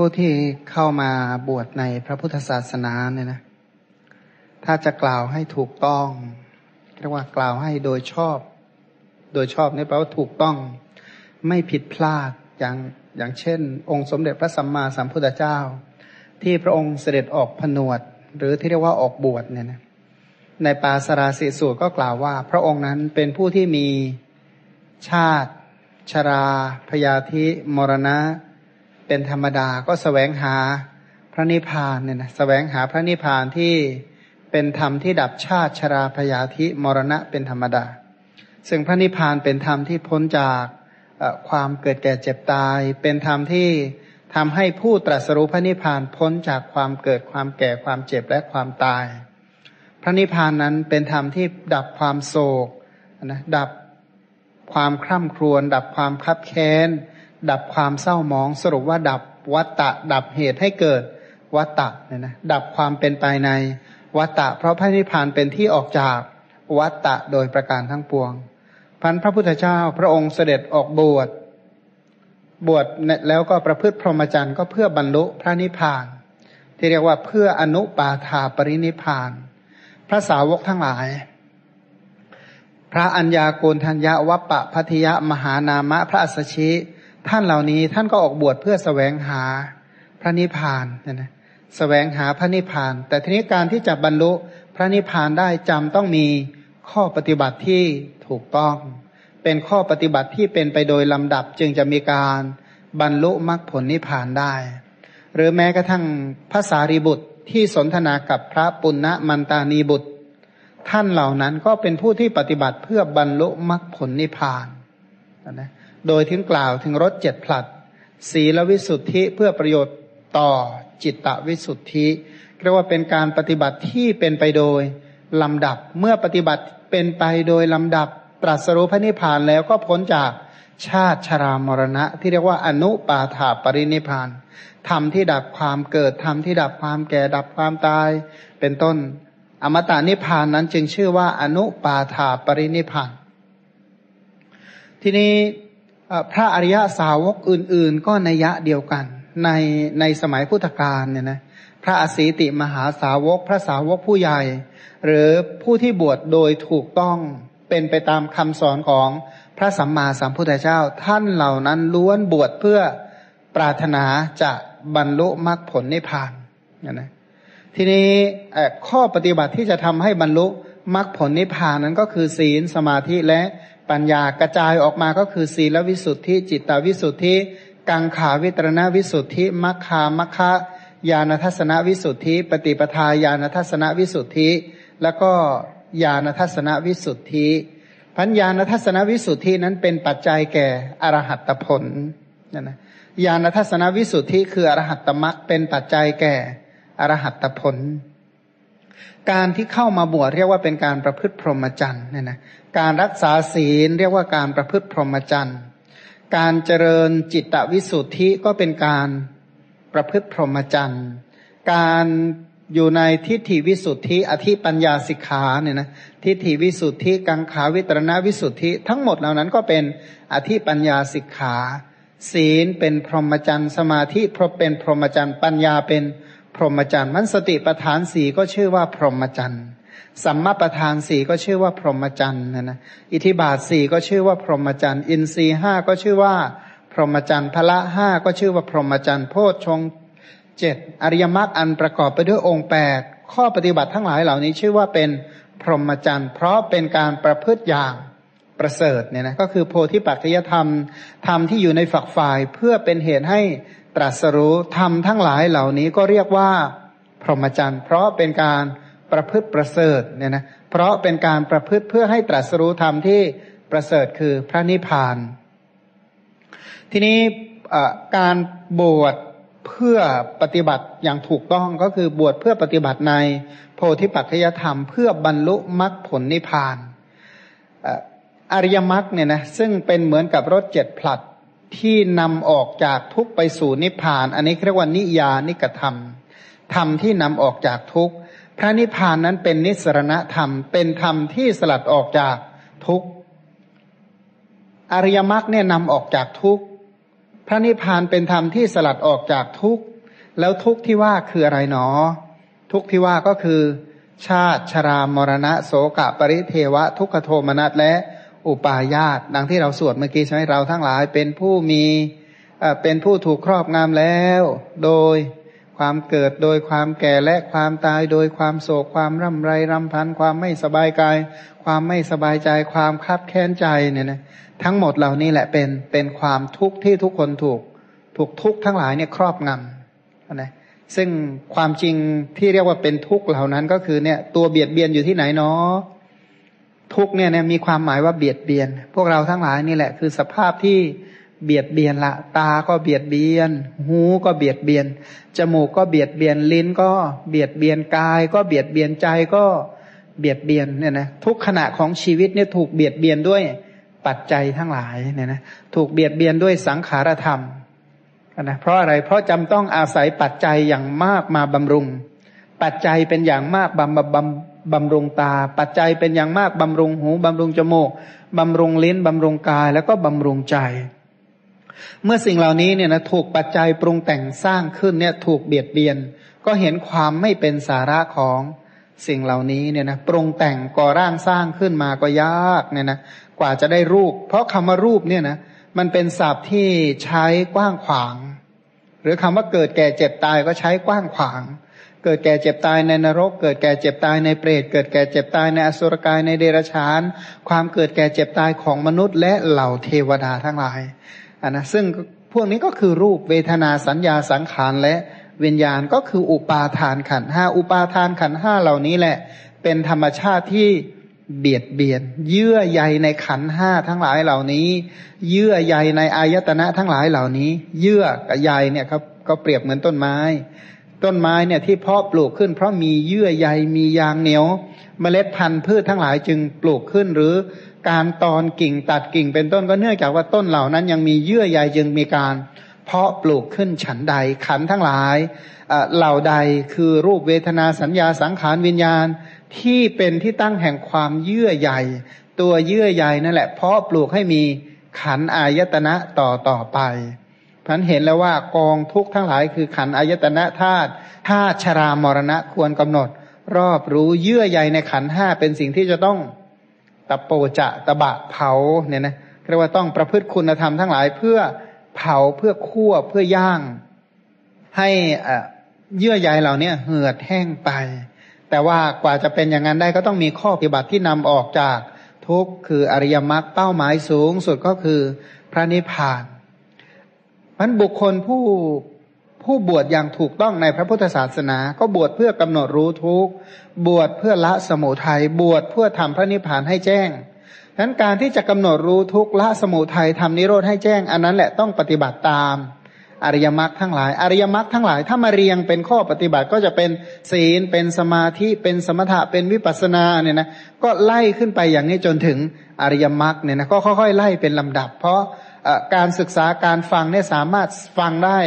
ผู้ที่เข้ามาบวชในพระพุทธศาสนาเนี่ยนะ ถ้าจะกล่าวให้ถูกต้องเรียกว่ากล่าวให้โดยชอบ โดยชอบนี่แปลว่าถูกต้อง ไม่ผิดพลาดอย่างอย่างเช่น องค์สมเด็จพระสัมมาสัมพุทธเจ้า ที่พระองค์เสด็จออกผนวด หรือที่เรียกว่าออกบวชเนี่ยนะในปาสราสีสูตรก็กล่าวว่า พระองค์นั้นเป็นผู้ที่มีชาติ ชรา พยาธิ มรณะ เป็นธรรมดาก็สแสวงหาพระนิพพานเนี่ยนะสแสวงหาพระนิพพานที่เป็นธรรมที่ดับชาติชราพยาธิมรณะเป็นธรรมดา ซึ่งพระนิพพานเป็นธรรมที่พ้นจากความเกิดแก่เจ็บตาย เป็นธรรมที่ทำให้ผู้ตรัสรู้พระนิพพานพ้นจากความเกิดความแก่ความเจ็บและความตาย พระนิพพานนั้นเป็นธรรมที่ดับความโศกนะดับความคร่ำครวญดับความคับแค้น ดับความเศร้ามองสรุปว่าดับวัตตะ ดับเหตุให้เกิดวัตตะเนี่ยนะดับความเป็นไปในวัตตะ เพราะพระนิพพานเป็นที่ออกจากวัตตะโดยประการทั้งปวงพันพระพุทธเจ้าพระองค์เสด็จออกบวชบวชแล้วก็ประพฤติพรหมจรรย์ก็เพื่อบรรลุพระนิพพาน ที่เรียกว่าเพื่ออนุปาธาปรินิพพาน พระสาวกทั้งหลาย พระอัญญาโกณทัญญาวัปปะพัทยะมหานามะพระอัสชิ ท่านเหล่านี้ท่านก็ออกบวชเพื่อสแสวงหาพระนิพพานนะนะแสวงหาพระนิพพาน แต่ทีนี้การที่จะบรรลุพระนิพพานได้จำต้องมีข้อปฏิบัติที่ถูกต้อง เป็นข้อปฏิบัติที่เป็นไปโดยลำดับจึงจะมีการบรรลุมรรคผลนิพพานได้ หรือแม้กระทั่งภาษารีบุตรที่สนทนากับพระปุณณมันตานีบุตร ท่านเหล่านั้นก็เป็นผู้ที่ปฏิบัติเพื่อบรรลุมรรคผลนิพพานนะ โดยถึงกล่าวถึงรถเจ็ดผลัด ศีลวิสุทธิเพื่อประโยชน์ต่อจิตตวิสุทธิเรียกว่าเป็นการปฏิบัติที่เป็นไปโดยลำดับเมื่อปฏิบัติเป็นไปโดยลำดับ ตรัสรู้พระนิพพานแล้วก็พ้นจากชาติชรามรณะ ที่เรียกว่าอนุปาถาปรินิพานธรรมที่ดับความเกิดธรรมที่ดับความแก่ดับความตาย เป็นต้น อมตะนิพพานนั้นจึงชื่อว่าอนุปาถาปรินิพานทีนี้ พระอริยสาวกอื่น ๆ ก็ในยะเดียวกัน ในในสมัยพุทธกาลเนี่ยนะพระอสีติมหาสาวก พระสาวกผู้ใหญ่ หรือผู้ที่บวชโดยถูกต้องเป็นไปตามคำสอนของพระสัมมาสัมพุทธเจ้า ท่านเหล่านั้นล้วนบวชเพื่อปรารถนาจะบรรลุมรรคผลนิพพานนะทีนี้ข้อปฏิบัติที่จะทำให้บรรลุมรรคผลนิพพานนั้นก็คือศีลสมาธิและ ปัญญากระจายออกมาก็คือ ศีลวิสุทธิ จิตตวิสุทธิ กังขาวิตรณวิสุทธิมัคคามัคคะญาณทัศนวิสุทธิ ปฏิปทาญาณทัศนวิสุทธิ แล้วก็ญาณทัศนวิสุทธิพัญญาณทัศนวิสุทธินั้นเป็นปัจจัยแก่อรหัตผลนะนะญาณทัศนวิสุทธิคืออรหัตตมรักเป็นปัจจัยแก่อรหัตผล การที่เข้ามาบวชเรียกว่าเป็นการประพฤติพรหมจรรย์เนี่ยนะการรักษาศีลเรียกว่าการประพฤติพรหมจรรย์การเจริญจิตตวิสุทธิก็เป็นการประพฤติพรหมจรรย์การอยู่ในทิฏฐิวิสุทธิอธิปัญญาสิกขาเนี่ยนะทิฏฐิวิสุทธิกังขาวิตรณวิสุทธิ ทั้งหมดเหล่านั้นก็เป็นอธิปัญญาสิกขา ศีลเป็นพรหมจรรย์สมาธิพรเป็นพรหมจรรย์ปัญญาเป็นพ พรหมจรรย์มันสติปทานสีก็ชื่อว่าพรหมจรรย์สัมมาประธานสี่ก็ชื่อว่าพรหมจรรย์นะนะอิทิบาทสี่ก็ชื่อว่าพรหมจรรย์ อินทรีห้าก็ชื่อว่า พรหมจรรย์พละห้าก็ชื่อว่าพรหมจรรย์โพชฌงเจ็ดอริยมรรคอันประกอบไปด้วยองค์แปดข้อปฏิบัติทั้งหลายเหล่านี้ชื่อว่าเป็นพรหมจรรย์เพราะเป็นการประพฤติอย่างประเสริฐเนี่ยนะก็คือโพธิปัจจยธรรมธรรมที่อยู่ในฝักฝ่ายเพื่อเป็นเหตุให้ ตรัสรู้ธรรมทั้งหลายเหล่านี้ก็เรียกว่า พรหมจรรย์ เพราะเป็นการประพฤติประเสริฐเนี่ยนะเพราะเป็นการประพฤติเพื่อให้ตรัสรู้ธรรมที่ประเสริฐคือพระนิพพาน ทีนี้การบวชเพื่อปฏิบัติอย่างถูกต้องก็คือบวชเพื่อปฏิบัติในโพธิปัจจยธรรม เพื่อบรรลุมรรคผลนิพพานอริยมรรคเนี่ยนะซึ่งเป็นเหมือนกับรถเจ็ดผลัด ที่นำออกจากทุกไปสู่นิพพาน อันนี้เรียกว่านิยานิกธรรมธรรมที่นำออกจากทุกพระนิพพานนั้นเป็นนิสรณธรรม เป็นธรรมที่สลัดออกจากทุกอริยมรรคเนี่ยนำออกจากทุกพระนิพพานเป็นธรรมที่สลัดออกจากทุกแล้วทุกที่ว่าคืออะไรหนอ ทุกที่ว่าก็คือ ชาติชรามรณะ โสกะปริเทวะ ทุกขโทมนัสและ อุปาญาตดังที่เราสวดเมื่อกี้ใช่ไหมเราทั้งหลายเป็นผู้มีเป็นผู้ถูกครอบงำแล้ว โดยความเกิดโดยความแก่และความตายโดยความโศกความร่ำไรรำพันความไม่สบายกาย ความไม่สบายใจความคับแค้นใจเนี่ยนะทั้งหมดเหล่านี้แหละเป็นเป็นความทุกข์ที่ทุกคนถูกถูกทุกข์ทั้งหลายเนี่ยครอบงำนะซึ่งความจริงที่เรียกว่าเป็นทุกข์เหล่านั้นก็คือเนี่ยตัวเบียดเบียนอยู่ที่ไหนเนาะ ทุกเนี่ยเนี่ยมีความหมายว่าเบียดเบียน พวกเราทั้งหลายนี่แหละคือสภาพที่เบียดเบียนละ ตาก็เบียดเบียน หูก็เบียดเบียน จมูกก็เบียดเบียน ลิ้นก็เบียดเบียน กาย ก็เบียดเบียน ใจก็เบียดเบียนเนี่ยนะทุกขณะของชีวิตเนี่ยถูกเบียดเบียนด้วยปัจจัยทั้งหลายเนี่ยนะถูกเบียดเบียนด้วยสังขารธรรมนะเพราะอะไรเพราะจำต้องอาศัยปัจจัยอย่างมากมาบำรุง ปัจจัยเป็นอย่างมากบำบำบำรุงตา ปัจจัยเป็นอย่างมากบำรุงหูบำรุงจมูกบำรุงลิ้นบำรุงกายแล้วก็บำรุงใจ เมื่อสิ่งเหล่านี้เนี่ยนะถูกปัจจัยปรุงแต่งสร้างขึ้นเนี่ยถูกเบียดเบียน ก็เห็นความไม่เป็นสาระของสิ่งเหล่านี้เนี่ยนะปรุงแต่งก่อร่างสร้างขึ้นมาก็ยากเนี่ยนะกว่าจะได้รูป เพราะคำว่ารูปเนี่ยนะมันเป็นศัพท์ที่ใช้กว้างขวาง หรือคำว่าเกิดแก่เจ็บตายก็ใช้กว้างขวาง เกิดแก่เจ็บตายในนรก เกิดแก่เจ็บตายในเปรต เกิดแก่เจ็บตายในอสุรกายในเดรัจฉาน ความเกิดแก่เจ็บตายของมนุษย์ และเหล่าเทวดาทั้งหลายอันนะซึ่งพวกนี้ก็คือรูปเวทนาสัญญาสังขารและวิญญาณก็คืออุปาทานขันห้าอุปาทานขันห้าเหล่านี้แหละ เป็นธรรมชาติที่เบียดเบียน เยื่อใยในขันห้าทั้งหลายเหล่านี้ เยื่อใยในอายตนะทั้งหลายเหล่านี้ เยื่อกับใยเนี่ยครับก็เปรียบเหมือนต้นไม้ ต้นไม้เนี่ยที่เพาะปลูกขึ้น เพราะมีเยื่อใยมียางเหนียว เมล็ดพันธุ์พืชทั้งหลายจึงปลูกขึ้น หรือการตอนกิ่งตัดกิ่งเป็นต้นก็เนื่องจากว่าต้นเหล่านั้นยังมีเยื่อใยจึงมีการ เพาะปลูกขึ้นฉันใดขันทั้งหลายเหล่าใดคือรูปเวทนาสัญญาสังขารวิญญาณที่เป็นที่ตั้งแห่งความเยื่อใยตัวเยื่อใยนั่นแหละเพาะปลูกให้มีขันอายตนะต่อต่อไป พันเห็นแล้วว่ากองทุกทั้งหลายคือขันอายตนะธาตุธาตุชรามรณะควรกำหนด รอบรู้เยื่อใยในขันห้าเป็นสิ่งที่จะต้องตะโปจะตะบะเผาเนี่ยนะเรียกว่าต้องประพฤติคุณธรรมทั้งหลายเพื่อเผาเพื่อคั่วเพื่อย่างให้เยื่อใยเหล่านี้เหือดแห้งไป แต่ว่ากว่าจะเป็นอย่างนั้นได้ก็ต้องมีข้อปฏิบัติที่นำออกจากทุกข์คืออริยมรรคเป้าหมายสูงสุดก็คือพระนิพพาน มันบุคคลผู้ผู้บวชอย่างถูกต้องในพระพุทธศาสนา ก็บวชเพื่อกำหนดรู้ทุกบวชเพื่อละสมุทัยบวชเพื่อทำพระนิพพานให้แจ้งนั้นการที่จะกำหนดรู้ทุกละสมุทัยทำนิโรธให้แจ้ง อันนั้นแหละต้องปฏิบัติตาม อริยมรรคทั้งหลาย อริยมรรคทั้งหลาย ถ้ามาเรียงเป็นข้อปฏิบัติก็จะเป็นศีลเป็นสมาธิเป็นสมถะเป็นวิปัสสนาเนี่ยนะก็ไล่ขึ้นไปอย่างนี้จนถึงอริยมรรคเนี่ยนะก็ค่อยๆไล่เป็นลำดับ เพราะ การศึกษาการฟังเนี่ยสามารถฟังได้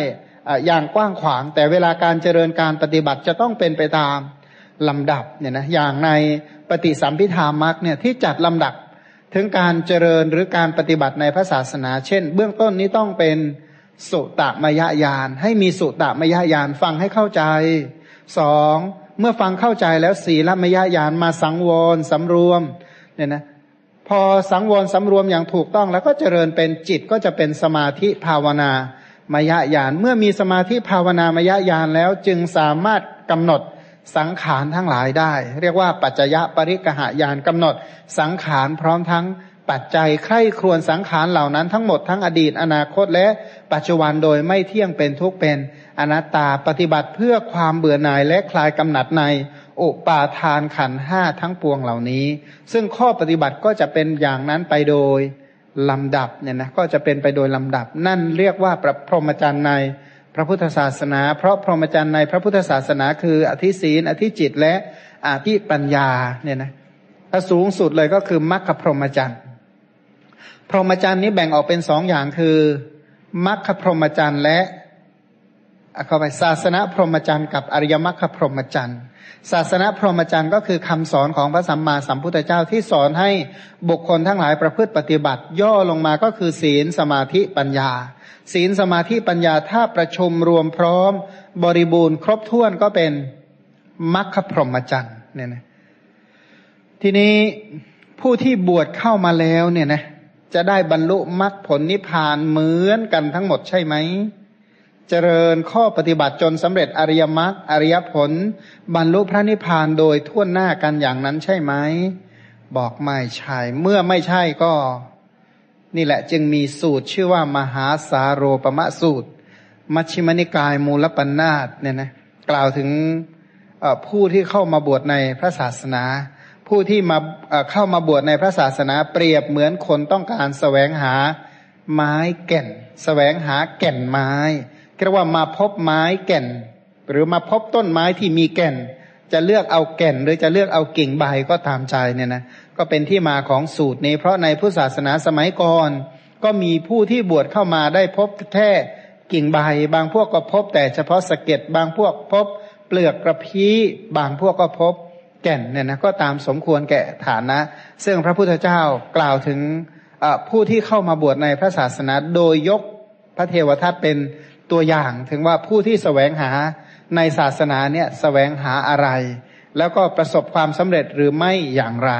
อย่างกว้างขวาง แต่เวลาการเจริญการปฏิบัติจะต้องเป็นไปตามลำดับเนี่ยนะอย่างในปฏิสัมพิธามักเนี่ยที่จัดลำดับถึงการเจริญหรือการปฏิบัติในพระศาสนา เช่น เบื้องต้นนี้ต้องเป็นสุตมยญาณให้มีสุตมยญาณฟังให้เข้าใจสองเมื่อฟังเข้าใจแล้วสีลมยญาณมาสังวรสำรวมเนี่ยนะ พอสังวรสำรวมอย่างถูกต้องแล้วก็เจริญเป็นจิตก็จะเป็นสมาธิภาวนามายญาณเมื่อมีสมาธิภาวนามายญาณแล้วจึงสามารถกำหนดสังขารทั้งหลายได้ เรียกว่าปัจจยปริกหายานกำหนดสังขารพร้อมทั้งปัจจัยใคร่ครวญสังขารเหล่านั้นทั้งหมดทั้งอดีตอนาคตและปัจจุบันโดยไม่เที่ยงเป็นทุกเป็นอนัตตาปฏิบัติเพื่อความเบื่อหน่ายและคลายกำหนัดใน อุปาทานขันห้าทั้งปวงเหล่านี้ ซึ่งข้อปฏิบัติก็จะเป็นอย่างนั้นไปโดยลำดับเนี่ยนะก็จะเป็นไปโดยลำดับ นั่นเรียกว่าพรหมจรรย์ในพระพุทธศาสนา เพราะพรหมจรรย์ในพระพุทธศาสนา คืออธิศีลอธิจิตและอธิปัญญาเนี่ยนะถ้าสูงสุดเลยก็คือมรรคพรหมจรรย์พรหมจรรย์นี้แบ่งออกเป็นสองอย่างคือมรรคพรหมจรรย์และเข้าไปศาสนาพรหมจรรย์กับอริยมรรคพรหมจรรย์ ศาสนาพรหมจรรย์ก็คือคำสอนของพระสัมมาสัมพุทธเจ้าที่สอนให้บุคคลทั้งหลายประพฤติปฏิบัติ ย่อลงมาก็คือศีลสมาธิปัญญา ศีลสมาธิปัญญาถ้าประชุมรวมพร้อม บริบูรณ์ ครบถ้วนก็เป็นมรรคพรหมจรรย์เนี่ยนะทีนี้ผู้ที่บวชเข้ามาแล้วเนี่ยนะจะได้บรรลุมรรคผลนิพพานเหมือนกันทั้งหมดใช่ไหม เจริญข้อปฏิบัติจนสำเร็จอริยมรรคอริยผล บรรลุพระนิพพานโดยทั่วหน้ากันอย่างนั้นใช่ไหมบอกไม่ใช่ เมื่อไม่ใช่ก็ นี่แหละจึงมีสูตรชื่อว่ามหาสาโรปมะสูตร มัชฌิมนิกายมูลปัญนาตเนี่ยนะกล่าวถึงผู้ที่เข้ามาบวชในพระศาสนา ผู้ที่มาเข้ามาบวชในพระศาสนา เปรียบเหมือนคนต้องการสแสวงหาไม้แก่นสแสวงหาแก่นไม้ เรียกว่ามาพบไม้แก่น หรือมาพบต้นไม้ที่มีแก่น จะเลือกเอาแก่น หรือจะเลือกเอากิ่งใบก็ตามใจเนี่ยนะก็เป็นที่มาของสูตรนี้เพราะในพุทธศาสนาสมัยก่อน ก็มีผู้ที่บวชเข้ามาได้พบแค่กิ่งใบ บางพวกก็พบ แต่เฉพาะสะเก็ดบางพวกพบ เปลือกกระพี้บางพวกก็พบแก่นเนี่ยนะก็ตามสมควรแก่ฐานะ ซึ่งพระพุทธเจ้ากล่าวถึงผู้ที่เข้ามาบวชในพระศาสนาโดยยกพระเทวทัตเป็น ตัวอย่างถึงว่าผู้ที่สแสวงหาในศาสนาเนี่ยสแสวงหาอะไร แล้วก็ประสบความสำเร็จหรือไม่อย่างไร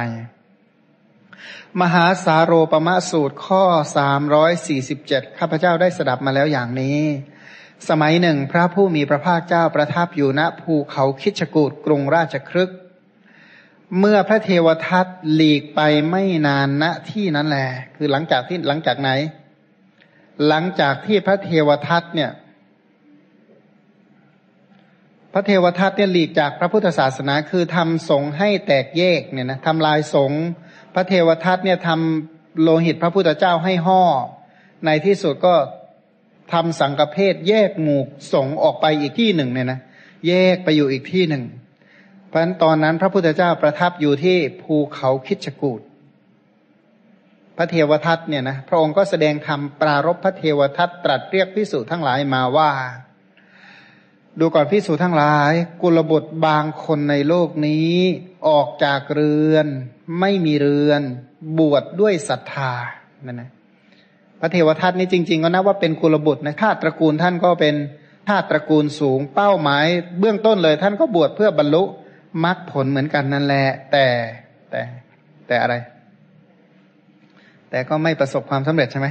มหาสาโรปมะสูตรข้อสามร้อยสี่สิบเจ็ดข้าพเจ้าได้สดับมาแล้วอย่างนี้ สมัยหนึ่งพระผู้มีพระภาคเจ้าประทับอยู่ณภูเขาคิชกูดกรุงราชครึกเมื่อพระเทวทัตหลีกไปไม่นานณที่นั้นแหละคือหลังจากที่หลังจากไหน หลังจากที่พระเทวทัตเนี่ย พระเทวทัตเนี่ยหลีกจากพระพุทธศาสนาคือทำสงให้แตกแยกเนี่ยนะทำลายสงพระเทวทัตเนี่ยทำโลหิตพระพุทธเจ้าให้ห่อ ในที่สุดก็ทำสังกเพศแยกหมู่สงออกไปอีกที่หนึ่งเนี่ยนะแยกไปอยู่อีกที่หนึ่ง เพราะฉะนั้นตอนนั้นพระพุทธเจ้าประทับอยู่ที่ภูเขาคิชกูดพระเทวทัตเนี่ยนะพระองค์ก็แสดงธรรมปรารบพระเทวทัตตรัสเรียกพิสุทั้งหลายมาว่า ดูก่อนพิสูจทั้งหลาย กุลบุตรบางคนในโลกนี้ออกจากเรือน ไม่มีเรือน บวชดด้วยศรัทธานั่นนะพระเทวทัตนี้จริง ๆ ก็นับว่าเป็นกุลบุตรนะชาติตระกูลท่านก็เป็นชาติตระกูลสูงเป้าหมาย เบื้องต้นเลยท่านก็บวชเพื่อบรรลุมรรคผลเหมือนกันนั่นแหละ แต่แต่ แต่อะไร แต่ก็ไม่ประสบความสำเร็จใช่ไหม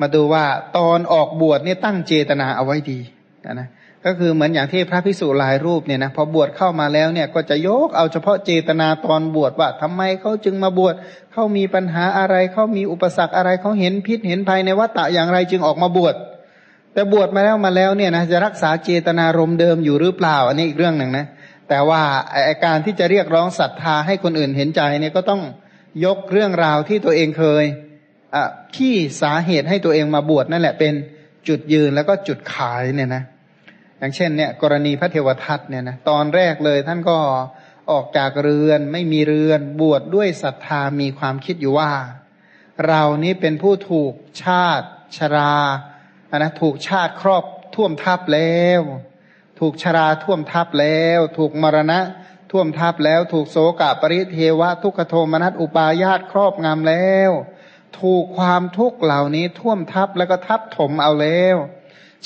มาดูว่าตอนออกบวชนี่ตั้งเจตนาเอาไว้ดีนะ ก็คือเหมือนอย่างที่พระภิกษุหลายรูปเนี่ยนะพอบวชเข้ามาแล้วเนี่ยก็จะยกเอาเฉพาะเจตนาตอนบวชว่าทำไมเขาจึงมาบวชเขามีปัญหาอะไรเขามีอุปสรรคอะไรเขาเห็นพิษเห็นภัยในวัฏฏะอย่างไรจึงออกมาบวชแต่บวชมาแล้วมาแล้วเนี่ยนะจะรักษาเจตนารมเดิมอยู่หรือเปล่า อันนี้อีกเรื่องหนึ่งนะแต่ว่าอาการที่จะเรียกร้องศรัทธาให้คนอื่นเห็นใจเนี่ยก็ต้องยกเรื่องราวที่ตัวเองเคยอะที่สาเหตุให้ตัวเองมาบวชนั่นแหละเป็นจุดยืนแล้วก็จุดขายเนี่ยนะ อย่างเช่นเนี่ยกรณีพระเทวทัตเนี่ยนะตอนแรกเลยท่านก็ออกจากเรือนไม่มีเรือนบวชดด้วยศรัทธามีความคิดอยู่ว่า เรานี้เป็นผู้ถูกชาติชราอะนะถูกชาติครอบท่วมทับแล้ว ถูกชราท่วมทับแล้ว ถูกมรณะท่วมทับแล้ว ถูกโศกะปริเทวะ ทุกขโทมนัสอุปาญาตครอบงำแล้ว ถูกความทุกข์เหล่านี้ท่วมทับแล้วก็ทับถมเอาแล้ว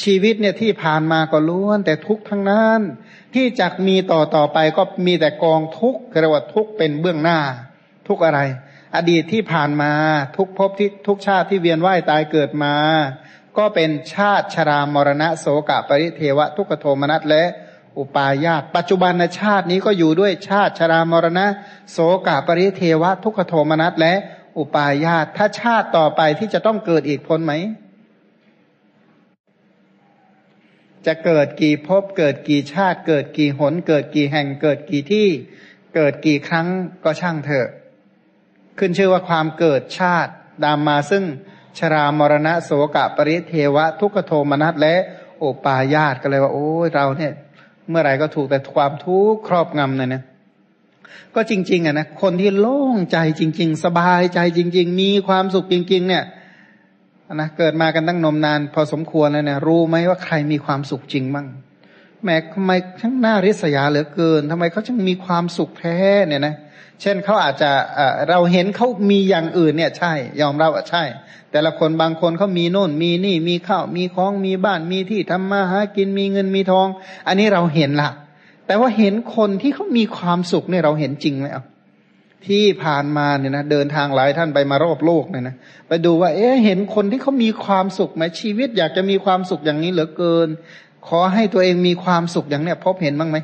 ชีวิตเนี่ยที่ผ่านมาก็ล้วน แต่ทุกทั้งนั้น ที่จะมีต่อต่อไปก็มีแต่กองทุกเรียกว่าทุกเป็นเบื้องหน้า ทุกอะไร อดีตที่ผ่านมาทุกภพที่ทุกชาติที่เวียนว่ายตายเกิดมา ก็เป็นชาติชรามรณะโสกะปริเทวะทุกขโทมนัสและอุปาญาตปัจจุบันชาตินี้ก็อยู่ด้วยชาติชรามรณะ โสกะปริเทวะ ทุกขโทมนัสและอุปาญาตถ้าชาติต่อไปที่จะต้องเกิดอีกพ้นไหม จะเกิดกี่ภพเกิดกี่ชาติ เกิดกี่หน เกิดกี่แห่ง เกิดกี่ที่ เกิดกี่ครั้งก็ช่างเถอะ ขึ้นชื่อว่าความเกิดชาติตามมาซึ่งชรามรณะโสกะปริเทวะ ทุกขโทมนัสและโอปายาตก็เลยว่า โอ้ยเราเนี่ย เมื่อไหร่ก็ถูกแต่ความทุกข์ครอบงำเลยนะก็จริง ๆอะนะคนที่โล่งใจจริง ๆ สบายใจจริง ๆ มีความสุขจริง ๆ เนี่ย นะเกิดมากันตั้งนมนาน พอสมควรแล้วเนี่ยรู้ไหมว่าใครมีความสุขจริงบ้างแม้ทำไมช่างน่าริษยาเหลือเกินทำไมเขาจึงมีความสุขแท้เนี่ยนะเช่นเขาอาจจะเราเห็นเขามีอย่างอื่นเนี่ยใช่ ยอมรับว่าใช่ แต่ละคนบางคนเขามีโน่น มีนี่มีข้าวมีของมีบ้านมีที่ทำมาหากินมีเงินมีทอง อันนี้เราเห็นละแต่ว่าเห็นคนที่เขามีความสุขเนี่ยเราเห็นจริงไหมอะ ที่ผ่านมาเนี่ยนะเดินทางหลายท่านไปมารอบโลกเนี่ยนะไปดูว่า เอ๊ะเห็นคนที่เขามีความสุขไหมชีวิตอยากจะมีความสุขอย่างนี้เหลือเกิน ขอให้ตัวเองมีความสุขอย่างเนี้ยพบเห็นบ้างไหม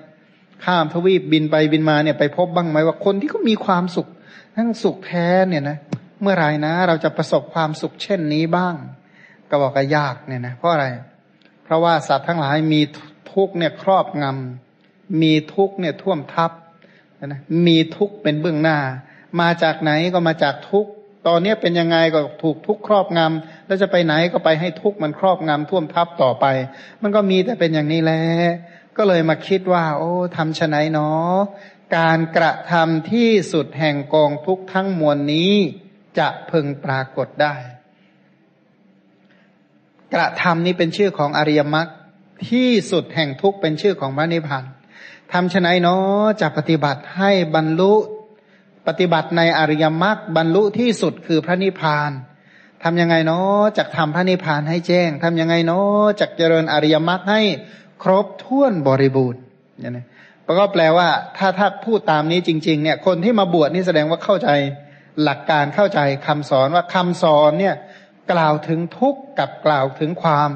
ข้ามทวีปบินไปบินมาเนี่ยไปพบบ้างไหมว่าคนที่เขามีความสุข ทั้งสุขแท้เนี่ยนะเมื่อไรนะเราจะประสบความสุขเช่นนี้บ้าง ก็บอกก็ยากเนี่ยนะเพราะอะไร เพราะว่าสัตว์ทั้งหลายมีทุกเนี่ยครอบงำมีทุกเนี่ยท่วมทับ นะมีทุกเป็นเบื้องหน้า มาจากไหนก็มาจากทุกตอนนี้เป็นยังไงก็ถูกทุกครอบงำแล้วจะไปไหนก็ไปให้ทุกมันครอบงำท่วมทับต่อไป มันก็มีแต่เป็นอย่างนี้แหละก็เลยมาคิดว่า โอ้ทำชะไหนเนาะการกระทำที่สุดแห่งกองทุกทั้งมวลนี้จะพึงปรากฏได้ กระทำนี้เป็นชื่อของอริยมรรคที่สุดแห่งทุกเป็นชื่อของพระนิพพาน ทำชะไหนเนาะจะปฏิบัติให้บรรลุปฏิบัติในอริยมรรคบรรลุที่สุดคือพระนิพพานทำยังไงเนาะจักทำพระนิพพานให้แจ้งทำยังไงเนาะจักเจริญอริยมรรคให้ครบถ้วนบริบูรณ์เนี่ยนะก็แปลว่า ถ้าถ้าพูดตามนี้จริง ๆ เนี่ย คนที่มาบวชนี่แสดงว่าเข้าใจหลักการเข้าใจคำสอนว่าคำสอนเนี่ย กล่าวถึงทุกข์กับกล่าวถึงความ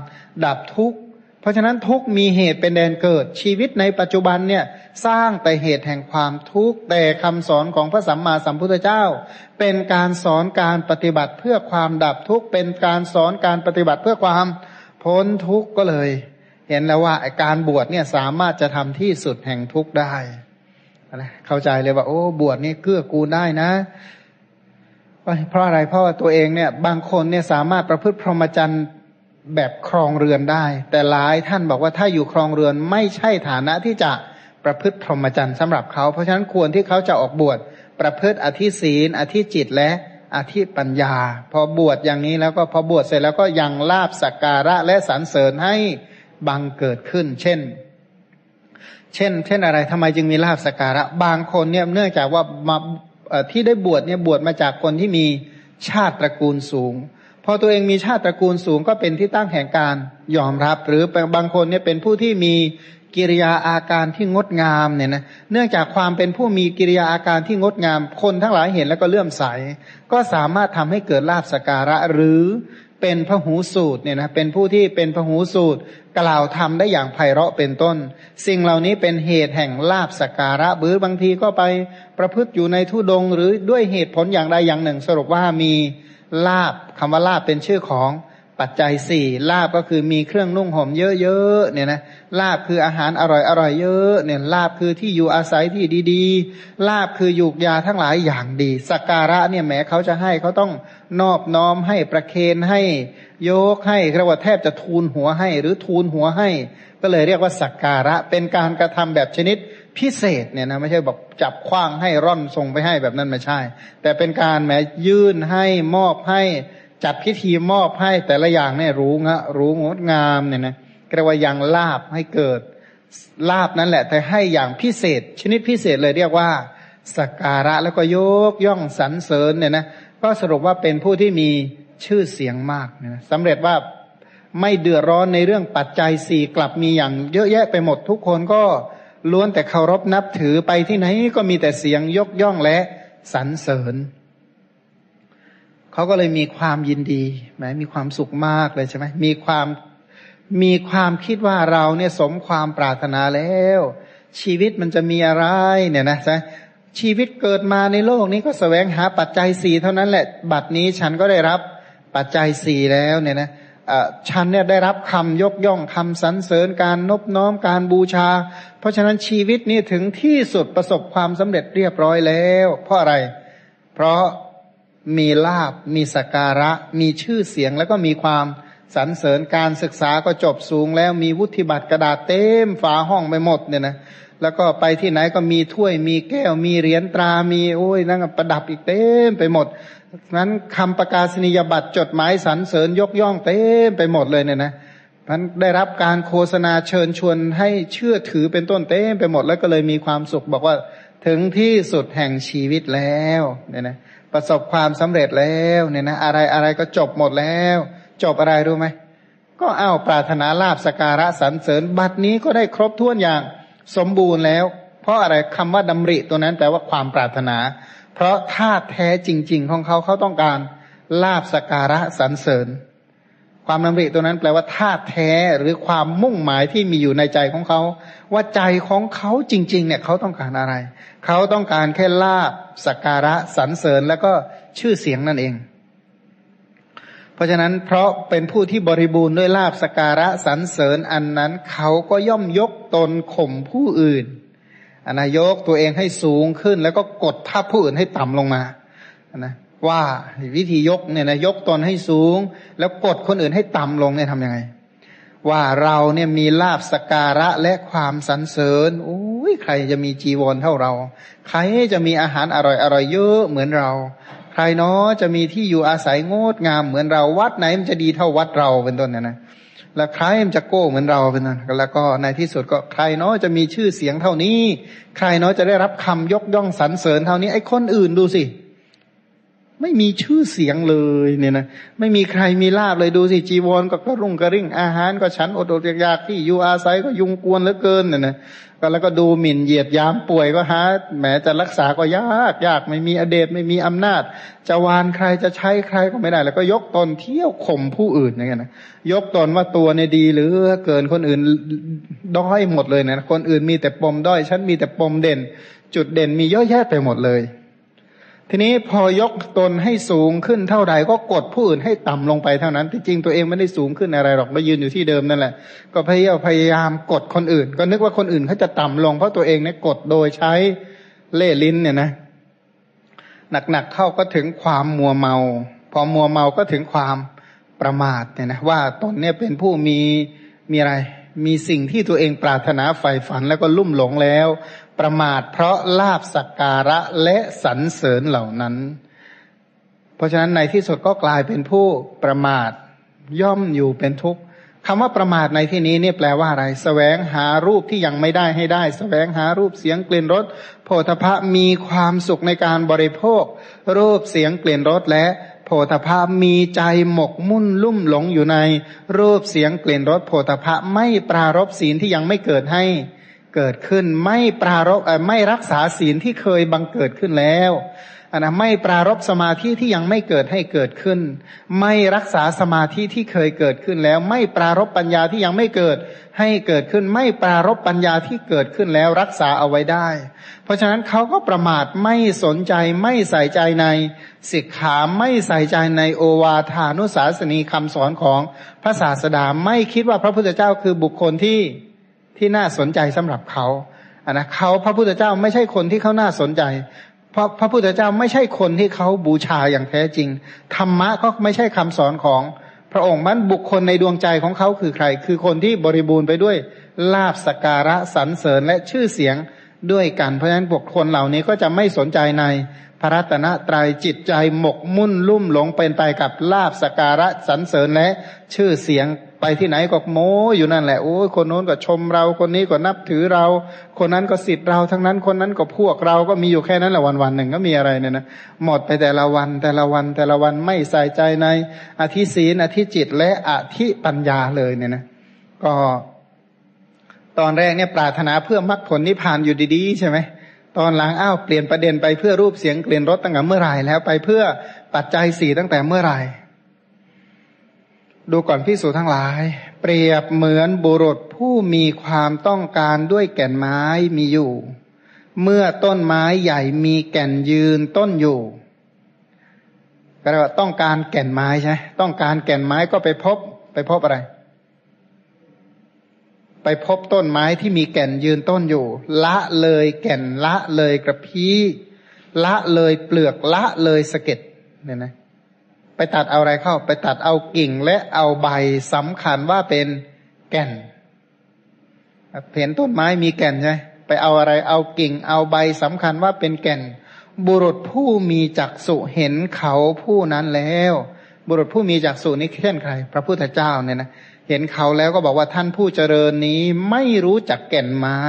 ดับทุกข์ ราะฉะนั้นทุกมีเหตุเป็นแดนเกิดชีวิตในปัจจุบันเนี่ยสร้างแต่เหตุแห่งความทุกข์แต่คำสอนของพระสัมมาสัมพุทธเจ้า เป็นการสอนการปฏิบัติเพื่อความดับทุกข์เป็นการสอนการปฏิบัติเพื่อความพ้นทุกข์ก็เลย เห็นแล้วว่าการบวชเนี่ยสามารถจะทำที่สุดแห่งทุกข์ได้เข้าใจเลยว่า โอ้บวชนี่เกื้อกูลได้นะเพราะอะไรเพราะว่าตัวเองเนี่ยบางคนเนี่ยสามารถประพฤติพรหมจรรย์ แบบครองเรือนได้ แต่หลายท่านบอกว่าถ้าอยู่ครองเรือนไม่ใช่ฐานะที่จะประพฤติพรหมจรรย์สำหรับเขา เพราะฉะนั้นควรที่เขาจะออกบวชประพฤติอธิศีนอธิจิตและอธิปัญญา พอบวชอย่างนี้แล้วก็พอบวชเสร็จแล้วก็ยังลาบสักการะและสรรเสริญให้บังเกิดขึ้น เช่น เช่น เช่นอะไรทำไมจึงมีลาบสักการะ บางคนเนี่ยเนื่องจากว่ามาที่ได้บวชเนี่ยบวชมาจากคนที่มีชาติตระกูลสูง พอตัวเองมีชาติตระกูลสูงก็เป็นที่ตั้งแห่งการยอมรับ หรือบางคนเนี่ยเป็นผู้ที่มีกิริยาอาการที่งดงามเนี่ยนะเนื่องจากความเป็นผู้มีกิริยาอาการที่งดงาม คนทั้งหลายเห็นแล้วก็เลื่อมใส ก็สามารถทำให้เกิดลาบสการะหรือเป็นพหูสูตรเนี่ยนะเป็นผู้ที่เป็นพหูสูตร กล่าวทำได้อย่างไพเราะเป็นต้น สิ่งเหล่านี้เป็นเหตุแห่งลาบสการะหรือบางทีก็ไปประพฤติอยู่ในทุดง หรือด้วยเหตุผลอย่างใดอย่างหนึ่ง สรุปว่ามี ลาบคำว่าลาบเป็นชื่อของปัจจัยสี่ลาบก็คือมีเครื่องนุ่งห่มเยอะๆเนี่ยนะลาบคืออาหารอร่อยอร่อยเยอะเนี่ยลาบคือที่อยู่อาศัยที่ดีๆ ลาบคือยูกยาทั้งหลายอย่างดีสักการะเนี่ยแม้เขาจะให้เขาต้องนอบน้อมให้ประเคนให้ยกให้เรียกว่าแทบจะทูลหัวให้ หรือทูลหัวให้ ก็เลยเรียกว่าสักการะเป็นการกระทำแบบชนิด พิเศษเนี่ยนะไม่ใช่แบอกจับคว้างให้ร่อนส่งไปให้แบบนั้นไม่ใช่ แต่เป็นการแหมยื่นให้มอบให้จัดพิธีมอบให้แต่ละอย่างเนี่ยรู้งะรู้งดงามเนี่ยนะเรียกว่ายังลาบให้เกิดลาบนั่นแหละ แต่ให้อย่างพิเศษ ชนิดพิเศษเลยเรียกว่าสักการะแล้วก็ยกย่องสรรเสริญเนี่ยนะก็สรุปว่าเป็นผู้ที่มีชื่อเสียงมากนะสำเร็จว่าไม่เดือดร้อนในเรื่องปัจจัยสี่กลับมีอย่างเยอะแยะไปหมดทุกคนก็ ล้วนแต่เคารพนับถือไปที่ไหนก็มีแต่เสียงยกย่องและสรรเสริญเขาก็เลยมีความยินดีแม้มีความสุขมากเลยใช่ไหมมีความมีความคิดว่าเราเนี่ยสมความปรารถนาแล้ว ชีวิตมันจะมีอะไรเนี่ยนะใช่ชีวิตเกิดมาในโลกนี้ก็สแสวงหาปัจจัยสี่เท่านั้นแหละ บัดนี้ฉันก็ได้รับปัจจัยสี่แล้วเนี่ยนะ ฉันเนี่ยได้รับคำยกย่องคำสรรเสริญการนบน้อมการบูชา เพราะฉะนั้นชีวิตนี้ถึงที่สุดประสบความสำเร็จเรียบร้อยแล้ว เพราะอะไร เพราะมีลาบมีสการะ มีชื่อเสียงแล้วก็มีความสรรเสริญการศึกษาก็จบสูงแล้วมีวุฒิบัตรกระดาษเต็มฝาห้องไปหมดเนี่ยนะแล้วก็ไปที่ไหนก็มีถ้วยมีแก้วมีเหรียญตรามีโอ้ยนั่งประดับอีกเต็มไปหมด นั้นคำประกาศนียบัตรจดหมายสรรเสริญยกย่องเต็มไปหมดเลยเนี่ยนะพันได้รับการโฆษณาเชิญชวนให้เชื่อถือเป็นต้นเต้ไปหมดแล้วก็เลยมีความสุขบอกว่าถึงที่สุดแห่งชีวิตแล้วเนี่ยนะประสบความสำเร็จแล้วเนี่ยนะอะไรอะไรก็จบหมดแล้ว จบอะไรรู้ไหมก็เอาปรารถนาลาบสการะสรรเสริญบัดนี้ก็ได้ครบถ้วนอย่างสมบูรณ์แล้ว เพราะอะไรคำว่าดำริตัวนั้นแปลว่าความปรารถนา เพราะธาตุแท้จริง ๆ ของเขาเขาต้องการลาบสการะสรรเสริญ ความดำริตัวนั้นแปลว่าธาตุแท้หรือความมุ่งหมายที่มีอยู่ในใจของเขา ว่าใจของเขาจริง ๆ เนี่ยเขาต้องการอะไร เขาต้องการแค่ลาบสการะสรรเสริญแล้วก็ชื่อเสียงนั่นเอง เพราะฉะนั้นเพราะเป็นผู้ที่บริบูรณ์ด้วยลาบสการะสรรเสริญอันนั้น เขาก็ย่อมยกตนข่มผู้อื่น อันายกตัวเองให้สูงขึ้น แล้วก็กดทับผู้อื่นให้ต่ำลงมานะว่าวิธียกเนี่ยนะยกตนให้สูง แล้วกดคนอื่นให้ต่ำลงเนี่ยทำยังไง ว่าเราเนี่ยมีลาบสการะและความสรรเสริญโอ้ยใครจะมีจีวรเท่าเรา ใครจะมีอาหารอร่อยอร่อยเยอะเหมือนเรา ใครเนาะจะมีที่อยู่อาศัยงดงามเหมือนเราวัดไหนมันจะดีเท่าวัดเราเป็นต้นเนี่ยนะ แล้วใครมันจะโก้เหมือนเราเป็นต้นแล้วก็ในที่สุดก็ใครเนาะจะมีชื่อเสียงเท่านี้ ใครเนาะจะได้รับคำยกย่องสรรเสริญเท่านี้ไอ้คนอื่นดูสิ ไม่มีชื่อเสียงเลยเนี่ยนะไม่มีใครมีลาบเลยดูสิจีวรก็กระรุ่งกระริ่งอาหารก็ฉันอดอดอยากที่อยู่อาศัยก็ยุงกวนเหลือเกินเนี่ยนะ ก็แล้วก็ดูหมิ่นเหยียดยามป่วยก็หาแหมจะรักษาก็ยากยากไม่มีอเดชไม่มีอำนาจ จะวานใครจะใช้ใครก็ไม่ได้ แล้วก็ยกตนเที่ยวข่มผู้อื่นอย่างเงี้ยนะยกตนว่าตัวในดีหรือเกินคนอื่นด้อยหมดเลยนะคนอื่นมีแต่ปมด้อยฉันมีแต่ปมเด่น จุดเด่นมีเยอะแยะไปหมดเลย ทีนี้พอยกตนให้สูงขึ้นเท่าใดก็กดผู้อื่นให้ต่ำลงไปเท่านั้นที่จริงตัวเองไม่ได้สูงขึ้นอะไรหรอกมายืนอยู่ที่เดิมนั่นแหละ ก็พยายามพยายามกดคนอื่น ก็นึกว่าคนอื่นเขาจะต่ำลงเพราะตัวเองเนี่ยกดโดยใช้เล่ลิ้นเนี่ยนะหนักๆเข้าก็ถึงความมัวเมา พอมัวเมาก็ถึงความประมาทเนี่ยนะว่าตนเนี่ยเป็นผู้มีมีอะไรมีสิ่งที่ตัวเองปรารถนาใฝ่ฝันแล้วก็ลุ่มหลงแล้ว ประมาทเพราะลาบสักการะและสรรเสริญเหล่านั้น เพราะฉะนั้นในที่สุดก็กลายเป็นผู้ประมาทย่อมอยู่เป็นทุกข์คำว่าประมาทในที่นี้เนี่ยแปลว่าอะไรสแสวงหารูปที่ยังไม่ได้ให้ได้สแสวงหารูปเสียงกลิ่นรสโพธพะมีความสุขในการบริโภค รูปเสียงกลิ่นรสและโพธพะมีใจหมกมุ่นลุ่มหลงอยู่ใน รูปเสียงกลิ่นรสโพธพะไม่ปรารบศีลที่ยังไม่เกิดให้ เกิดขึ้น ไม่ปรารบไม่รักษาศีลที่เคยบังเกิดขึ้นแล้วนนะไม่ปรารบสมาธิที่ยังไม่เกิดให้เกิดขึ้น ไม่รักษาสมาธิที่เคยเกิดขึ้นแล้ว ไม่ปรารบปัญญาที่ยังไม่เกิดให้เกิดขึ้น ไม่ปรารบปัญญาที่เกิดขึ้นแล้วรักษาเอาไว้ได้ เพราะฉะนั้นเขาก็ประมาทไม่สนใจไม่ใส่ใจในสิกขาไม่ใส่ใจในโอวาทานุสาสนีคำสอนของพระศาสดาไม่คิดว่าพระพุทธเจ้าคือบุคคลที่ ที่น่าสนใจสำหรับเขาอะนะเขาพระพุทธเจ้าไม่ใช่คนที่เขาน่าสนใจ เพราะพระพุทธเจ้าไม่ใช่คนที่เขาบูชาอย่างแท้จริง ธรรมะก็ไม่ใช่คำสอนของพระองค์มันบุคคลในดวงใจของเขาคือใคร คือคนที่บริบูรณ์ไปด้วยลาบสการะสรรเสริญและชื่อเสียงด้วยกัน เพราะฉะนั้นบุคคลเหล่านี้ก็จะไม่สนใจในพระรัตนตรัยจิตใจหมกมุ่นลุ่มหลงเป็นไปกับลาบสการะสรรเสริญและชื่อเสียง ที่ไหนก็โม้อยู่นั่นแหละโอ้ยคนโน้นก็ชมเราคนนี้ก็นับถือเรา คนนั้นก็สิทธิ์เราทั้งนั้นคนนั้นก็พวกเราก็มีอยู่แค่นั้นแหละวันวันหนึ่งก็มีอะไรเนี่ยนะหมดไปแต่ละวันแต่ละวันแต่ละวันไม่ใส่ใจในอธิศีนอธิจิตและอธิปัญญาเลยเนี่ยนะก็ ตอนแรกเนี่ยปรารถนาเพื่อมรรคผลนิพพานอยู่ดีๆใช่ไหมตอนหลังอ้าวเปลี่ยนประเด็นไปเพื่อรูปเสียงเปลี่ยนรถตั้งแต่เมื่อไหร่แล้วไปเพื่อปัจจัยสี่ตั้งแต่เมื่อไหร่ ดูก่อนพิสูจทั้งหลาย เปรียบเหมือนบุรุษผู้มีความต้องการด้วยแก่นไม้มีอยู่ เมื่อต้นไม้ใหญ่มีแก่นยืนต้นอยู่ก็เรียกว่าต้องการแก่นไม้ใช่ต้องการแก่นไม้ก็ไปพบ ไปพบอะไร ไปพบต้นไม้ที่มีแก่นยืนต้นอยู่ ละเลยแก่นละเลยกระพี้ละเลยเปลือกละเลยสะเก็ดเนี่ยนะ ไปตัดเอาอะไรเข้า ไปตัดเอากิ่งและเอาใบสำคัญว่าเป็นแก่นเห็นต้นไม้มีแก่นใช่ไหมไปเอาอะไรเอากิ่ง เอาใบสำคัญว่าเป็นแก่น บุรุษผู้มีจักษุเห็นเขาผู้นั้นแล้ว บุรุษผู้มีจักษุนี้เช่นใคร พระพุทธเจ้าเนี่ยนะเห็นเขาแล้วก็บอกว่าท่านผู้เจริญนี้ไม่รู้จักแก่นไม้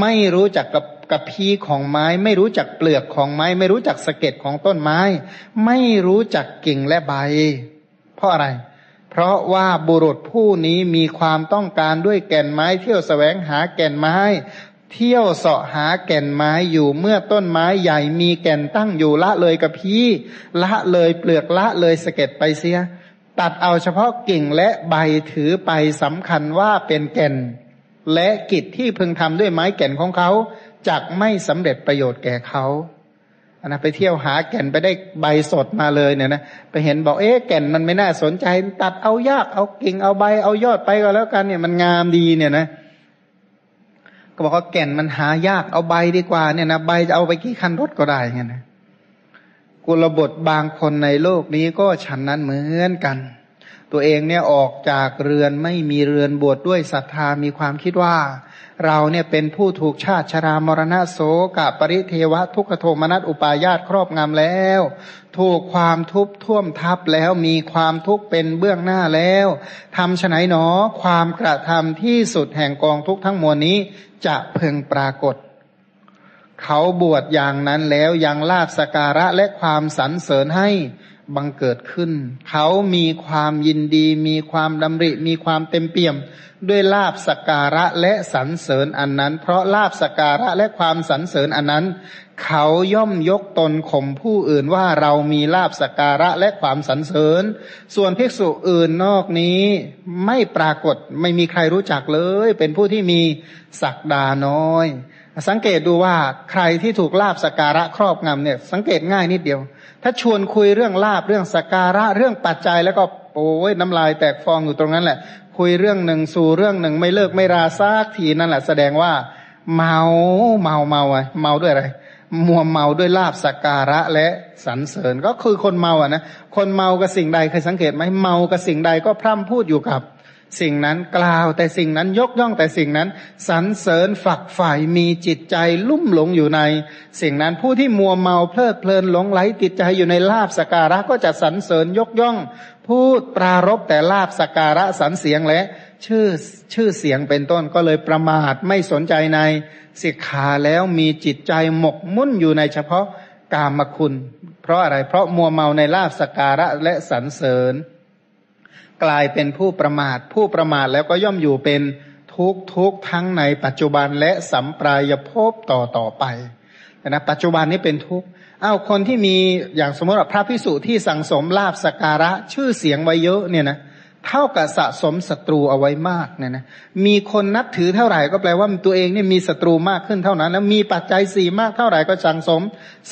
ไม่รู้จักกับ กับพีของไม้ ไม่รู้จักเปลือกของไม้ ไม่รู้จักสะเก็ดของต้นไม้ ไม่รู้จักกิ่งและใบ เพราะอะไร เพราะว่าบุรุษผู้นี้มีความต้องการด้วยแก่นไม้ เที่ยวแสวงหาแก่นไม้ เที่ยวเสาะหาแก่นไม้อยู่เมื่อต้นไม้ใหญ่มีแก่นตั้งอยู่ละเลยกับพีละเลยเปลือกละเลยสะเก็ดไปเสีย ตัดเอาเฉพาะกิ่งและใบถือไปสำคัญว่าเป็นแก่นและกิจที่พึงทำด้วยไม้แก่นของเขา จักไม่สำเร็จประโยชน์แก่เขาอันนะไปเที่ยวหาแก่นไปได้ใบสดมาเลยเนี่ยนะไปเห็นบอกเอ๊ะแก่นมันไม่น่าสนใจ ตัดเอายากเอากิ่งเอาใบเอายอดไปก็แล้วกันเนี่ยมันงามดีเนี่ยนะก็บอกว่าแก่นมันหายากเอาใบดีกว่าเนี่ยนะใบจะเอาไปกี่คันรถก็ได้เงี้ยนะกุลบทบางคนในโลกนี้ก็ฉันนั้นเหมือนกัน ตัวเองเนี่ยออกจากเรือนไม่มีเรือนบวชดด้วยศรัทธามีความคิดว่า เราเนี่ยเป็นผู้ถูกชาติชรามรณะโสกปริเทวะทุกขโทมนัสอุปายาตครอบงำแล้ว ถูกความทุบท่วมทับแล้วมีความทุกข์เป็นเบื้องหน้าแล้วทำฉไนหนอ ความกระทำที่สุดแห่งกองทุกทั้งมวลนี้จะเพึงปรากฏ เขาบวชอย่างนั้นแล้วยังลาบสการะและความสรรเสริญให้ บังเกิดขึ้น เขามีความยินดี มีความดำริ มีความเต็มเปี่ยม ด้วยลาบสการะและสรรเสริญอันนั้น เพราะลาบสการะและความสรรเสริญอันนั้น เขาย่อมยกตนข่มผู้อื่นว่าเรามีลาบสการะและความสรรเสริญ ส่วนภิกษุอื่นนอกนี้ไม่ปรากฏไม่มีใครรู้จักเลย เป็นผู้ที่มีศักดาน้อย สังเกตดูว่าใครที่ถูกลาบสการะครอบงำเนี่ย สังเกตง่ายนิดเดียว ถ้าชวนคุยเรื่องลาบเรื่องสการะเรื่องปัจจัยแล้วก็โอ้ยน้ำลายแตกฟองอยู่ตรงนั้นแหละ คุยเรื่องหนึ่งสู่เรื่องหนึ่งไม่เลิกไม่ราซากทีนั่นแหละแสดงว่า เมาเมาเมาอะเมาด้วยอะไรมัวเมาด้วยลาบสการะและสรรเสริญก็คือคนเมาอะนะคนเมากับสิ่งใดเคยสังเกตไหมเมากับสิ่งใดก็พร่ำพูดอยู่กับ สิ่งนั้นกล่าวแต่สิ่งนั้นยกย่องแต่สิ่งนั้นสรรเสริญฝักฝ่ายมีจิตใจลุ่มหลงอยู่ใน สิ่งนั้นผู้ที่มัวเมาเพลิดเพลินหลงไหลติดใจอยู่ในลาบสการะก็จะสรรเสริญยกย่อง พูดปรารบแต่ลาบสการะสรรเสียงและ ชื่อชื่อเสียงเป็นต้นก็เลยประมาทไม่สนใจในสิกขาแล้วมีจิตใจหมกมุ่นอยู่ในเฉพาะกามคุณ เพราะอะไรเพราะมัวเมาในลาบสการะและสรรเสริญ กลายเป็นผู้ประมาท ผู้ประมาทแล้วก็ย่อมอยู่เป็นทุกทุกทั้งในปัจจุบันและสัมปรายภพต่อต่อไปนะปัจจุบันนี้เป็นทุกข์อ้าวคนที่มีอย่างสมมติว่าพระพิสุที่สั่งสมลาบสการะชื่อเสียงไว้เยอะเนี่ยนะเท่ากับสะสมศัตรูเอาไว้มากเนี่ยนะมีคนนับถือเท่าไหร่ก็แปลว่าตัวเองเนี่ยมีศัตรูมากขึ้นเท่านั้น แล้วมีปัจจัยสี่มากเท่าไหร่ก็สั่งสม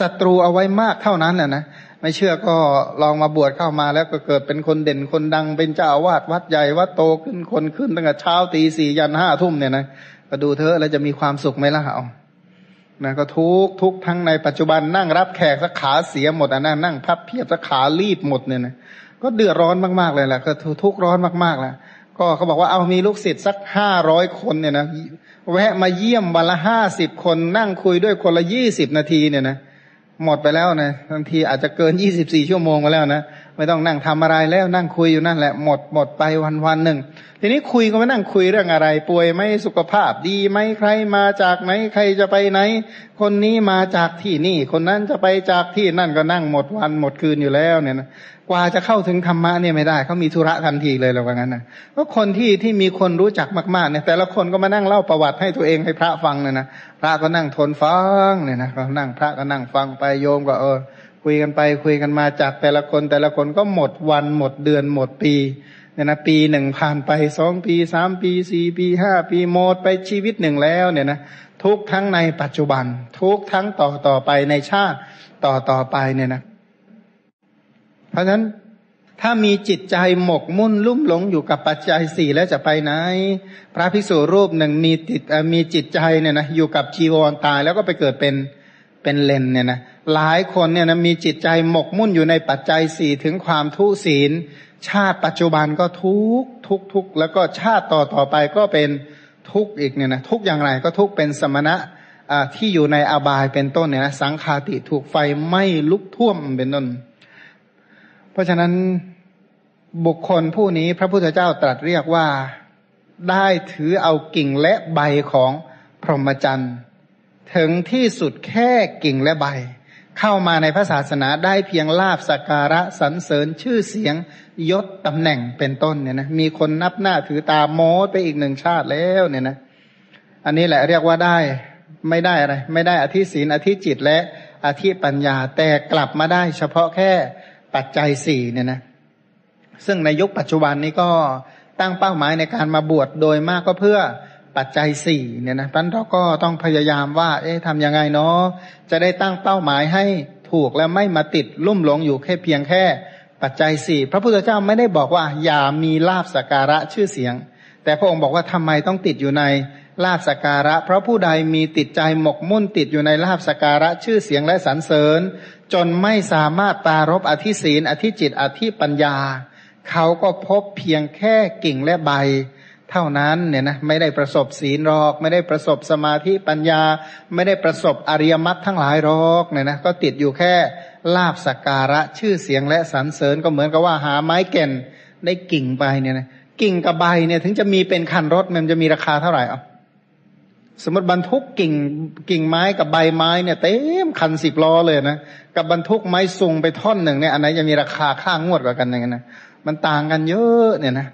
ศัตรูเอาไว้มากเท่านั้นแหละนะ ไม่เชื่อก็ลองมาบวชเข้ามาแล้วก็เกิดเป็นคนเด่นคนดังเป็นเจ้าอาวาสวัดใหญ่วัดโตขึ้นคนขึ้นตั้งแต่เช้าตีสี่ยันห้าทุ่มเนี่ยนะก็ดูเธอแล้วจะมีความสุขไหมล่ะเอานะก็ทุกทุกทั้งในปัจจุบันนั่งรับแขกสักขาเสียหมดอะนั่งนั่งพับเพียบสักขารีบหมดเนี่ยนะก็เดือดร้อนมากๆเลยแหละก็ทุกร้อนมากๆแหละก็เขาบอกว่าเอามีลูกศิษย์สักห้าร้อยคนเนี่ยนะแวะมาเยี่ยมวันละห้าสิบคนนั่งคุยด้วยคนละยี่สิบนาทีเนี่ยนะ หมดไปแล้วนะบางทีอาจจะเกินยี่สิบสี่ชั่วโมงไปแล้วนะไม่ต้องนั่งทำอะไรแล้วนั่งคุยอยู่นั่นแหละหมดหมดไปวันวันหนึ่งทีนี้คุยก็ไม่นั่งคุยเรื่องอะไร ป่วยไหมสุขภาพดีไหมใครมาจากไหนใครจะไปไหน คนนี้มาจากที่นี่ คนนั้นจะไปจากที่นั่นก็นั่งหมดวันหมดคืนอยู่แล้วเนี่ยนะ กว่าจะเข้าถึงธรรมะเนี่ยไม่ได้เขามีธุระทันทีเลยเราว่างั้นนะเพราะคนที่ที่มีคนรู้จักมากๆเนี่ยแต่ละคนก็มานั่งเล่าประวัติให้ตัวเองให้พระฟังเนี่ยนะพระก็นั่งทนฟังเนี่ยนะเขานั่งพระก็นั่งฟังไปโยมก็เออ คุยกันไปคุยกันมาจากแต่ละคนแต่ละคนก็หมดวันหมดเดือนหมดปีเนี่ยนะปีหนึ่งผ่านไปสองปีสามปีสี่ปีห้าปีหมดไปชีวิตหนึ่งแล้วเนี่ยนะทุกทั้งในปัจจุบัน ทุกทั้งต่อต่อไปในชาติต่อต่อไปเนี่ยนะ เพราะฉะนั้นถ้ามีจิตใจหมกมุ่นลุ่มหลงอยู่กับปัจจัยสี่แล้วจะไปไหน พระภิกษุรูปหนึ่งมีจิตมีจิตใจเนี่ยนะอยู่กับจีวรตายแล้วก็ไปเกิดเป็นเป็นเลนเนี่ยนะหลายคนเนี่ยนะมีจิตใจหมกมุ่นอยู่ในปัจจัยสี่ถึงความทุศีล ชาติปัจจุบันก็ทุกทุกทุกแล้วก็ชาติต่อต่อไปก็เป็นทุกอีกเนี่ยนะทุกอย่างไรก็ทุกเป็นสมณะที่อยู่ในอบายเป็นต้นเนี่ยนะสังคาติถูกไฟไหม้ลุกท่วมเป็นต้น เพราะฉะนั้นบุคคลผู้นี้พระพุทธเจ้าตรัสเรียกว่าได้ถือเอากิ่งและใบของพรหมจรรย์ถึงที่สุดแค่กิ่งและใบ เข้ามาในพระศาสนาได้เพียงลาบสักการะสรรเสริญชื่อเสียงยศตำแหน่งเป็นต้นเนี่ยนะมีคนนับหน้าถือตาโมดไปอีกหนึ่งชาติแล้วเนี่ยนะอันนี้แหละเรียกว่าได้ไม่ได้อะไร ไม่ได้อธิศีลอธิจิตและอธิปัญญาแต่กลับมาได้เฉพาะแค่ ปัจจัยสี่เนี่ยนะ ซึ่งในยุคปัจจุบันนี้ก็ตั้งเป้าหมายในการมาบวชโดยมากก็เพื่อปัจจัยสี่เนี่ยนะท่านเราก็ต้องพยายามว่า เอ๊ะทำยังไงเนาะจะได้ตั้งเป้าหมายให้ถูกและไม่มาติดลุ่มหลงอยู่แค่เพียงแค่ ปัจจัยสี่พระพุทธเจ้าไม่ได้บอกว่า อย่ามีลาบสการะชื่อเสียง แต่พระองค์บอกว่าทำไมต้องติดอยู่ในลาบสการะ เพราะผู้ใดมีติดใจหมกมุ่นติดอยู่ในลาบสการะชื่อเสียงและสรรเสริญ จนไม่สามารถปารบอธิศีลอธิจิต อธิปัญญา เขาก็พบเพียงแค่กิ่งและใบ เท่านั้นเนี่ยนะไม่ได้ประสบศีลหรอก ไม่ได้ประสบสมาธิปัญญา ไม่ได้ประสบอริยมรรคทั้งหลายหรอกเนี่ยนะก็ติดอยู่แค่ลาบสักการะชื่อเสียงและสรรเสริญก็เหมือนกับว่าหาไม้เก่นได้กิ่งไปเนี่ยนะกิ่งกับใบเนี่ยถึงจะมีเป็นคันรถมันจะมีราคาเท่าไหร่อะ สมมติบรรทุกกิ่งกิ่งไม้กับใบไม้เนี่ยเต็มคันสิบล้อเลยนะกับบรรทุกไม้ซุงไปท่อนหนึ่งเนี่ยอันไหนจะมีราคาค่างวดกว่ากันอย่างนั้นนะมันต่างกันเยอะเนี่ยนะ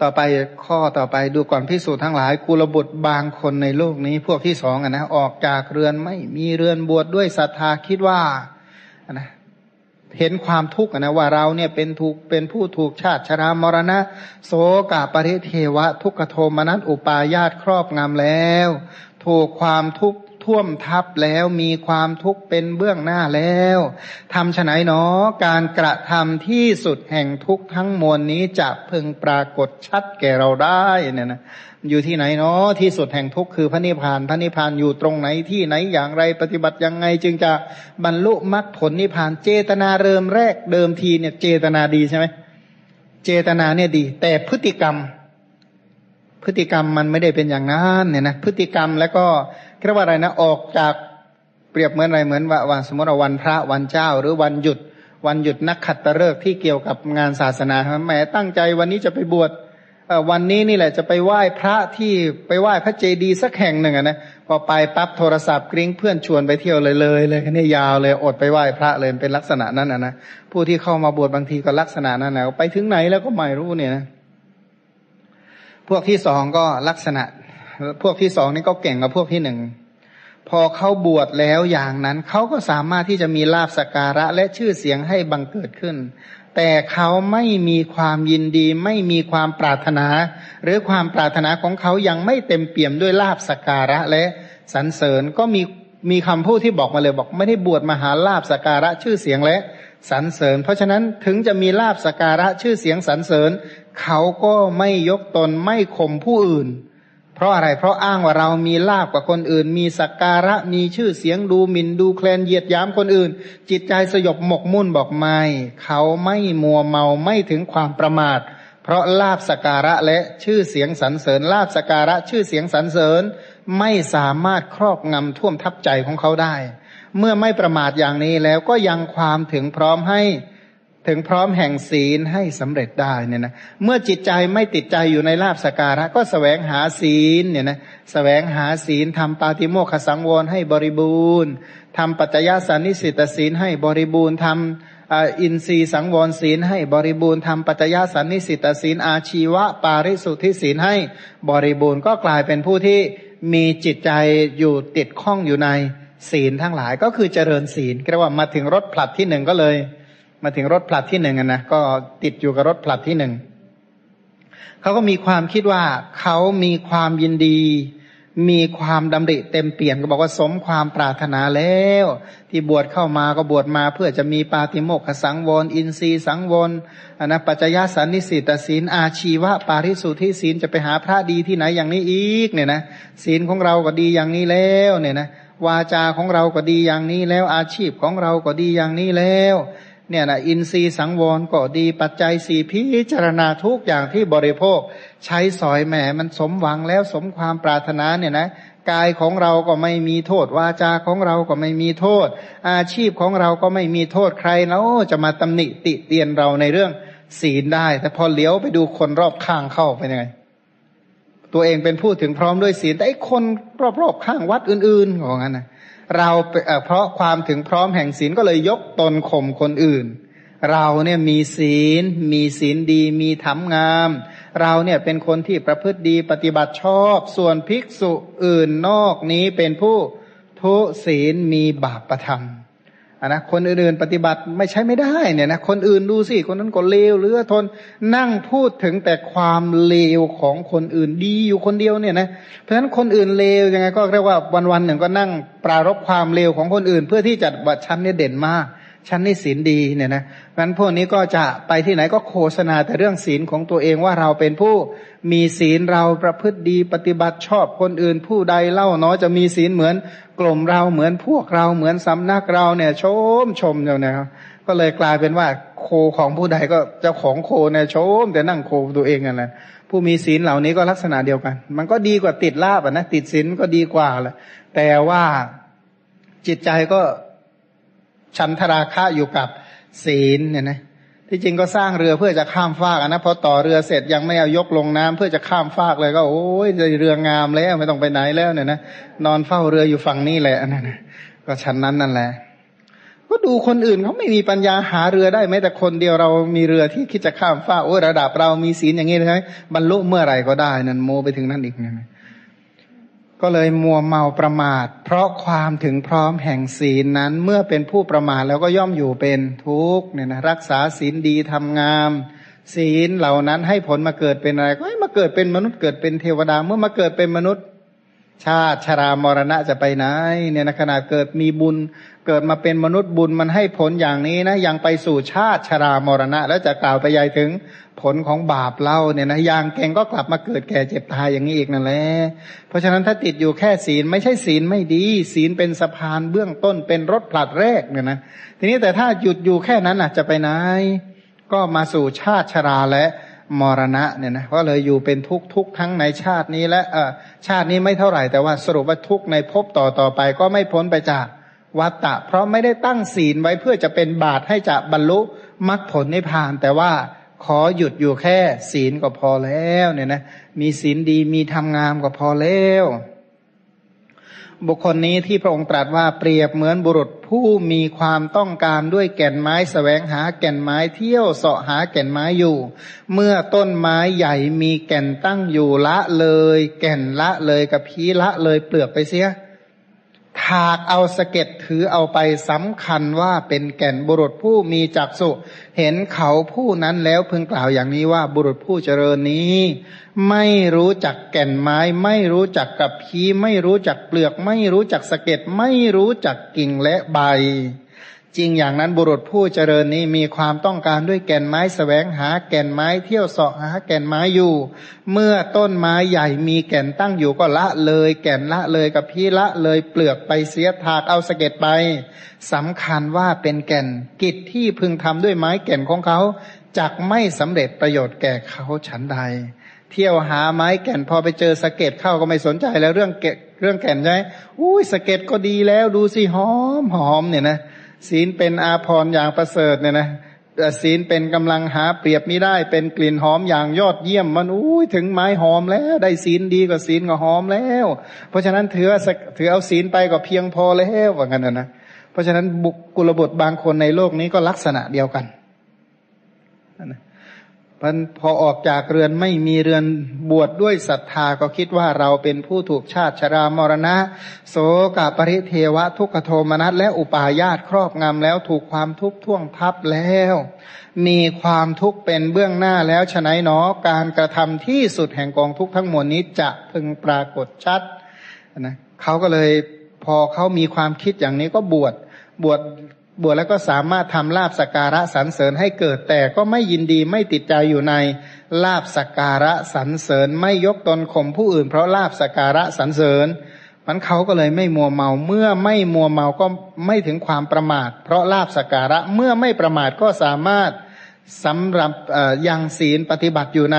ต่อไปข้อต่อไปดูก่อนพิสูจน์ทั้งหลายกุลบุตรบางคนในโลกนี้ พวกที่สองอะนะออกจากเรือนไม่มีเรือนบวชดด้วยศรัทธาคิดว่านะ เห็นความทุกข์นะว่าเราเนี่ยเป็นถูกเป็นผู้ถูกชาติชรามรณะ โสกาปริเทวะ ทุกขโทมนัสอุปายาตครอบงำแล้ว ถูกความทุกข์ ท่วมทับแล้วมีความทุกข์เป็นเบื้องหน้าแล้วทำฉไหนเนาะการกระทำที่สุดแห่งทุกข์ทั้งมวลนี้จะพึงปรากฏชัดแก่เราได้เนี่ยนะอยู่ที่ไหนเนาะที่สุดแห่งทุกข์คือพระนิพพานพระนิพพานอยู่ตรงไหนที่ไหนอย่างไรปฏิบัติยังไง จึงจะบรรลุมรรคผลนิพพานเจตนาเริ่มแรกเดิมทีเนี่ยเจตนาดีใช่ไหมเจตนาเนี่ยดี แต่พฤติกรรม พฤติกรรมมันไม่ได้เป็นอย่างนั้นเนี่ยนะพฤติกรรมแล้วก็ เรียกว่าอะไรนะ ออกจากเปรียบเหมือนอะไรเหมือนว่าวันสมมติวันพระวันเจ้า หรือวันหยุด วันหยุดนักขัตฤกษ์ที่เกี่ยวกับงานศาสนาแหมตั้งใจวันนี้จะไปบวชวันนี้นี่แหละจะไปไหว้พระที่ไปไหว้พระเจดีย์สักแห่งหนึ่งนะพอไปปั๊บโทรศัพท์กริ้งเพื่อนชวนไปเที่ยวเลยเลยเลยนี่ยาวเลยอดไปไหว้พระเลยเป็นลักษณะนั้นนะผู้ที่เข้ามาบวชบางทีก็ลักษณะนั้นแล้วไปถึงไหนแล้วก็ไม่รู้เนี่ยนะพวกที่สองก็ลักษณะ พวกที่สองนี่ก็เก่งกว่าพวกที่หนึ่งพอเขาบวชแล้วอย่างนั้น เขาก็สามารถที่จะมีลาบสการะและชื่อเสียงให้บังเกิดขึ้น แต่เขาไม่มีความยินดี ไม่มีความปรารถนา หรือความปรารถนาของเขายังไม่เต็มเปี่ยมด้วยลาบสการะและสรรเสริญก็มีมีคำพูดที่บอกมาเลยบอกไม่ได้บวชมหาลาบสการะชื่อเสียงและสรรเสริญ เพราะฉะนั้นถึงจะมีลาบสการะชื่อเสียงสรรเสริญ เขาก็ไม่ยกตนไม่ข่มผู้อื่น เพราะอะไร เพราะอ้างว่าเรามีลาบกว่าคนอื่น มีสักการะ มีชื่อเสียงดูหมิ่นดูแคลนเหยียดย้ำคนอื่น จิตใจสยบหมกมุ่นบอกไม่ เขาไม่มัวเมาไม่ถึงความประมาท เพราะลาบสักการะและชื่อเสียงสรรเสริญลาบสักการะชื่อเสียงสรรเสริญ ไม่สามารถครอบงำท่วมทับใจของเขาได้ เมื่อไม่ประมาทอย่างนี้แล้วก็ยังความถึงพร้อมให้ ถึงพร้อมแห่งศีลให้สำเร็จได้เนี่ยนะเมื่อจิตใจไม่ติดใจอยู่ในลาบสการะ ก็สแสวงหาศีลเนี่ยนะสแสวงหาศีลทำปาติโมขสังวรให้บริบูรณ์ทำปัจจยสันนิสิตศีลให้บริบูรณ์ทำอินทรีสังวรศีลให้บริบูรณ์ทำปัจจยสันนิสิตศีลอาชีวะ ปาริสุทธิศีลให้บริบูรณ์ก็กลายเป็นผู้ที่มีจิตใจอยู่ติดข้องอยู่ในศีลทั้งหลายก็คือเจริญศีลเรียกว่ามาถึงรถผลัดที่หนึ่งก็เลย มาถึงรถผลัดที่หนึ่งนะก็ติดอยู่กับรถผลัดที่หนึ่งเขาก็มีความคิดว่าเขามีความยินดี มีความดำริเต็มเปี่ยมก็บอกว่าสมความปรารถนาแล้ว ที่บวชเข้ามาก็บวชมาเพื่อจะมีปาติโมกขสังวรอินทรีสังวรอนะปัจจยสันนิสิตศีลอาชีวะปาริสุทธิศีลจะไปหาพระดีที่ไหนอย่างนี้อีกเนี่ยนะศีลของเราก็ดีอย่างนี้แล้วเนี่ยนะวาจาของเราก็ดีอย่างนี้แล้วอาชีพของเราก็ดีอย่างนี้แล้ว เนี่ยนะอินทรีย์สังวรก็ดีปัจจัยสี่พิจารณาทุกอย่างที่บริโภค ใช้สอยแหมมันสมหวังแล้วสมความปรารถนาเนี่ยนะกายของเราก็ไม่มีโทษวาจาของเราก็ไม่มีโทษ อาชีพของเราก็ไม่มีโทษใครแล้วจะมาตำหนิติเตียนเราในเรื่องศีลได้ แต่พอเลี้ยวไปดูคนรอบข้างเข้าไปยังไง ตัวเองเป็นผู้ถึงพร้อมด้วยศีลแต่ไอ้คนรอบๆข้างวัดอื่นๆของนั้นนะ เราเพราะความถึงพร้อมแห่งศีลก็เลยยกตนข่มคนอื่น เราเนี่ยมีศีล มีศีลดี มีธรรมงาม เราเนี่ยเป็นคนที่ประพฤติดีปฏิบัติชอบ ส่วนภิกษุอื่นนอกนี้เป็นผู้ทุศีลมีบาปประทำ นะคนอื่นๆปฏิบัติไม่ใช่ไม่ได้เนี่ยนะคนอื่นดูสิคนนั้นก็เลวหรือทนนั่งพูดถึงแต่ความเลวของคนอื่นดีอยู่คนเดียวเนี่ยนะเพราะฉะนั้นคนอื่นเลวยังไงก็เรียกว่าวันๆหนึ่งก็นั่งปรารบความเลวของคนอื่น เพื่อที่จะว่าฉันเนี่ยเด่นมากฉันนี่ศีลดีเนี่ยนะงั้นพวกนี้ก็จะไปที่ไหนก็โฆษณาแต่เรื่องศีลของตัวเองว่าเราเป็นผู้มีศีลเราประพฤติดีปฏิบัติชอบคนอื่น ผู้ใดเล่าเนาะจะมีศีลเหมือน กลุ่มเราเหมือนพวกเราเหมือนสำนักเราเนี่ย ชมชมเนี่ยนะครับก็เลยกลายเป็นว่าโคของผู้ใดก็เจ้าของโคเนี่ยชม แต่นั่งโคตัวเองกันแหละผู้มีศีลเหล่านี้ก็ลักษณะเดียวกัน มันก็ดีกว่าติดลาบอะนะติดศีลก็ดีกว่าแหละแต่ว่าจิตใจก็ฉันทราคะอยู่กับศีลเนี่ยนะ ที่จริงก็สร้างเรือเพื่อจะข้ามฟากนะพอต่อเรือเสร็จยังไม่เอายกลงน้ำเพื่อจะข้ามฟากเลยก็โอ้ยเรืองามแล้วไม่ต้องไปไหนแล้วเนี่ยนะนอนเฝ้าเรืออยู่ฝั่งนี้แหละนั่นนก็ชั้นนั้นนั่นแหละก็ดูคนอื่นเขาไม่มีปัญญาหาเรือได้แม้แต่คนเดียวเรามีเรือที่คิดจะข้ามฟากโอ้ระดับเรามีศีลอย่างนี้เลยบรรลุเมื่อไหร่ก็ได้นั่นโมไปถึงนั่นอีกเนี่ย ก็เลยมัวเมาประมาท เพราะความถึงพร้อมแห่งศีลนั้น เมื่อเป็นผู้ประมาทแล้วก็ย่อมอยู่เป็นทุกข์เนี่ยนะรักษาศีลดีทำงาม ศีลเหล่านั้นให้ผลมาเกิดเป็นอะไรก็ให้มาเกิดเป็นมนุษย์เกิดเป็นเทวดาเมื่อมาเกิดเป็นมนุษย์ ชาติชรามรณะจะไปไหนเนี่ยนะขนาดเกิดมีบุญ เกิดมาเป็นมนุษย์บุญมันให้ผลอย่างนี้นะยังไปสู่ชาติชรามรณะ แล้วจะกล่าวไปใหญ่ถึงผลของบาปเล่าเนี่ยนะอย่างเก่งก็กลับมาเกิดแก่เจ็บตายอย่างนี้อีกนั่นแหละเพราะฉะนั้นถ้าติดอยู่แค่ศีลไม่ใช่ศีลไม่ดี ศีลเป็นสะพานเบื้องต้นเป็นรถผลัดแรกเนี่ยนะทีนี้แต่ถ้าหยุดอยู่แค่นั้นอะจะไปไหนก็มาสู่ชาติชราและ มรณะเนี่ยนะก็เลยอยู่เป็นทุกทุกทั้งในชาตินี้และเออชาตินี้ไม่เท่าไหร่แต่ว่าสรุปว่าทุกในภพต่อต่อไปก็ไม่พ้นไปจากวัตตะ เพราะไม่ได้ตั้งศีลไว้เพื่อจะเป็นบาตให้จะบรรลุมรรคผลนิพพาน แต่ว่าขอหยุดอยู่แค่ศีลก็พอแล้วเนี่ยนะมีศีลดีมีทำงามก็พอแล้ว บุคคลนี้ที่พระองค์ตรัสว่าเปรียบเหมือนบุรุษผู้มีความต้องการด้วยแก่นไม้สแสวงหาแก่นไม้เที่ยวเสาะหาแก่นไม้อยู่ เมื่อต้นไม้ใหญ่มีแก่นตั้งอยู่ละเลย แก่นละเลยกับพีละเลยเปลือกไปเสีย ถากเอาสะเก็ดถือเอาไปสำคัญว่าเป็นแก่นบุรุษผู้มีจักสุเห็นเขาผู้นั้นแล้วพึงกล่าวอย่างนี้ว่าบุรุษผู้เจริญนี้ ไม่รู้จักแก่นไม้ ไม่รู้จักกับพีไม่รู้จักเปลือก ไม่รู้จักสะเก็ดไม่รู้จักกิ่งและใบ จริงอย่างนั้นบุรุษผู้เจริญนี้มีความต้องการด้วยแก่นไม้สแสวงหาแก่นไม้เที่ยวเสาะหาแก่นไม้อยู่ เมื่อต้นไม้ใหญ่มีแก่นตั้งอยู่ก็ละเลย แก่นละเลยกับพี่ละเลยเปลือกไปเสียถากเอาสะเก็ดไปสำคัญว่าเป็นแก่นกิจที่พึงทำด้วยไม้แก่นของเขาจักไม่สำเร็จประโยชน์แก่เขาฉันใด เที่ยวหาไม้แก่นพอไปเจอสะเก็ดเข้าก็ไม่สนใจแล้วเรื่องเกเรื่องแก่นใช่อุ้ยสะเก็ดก็ดีแล้วดูสิหอมหอมเนี่ยนะ ศีลเป็นอาภรณ์อย่างประเสริฐเนี่ยนะศีลเป็นกำลังหาเปรียบไม่ได้ เป็นกลิ่นหอมอย่างยอดเยี่ยมมันอุ้ยถึงไม้หอมแล้ว ได้ศีลดีกว่าศีลก็หอมแล้ว เพราะฉะนั้นถือถือเอาศีลไปก็เพียงพอแล้วว่างั้นนะเพราะฉะนั้นบุคกุลบุตรบางคนในโลกนี้ก็ลักษณะเดียวกันนะ มันพอออกจากเรือนไม่มีเรือนบวชดด้วยศรัทธาก็คิดว่าเราเป็นผู้ถูกชาติชรามรณะ โสกปริเทวะทุกขโทมนัสและอุปาญาตครอบงำแล้วถูกความทุกข์ท่วงทับแล้ว มีความทุกข์เป็นเบื้องหน้าแล้วฉะนั้นเนาการกระทำที่สุดแห่งกองทุกข์ทั้งมวลนี้จะพึงปรากฏชัดนะเขาก็เลยพอเขามีความคิดอย่างนี้ก็บวชบวช บวชแล้วก็สามารถทำลาบสการะสรรเสริญให้เกิดแต่ก็ไม่ยินดีไม่ติดใจอยู่ในลาบสการะสรรเสริญไม่ยกตนข่มผู้อื่น เพราะลาบสการะสรรเสริญมันเขาก็เลยไม่มัวเมาเมื่อไม่มัวเมาก็ไม่ถึงความประมาท เพราะลาบสการะเมื่อไม่ประมาทก็สามารถสำหรับยังศีลปฏิบัติอยู่ใน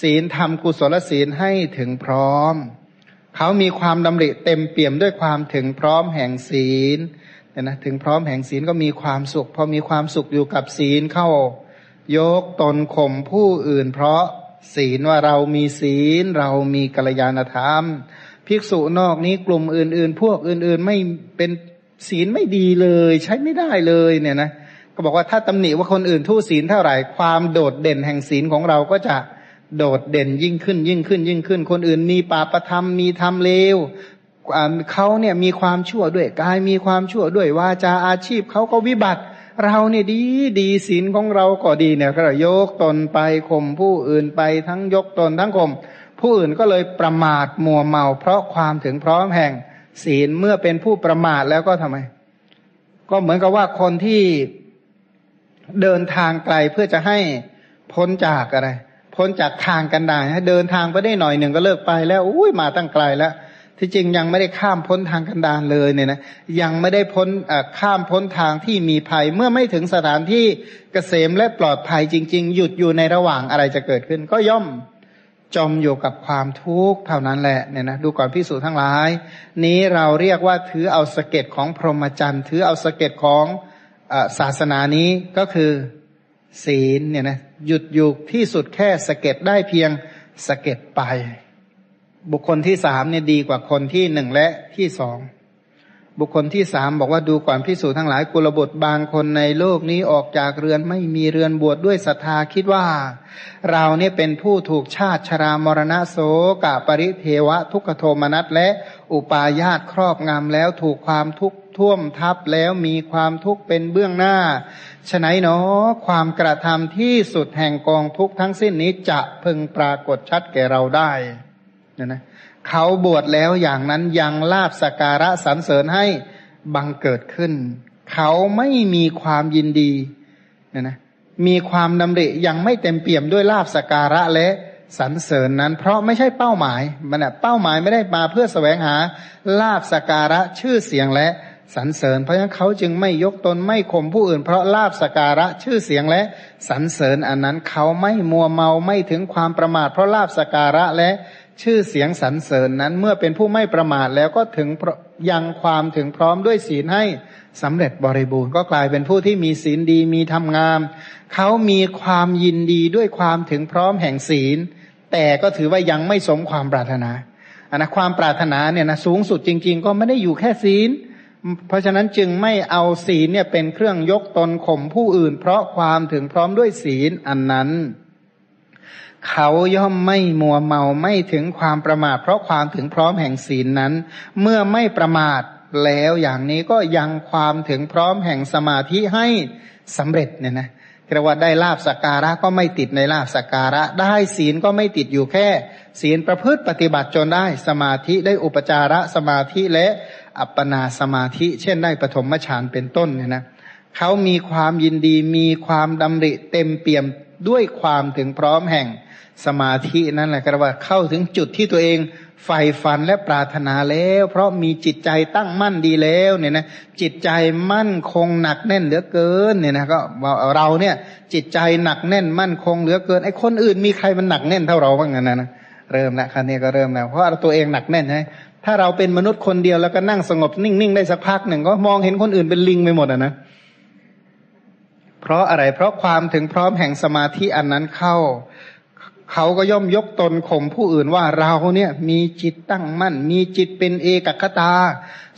ศีลทำกุศลศีลให้ถึงพร้อม เขามีความดำริเต็มเปี่ยมด้วยความถึงพร้อมแห่งศีล เนี่ยนะถึงพร้อมแห่งศีลก็มีความสุข พอมีความสุขอยู่กับศีลเข้ายกตนข่มผู้อื่น เพราะศีลว่าเรามีศีล เรามีกัลยาณธรรม ภิกษุนอกนี้กลุ่มอื่น ๆ พวกอื่น ๆ ไม่เป็นศีลไม่ดีเลย ใช้ไม่ได้เลยเนี่ยนะก็บอกว่าถ้าตำหนิว่าคนอื่นทุศีลเท่าไหร่ความโดดเด่นแห่งศีลของเราก็จะโดดเด่นยิ่งขึ้นยิ่งขึ้นยิ่งขึ้น คนอื่นมีปาประธรรมมีธรรมเลว เขาเนี่ยมีความชั่วด้วยกายมีความชั่วด้วยวาจาอาชีพเขาก็วิบัติ เราเนี่ยดีดีศีลของเราก็ดีเนี่ยก็ยกตนไปข่มผู้อื่นไปทั้งยกตนทั้งข่มผู้อื่นก็เลยประมาทมัวเมา เพราะความถึงพร้อมแห่งศีลเมื่อเป็นผู้ประมาทแล้วก็ทำไม ก็เหมือนกับว่าคนที่เดินทางไกลเพื่อจะให้พ้นจากอะไรพ้นจากทางกันดารเดินทางไปได้หน่อยหนึ่งก็เลิกไปแล้วอุ้ยมาตั้งไกลแล้ว ที่จริงยังไม่ได้ข้ามพ้นทางกันดารเลยเนี่ยนะยังไม่ได้พ้นข้ามพ้นทางที่มีภัย เมื่อไม่ถึงสถานที่เกษมและปลอดภัยจริง ๆ หยุดอยู่ในระหว่างอะไรจะเกิดขึ้น ก็ย่อมจมอยู่กับความทุกข์เท่านั้นแหละเนี่ยนะดูก่อนพิสูจน์ทั้งหลาย นี้เราเรียกว่าถือเอาสะเก็ดของพรหมจรรย์ ถือเอาสะเก็ดของศาสนานี้ก็คือศีลเนี่ยนะหยุดอยู่ที่สุดแค่สะเก็ดได้เพียงสะเก็ดไป บุคคลที่สามเนี่ยดีกว่าคนที่หนึ่งและที่สองบุคคลที่สามบอกว่าดูก่อนภิกษุทั้งหลายกุลบุตรบางคนในโลกนี้ออกจากเรือนไม่มีเรือนบวชด้วยศรัทธาคิดว่า เราเนี่ยเป็นผู้ถูกชาติชรามรณะโสกะปริเทวะ ทุกขโทมนัสและอุปาญาตครอบงำแล้วถูกความทุกข์ท่วมทับแล้วมีความทุกข์เป็นเบื้องหน้าฉนเนาะความกระทำที่สุดแห่งกองทุกข์ทั้งสิ้นนี้จะพึงปรากฏชัดแก่เราได้ เนี่ยนะเขาบวชแล้วอย่างนั้นยังลาบสการะสรรเสริญให้บังเกิดขึ้น เขาไม่มีความยินดีเนี่ยนะมีความดำริยังไม่เต็มเปี่ยมด้วยลาบสการะและสรรเสริญนั้น เพราะไม่ใช่เป้าหมาย มันอะเป้าหมายไม่ได้มาเพื่อแสวงหาลาบสการะชื่อเสียงและสรรเสริญ เพราะฉะนั้นเขาจึงไม่ยกตนไม่ข่มผู้อื่น เพราะลาบสการะชื่อเสียงและสรรเสริญอันนั้นเขาไม่มัวเมาไม่ถึงความประมาท เพราะลาบสการะและ ชื่อเสียงสรรเสริญนั้นเมื่อเป็นผู้ไม่ประมาทแล้วก็ถึงยังความถึงพร้อมด้วยศีลให้สำเร็จบริบูรณ์ก็กลายเป็นผู้ที่มีศีลดีมีธรรมงาม เขามีความยินดีด้วยความถึงพร้อมแห่งศีล แต่ก็ถือว่ายังไม่สมความปรารถนาอันนะความปรารถนาเนี่ยนะสูงสุดจริง ๆ ก็ไม่ได้อยู่แค่ศีล เพราะฉะนั้นจึงไม่เอาศีลเนี่ยเป็นเครื่องยกตนข่มผู้อื่น เพราะความถึงพร้อมด้วยศีลอันนั้น เขาย่อมไม่มัวเมาไม่ถึงความประมาท เพราะความถึงพร้อมแห่งศีลนั้น เมื่อไม่ประมาทแล้วอย่างนี้ก็ยังความถึงพร้อมแห่งสมาธิให้สำเร็จเนี่ยนะเรียกว่าได้ลาบสักการะก็ไม่ติดในลาบสักการะ ได้ศีลก็ไม่ติดอยู่แค่ ศีลประพฤติปฏิบัติจนได้สมาธิได้อุปจาระสมาธิและอัปปนาสมาธิ เช่นได้ปฐมฌานเป็นต้นเนี่ยนะเขามีความยินดีมีความดำริเต็มเปี่ยมด้วยความถึงพร้อมแห่ง สมาธินั่นแหละก็ว่าเข้าถึงจุดที่ตัวเองใฝ่ฝันและปรารถนาแล้ว เพราะมีจิตใจตั้งมั่นดีแล้วเนี่ยนะจิตใจมั่นคงหนักแน่นเหลือเกินเนี่ยนะก็เราเนี่ยจิตใจหนักแน่นมั่นคงเหลือเกินไอ้คนอื่นมีใครมันหนักแน่นเท่าเราบ้างนะนะเริ่มแล้วคันนี้ก็เริ่มแล้วเพราะตัวเองหนักแน่นใช่ถ้าเราเป็นมนุษย์คนเดียวแล้วก็นั่งสงบนิ่งๆได้สักพักหนึ่งก็มองเห็นคนอื่นเป็นลิงไปหมดอะนะเพราะอะไรเพราะความถึงพร้อมแห่งสมาธิอันนั้นเข้า เขาก็ย่อมยกตนข่มผู้อื่นว่าเราเนี่ยมีจิตตั้งมั่น มีจิตเป็นเอกคตา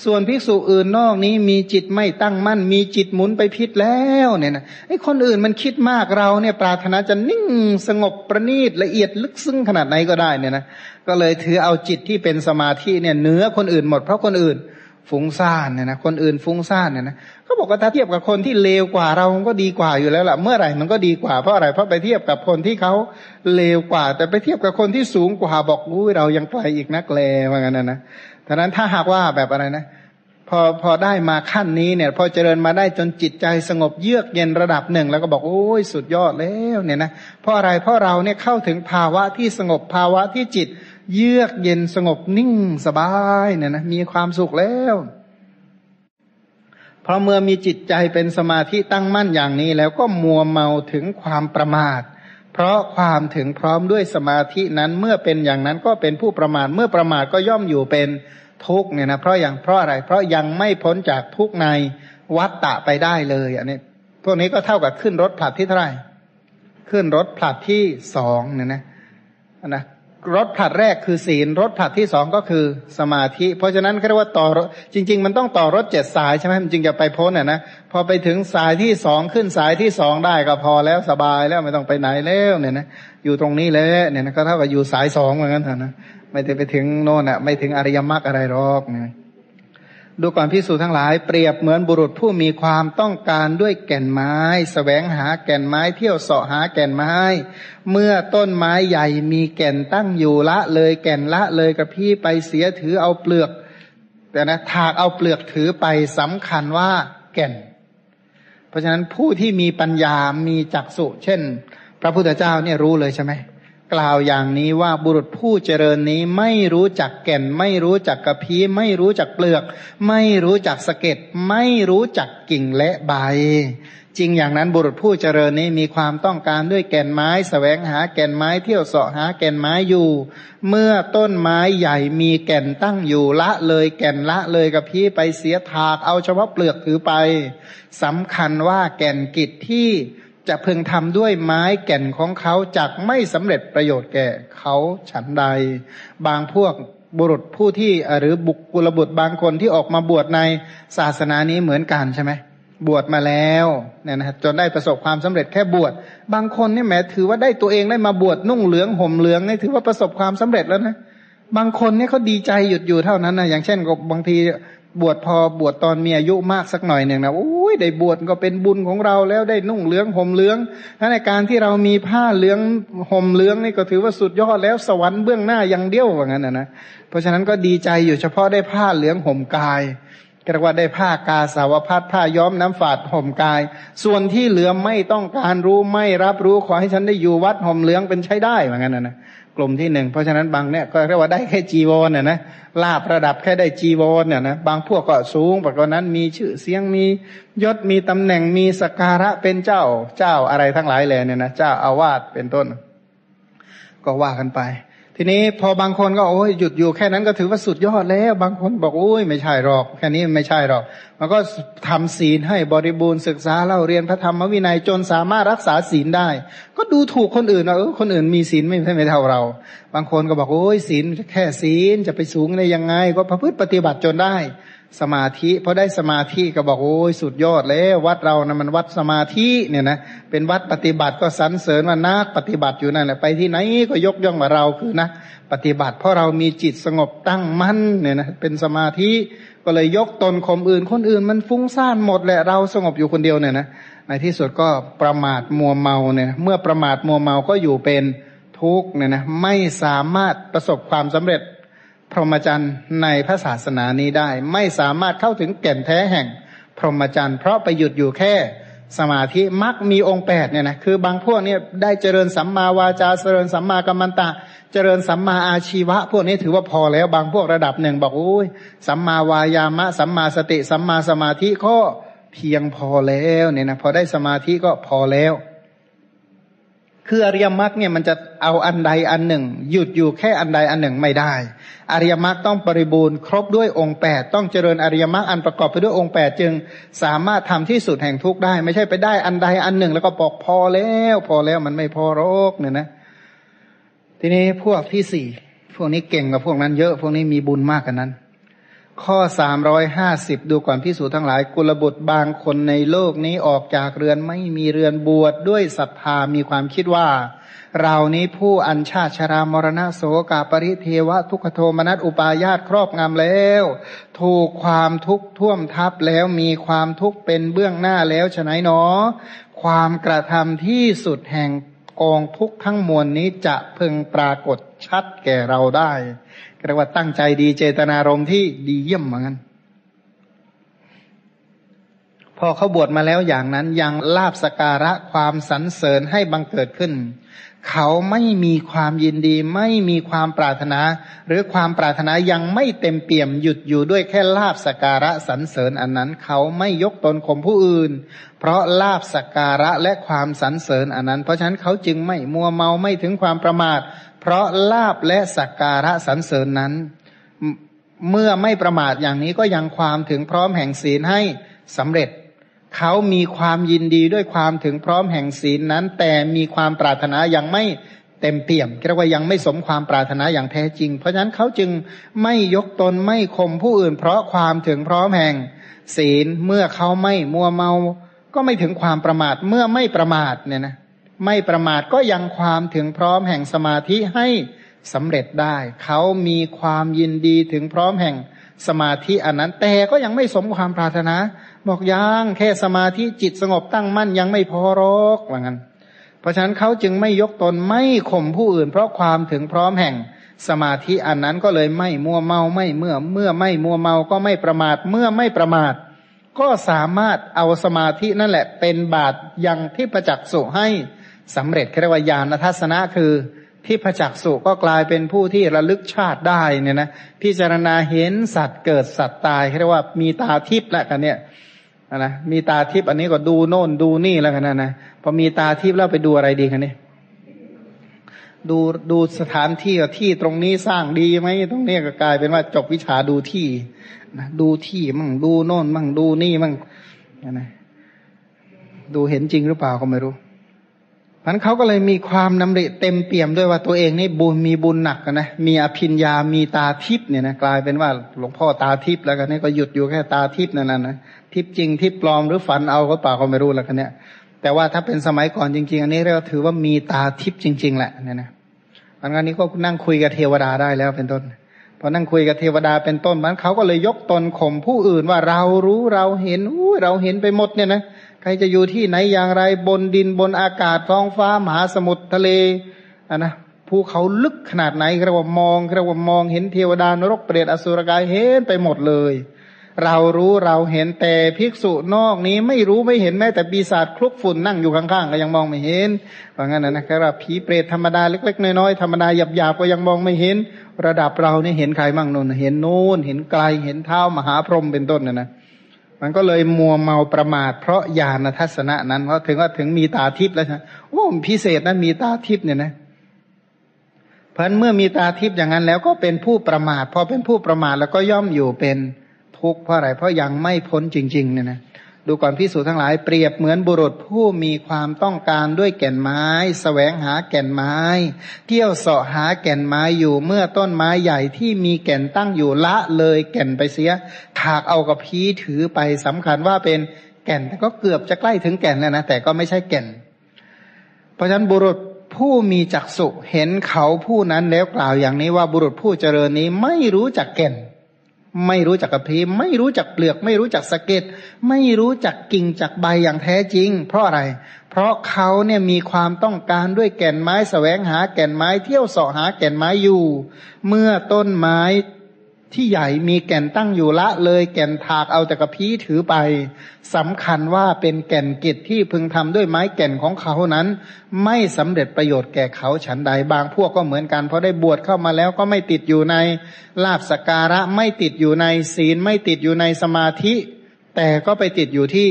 ส่วนภิกษุอื่นนอกนี้มีจิตไม่ตั้งมั่น มีจิตหมุนไปพิษแล้วเนี่ยนะไอ้คนอื่นมันคิดมากเราเนี่ยปรารถนาจะนิ่งสงบประณีตละเอียดลึกซึ้งขนาดไหนก็ได้เนี่ยนะก็เลยถือเอาจิตที่เป็นสมาธิเนี่ยเหนือคนอื่นหมดเพราะคนอื่น ฟุ้งซ่านเนี่ยนะคนอื่นฟุ้งซ่านเนี่ยนะเขาบอกว่าถ้าเทียบกับคนที่เลวกว่าเราก็ดีกว่าอยู่แล้วล่ะ เมื่อไหร่มันก็ดีกว่าเพราะอะไรเพราะไปเทียบกับคนที่เขาเลวกว่า แต่ไปเทียบกับคนที่สูงกว่าบอกอุ้ยเรายังไกลอีกนักเลว่างั้นนะนะดังนั้นถ้าหากว่าแบบอะไรนะ พอพอได้มาขั้นนี้เนี่ย พอเจริญมาได้จนจิตใจสงบเยือกเย็นระดับหนึ่ง แล้วก็บอกโอ้ยสุดยอดแล้วเนี่ยนะเพราะอะไรเพราะเราเนี่ยเข้าถึงภาวะที่สงบภาวะที่จิต เยือกเย็นสงบนิ่งสบายเนี่ยนะมีความสุขแล้ว เพราะเมื่อมีจิตใจเป็นสมาธิตั้งมั่นอย่างนี้ แล้วก็มัวเมาถึงความประมาท เพราะความถึงพร้อมด้วยสมาธินั้นเมื่อเป็นอย่างนั้นก็เป็นผู้ประมาทเมื่อประมาทก็ย่อมอยู่เป็นทุกเนี่ยนะเพราะอย่างเพราะอะไร เพราะยังไม่พ้นจากทุกในวัฏฏะไปได้เลยอันนี้พวกนี้ก็เท่ากับขึ้นรถผลัดที่เท่าไหร่ขึ้นรถผลัดที่สองเนี่ยนะนะ รถผลัดแรกคือศีลรถผลัดที่สองก็คือสมาธิ เพราะฉะนั้นเรียกว่าต่อจริง ๆ มันต้องต่อรถเจ็ดสายใช่ไหมมันจึงจะไปพ้นอะนะพอไปถึงสายที่สองขึ้นสายที่สองได้ก็พอแล้วสบายแล้วไม่ต้องไปไหนแล้วเนี่ยนะอยู่ตรงนี้แล้วเนี่ยนะก็เท่ากับอยู่สายสองเหมือนกันเถอะนะไม่ได้ไปถึงโน่นอะไม่ถึงอริยมรรคอะไรหรอกเนี่ย ดูก่อนพิสูจทั้งหลายเปรียบเหมือนบุรุษผู้มีความต้องการด้วยแก่นไม้สแสวงหาแก่นไม้เที่ยวเสาะหาแก่นไม้ เมื่อต้นไม้ใหญ่มีแก่นตั้งอยู่ละเลยแก่นละเลยกระพี่ไปเสียถือเอาเปลือก แต่นะถากเอาเปลือกถือไปสำคัญว่าแก่น เพราะฉะนั้นผู้ที่มีปัญญามีจักสุเช่น พระพุทธเจ้าเนี่ยรู้เลยใช่ไหม กล่าวอย่างนี้ว่าบุรุษผู้เจริญนี้ไม่รู้จักแก่น ไม่รู้จักกระพี้ไม่รู้จักเปลือก ไม่รู้จักสะเก็ดไม่รู้จักกิ่งและใบ จริงอย่างนั้นบุรุษผู้เจริญนี้มีความต้องการด้วยแก่นไม้สแสวงหาแก่นไม้เที่ยวเสาะหาแก่นไม้อยู่ เมื่อต้นไม้ใหญ่มีแก่นตั้งอยู่ละเลยแก่นละเลยกระพี้ไปเสียถากเอาเฉพาะเปลือกถือไปสำคัญว่าแก่นกิจที่ จะพึงทำด้วยไม้แก่นของเขาจักไม่สำเร็จประโยชน์แก่เขาฉันใด บางพวกบุรุษผู้ที่หรือบุคกุลบุตรบางคนที่ออกมาบวชในศาสนานี้เหมือนกันใช่ไหมบวชมาแล้วเนี่ยนะจนได้ประสบความสำเร็จแค่บวชบางคนเนี่ยแหมถือว่าได้ตัวเองได้มาบวชนุ่งเหลืองห่มเหลืองนี่ถือว่าประสบความสำเร็จแล้วนะบางคนเนี่ยเขาดีใจหยุดอยู่เท่านั้นนะอย่างเช่นบางที บวชพอบวชตอนมีอายุมากสักหน่อยหนึ่งนะโอ้ยได้บวชก็เป็นบุญของเราแล้วได้นุ่งเหลืองห่มเหลืองถ้าในการที่เรามีผ้าเหลืองห่มเหลืองนี่ก็ถือว่าสุดยอดแล้วสวรรค์เบื้องหน้ายังเดียวว่างั้นนะนะเพราะฉะนั้นก็ดีใจอยู่เฉพาะได้ผ้าเหลืองห่มกายเรียกว่าได้ผ้ากาสาวพัดผ้าย้อมน้ำฝาดห่มกาย ส่วนที่เหลือไม่ต้องการรู้ไม่รับรู้ขอให้ฉันได้อยู่วัดห่มเหลืองเป็นใช้ได้ว่างั้นนะนะ กลุ่มที่หนึ่งเพราะฉะนั้นบางเนี่ยก็เรียกว่าได้แค่จีวรเนี่ยนะลาบระดับแค่ได้จีวรเนี่ยนะบางพวกก็สูงกว่านั้นมีชื่อเสียงมียศมีตำแหน่งมีสการะเป็นเจ้าเจ้าอะไรทั้งหลายเลยเนี่ยนะเจ้าอาวาสเป็นต้น ก็ว่ากันไป ทีนี้พอบางคนก็โอ้ยหยุดอยู่แค่นั้นก็ถือว่าสุดยอดแล้ว บางคนบอกโอ้ยไม่ใช่หรอก แค่นี้ไม่ใช่หรอก มันก็ทำศีลให้บริบูรณ์ศึกษาเล่าเรียนพระธรรมวินัยจนสามารถรักษาศีลได้ ก็ดูถูกคนอื่นว่าเออคนอื่นมีศีลไม่ใช่ไม่เท่าเรา บางคนก็บอกโอ้ยศีลแค่ศีลจะไปสูงได้ยังไง ก็ประพฤติปฏิบัติจนได้ สมาธิพอได้สมาธิก็บอกโอ้ยสุดยอดแล้ววัดเรานะมันวัดสมาธิเนี่ยนะเป็นวัดปฏิบัติก็สรรเสริญว่านักปฏิบัติอยู่นั่นแหละไปที่ไหนก็ยกย่องว่าเราคือนะปฏิบัติ เพราะเรามีจิตสงบตั้งมั่นเนี่ยนะเป็นสมาธิก็เลยยกตนข่มอื่น คนอื่นมันฟุ้งซ่านหมดแหละเราสงบอยู่คนเดียวเนี่ยนะในที่สุดก็ประมาทมัวเมาเนี่ยเมื่อประมาทมัวเมาก็อยู่เป็นทุกข์เนี่ยนะไม่สามารถประสบความสำเร็จ พรหมจรรย์ในพระศาสนานี้ได้ ไม่สามารถเข้าถึงแก่นแท้แห่ง พรหมจรรย์ เพราะไปหยุดอยู่แค่สมาธิมักมีองค์แปดเนี่ยนะคือบางพวกเนี่ยได้เจริญสัมมาวาจาเจริญสัมมากัมมันตะ เจริญสัมมาอาชีวะ พวกนี้ถือว่าพอแล้วบางพวกระดับหนึ่งบอกโอ้ยสัมมาวายามะ สัมมาสติ สัมมาสมาธิก็เพียงพอแล้วเนี่ยนะพอได้สมาธิก็พอแล้ว คืออริยมรรคเนี่ยมันจะเอาอันใดอันหนึ่ง หยุดอยู่แค่อันใดอันหนึ่งไม่ได้ อริยมรรคต้องบริบูรณ์ครบด้วยองค์แปดต้องเจริญอริยมรรคอันประกอบไปด้วยองค์แปดจึงสามารถทำที่สุดแห่งทุกได้ ไม่ใช่ไปได้อันใดอันหนึ่ง แล้วก็บอกพอแล้วพอแล้วมันไม่พอโรคเนี่ยนะ ทีนี้พวกที่สี่พวกนี้เก่งกว่าพวกนั้นเยอะ พวกนี้มีบุญมากกันนั้น ข้อสามร้อยห้าสิบดูก่อนพิสูจทั้งหลาย กุลบุตรบางคนในโลกนี้ออกจากเรือนไม่มีเรือนบวชดด้วยศรัทธามีความคิดว่า เรานี้ผู้อัญชาชรามรณะโสกาปริเทวะทุกขโทมนัสอุปายาตครอบงำแล้ว ถูกความทุกข์ท่วมทับแล้วมีความทุกข์เป็นเบื้องหน้าแล้วฉะไหนหนอ ความกระทำที่สุดแห่งกองทุกข์ทั้งมวลนี้จะพึงปรากฏชัดแก่เราได้ เรียกว่าตั้งใจดีเจตนารมณ์ที่ดีเยี่ยมเหมือนกันพอเขาบวชมาแล้วอย่างนั้นยังลาบสการะความสรรเสริญให้บังเกิดขึ้น เขาไม่มีความยินดี ไม่มีความปรารถนา หรือความปรารถนายังไม่เต็มเปี่ยมหยุดอยู่ด้วยแค่ลาบสการะสรรเสริญอันนั้น เขาไม่ยกตนข่มผู้อื่น เพราะลาบสการะและความสรรเสริญอันนั้น เพราะฉะนั้นเขาจึงไม่มัวเมาไม่ถึงความประมาท เพราะลาบและสัการะสรรเสริญนั้น เมื่อไม่ประมาทอย่างนี้ก็ยังความถึงพร้อมแห่งศีลให้สำเร็จ เขามีความยินดีด้วยความถึงพร้อมแห่งศีลนั้น แต่มีความปรารถนายังไม่เต็มเปี่ยมเรียกว่ายังไม่สมความปรารถนาอย่างแท้จริง เพราะฉะนั้นเขาจึงไม่ยกตนไม่ข่มผู้อื่น เพราะความถึงพร้อมแห่งศีลเมื่อเขาไม่มัวเมา ก็ไม่ถึงความประมาทเมื่อไม่ประมาทเนี่ยนะ ไม่ประมาทก็ยังความถึงพร้อมแห่งสมาธิให้สำเร็จได้ เขามีความยินดีถึงพร้อมแห่งสมาธิอันนั้น แต่ก็ยังไม่สมความปรารถนา บอกยังแค่สมาธิจิตสงบตั้งมั่นยังไม่พอรอกว่างั้น เพราะฉะนั้นเขาจึงไม่ยกตนไม่ข่มผู้อื่น เพราะความถึงพร้อมแห่งสมาธิอันนั้นก็เลยไม่มัวเมาไม่เมื่อเมื่อไม่มัวเมาก็ไม่ประมาทเมื่อไม่ประมาท ก็สามารถเอาสมาธินั่นแหละเป็นบาตยังที่ประจักษ์สุให้ สำเร็จเรียกว่าญาณทัศนะคือที่ประจักษ์สุก็กลายเป็นผู้ที่ระลึกชาติได้เนี่ยนะพิจารณาเห็นสัตว์เกิดสัตว์ตายเรียกว่ามีตาทิพย์แล้วกันเนี่ยนะมีตาทิพย์อันนี้ก็ดูโน่นดูนี่แล้วกันนะนะพอมีตาทิพย์แล้วไปดูอะไรดีกันเนี่ยดูดูสถานที่ที่ตรงนี้สร้างดีไหมตรงนี้ก็กลายเป็นว่าจบวิชาดูที่นะดูที่มั่งดูโน่นมั่งดูนี่มั่งนะดูเห็นจริงหรือเปล่าก็ไม่รู้ มันเขาก็เลยมีความนำริเต็มเปี่ยมด้วยว่าตัวเองนี่บุญมีบุญหนักนะมีอภิญญามีตาทิพย์เนี่ยนะกลายเป็นว่าหลวงพ่อตาทิพย์แล้วกันนี่ก็หยุดอยู่แค่ตาทิพย์นั่นนะทิพย์จริงทิพย์ปลอมหรือฝันเอาก็เปล่าก็ไม่รู้แล้วกันเนี่ยแต่ว่าถ้าเป็นสมัยก่อนจริง ๆ อันนี้เราถือว่ามีตาทิพย์จริง ๆ แหละเนี่ยนะอันนี้ก็นั่งคุยกับเทวดาได้แล้วเป็นต้นพอนั่งคุยกับเทวดาเป็นต้นมันเขาก็เลยยกตนข่มผู้อื่นว่าเรารู้เราเห็นอู้เราเห็นไปหมดเนี่ยนะ ใครจะอยู่ที่ไหนอย่างไรบนดินบนอากาศท้องฟ้ามหาสมุทรทะเลอะนะภูเขาลึกขนาดไหนเรียกว่ามองเรียกว่ามองเห็นเทวดานรกเปรตอสุรกายเห็นไปหมดเลย เรารู้เราเห็นแต่ภิกษุนอกนี้ไม่รู้ไม่เห็นแม้แต่ปีศาจคลุกฝุ่นนั่งอยู่ข้างๆก็ยังมองไม่เห็นว่างั้นนะนะครับผีเปรตธรรมดาเล็ก ๆ น้อยๆธรรมดาหยาบๆก็ยังมองไม่เห็น ระดับเราเนี่ยเห็นใครมั่งนนเห็นนู่นเห็นไกลเห็นเท้ามหาพรหมเป็นต้นนะนะ มันก็เลยมัวเมาประมาทเพราะญาณทัศนะนั้นเขาถึงว่าถึงมีตาทิพย์แล้วใช่โอ้พิเศษนะมีตาทิพย์เนี่ยนะเพราะเมื่อมีตาทิพย์อย่างนั้นแล้วก็เป็นผู้ประมาทพอเป็นผู้ประมาทแล้วก็ย่อมอยู่เป็นทุกข์เพราะอะไรเพราะยังไม่พ้นจริง ๆ เนี่ยนะ ดูก่อนพิสูจทั้งหลายเปรียบเหมือนบุรุษผู้มีความต้องการด้วยแก่นไม้สแสวงหาแก่นไม้ เที่ยวเสาะหาแก่นไม้อยู่เมื่อต้นไม้ใหญ่ที่มีแก่นตั้งอยู่ละเลยแก่นไปเสียถากเอากับพีถือไปสำคัญว่าเป็นแก่นแต่ก็เกือบจะใกล้ถึงแก่นแล้วนะแต่ก็ไม่ใช่แก่น เพราะฉะนั้นบุรุษผู้มีจักษุเห็นเขาผู้นั้นแล้วกล่าวอย่างนี้ว่าบุรุษผู้เจริญนี้ไม่รู้จักแก่น ไม่รู้จักกระพีไม่รู้จักเปลือก ไม่รู้จักสะเก็ดไม่รู้จักกิ่งจักใบอย่างแท้จริง เพราะอะไร เพราะเขาเนี่ยมีความต้องการด้วยแก่นไม้สแสวงหาแก่นไม้เที่ยวเสาะหาแก่นไม้อยู่ เมื่อต้นไม้ ที่ใหญ่มีแก่นตั้งอยู่ละเลยแก่นถากเอาแต่กระพี้ถือไปสำคัญว่าเป็นแก่นกิจที่พึงทำด้วยไม้แก่นของเขานั้น ไม่สำเร็จประโยชน์แก่เขาฉันใดบางพวกก็เหมือนกันเพราะได้บวชเข้ามาแล้วก็ไม่ติดอยู่ในลาบสการะไม่ติดอยู่ในศีลไม่ติดอยู่ในสมาธิ แต่ก็ไปติดอยู่ที่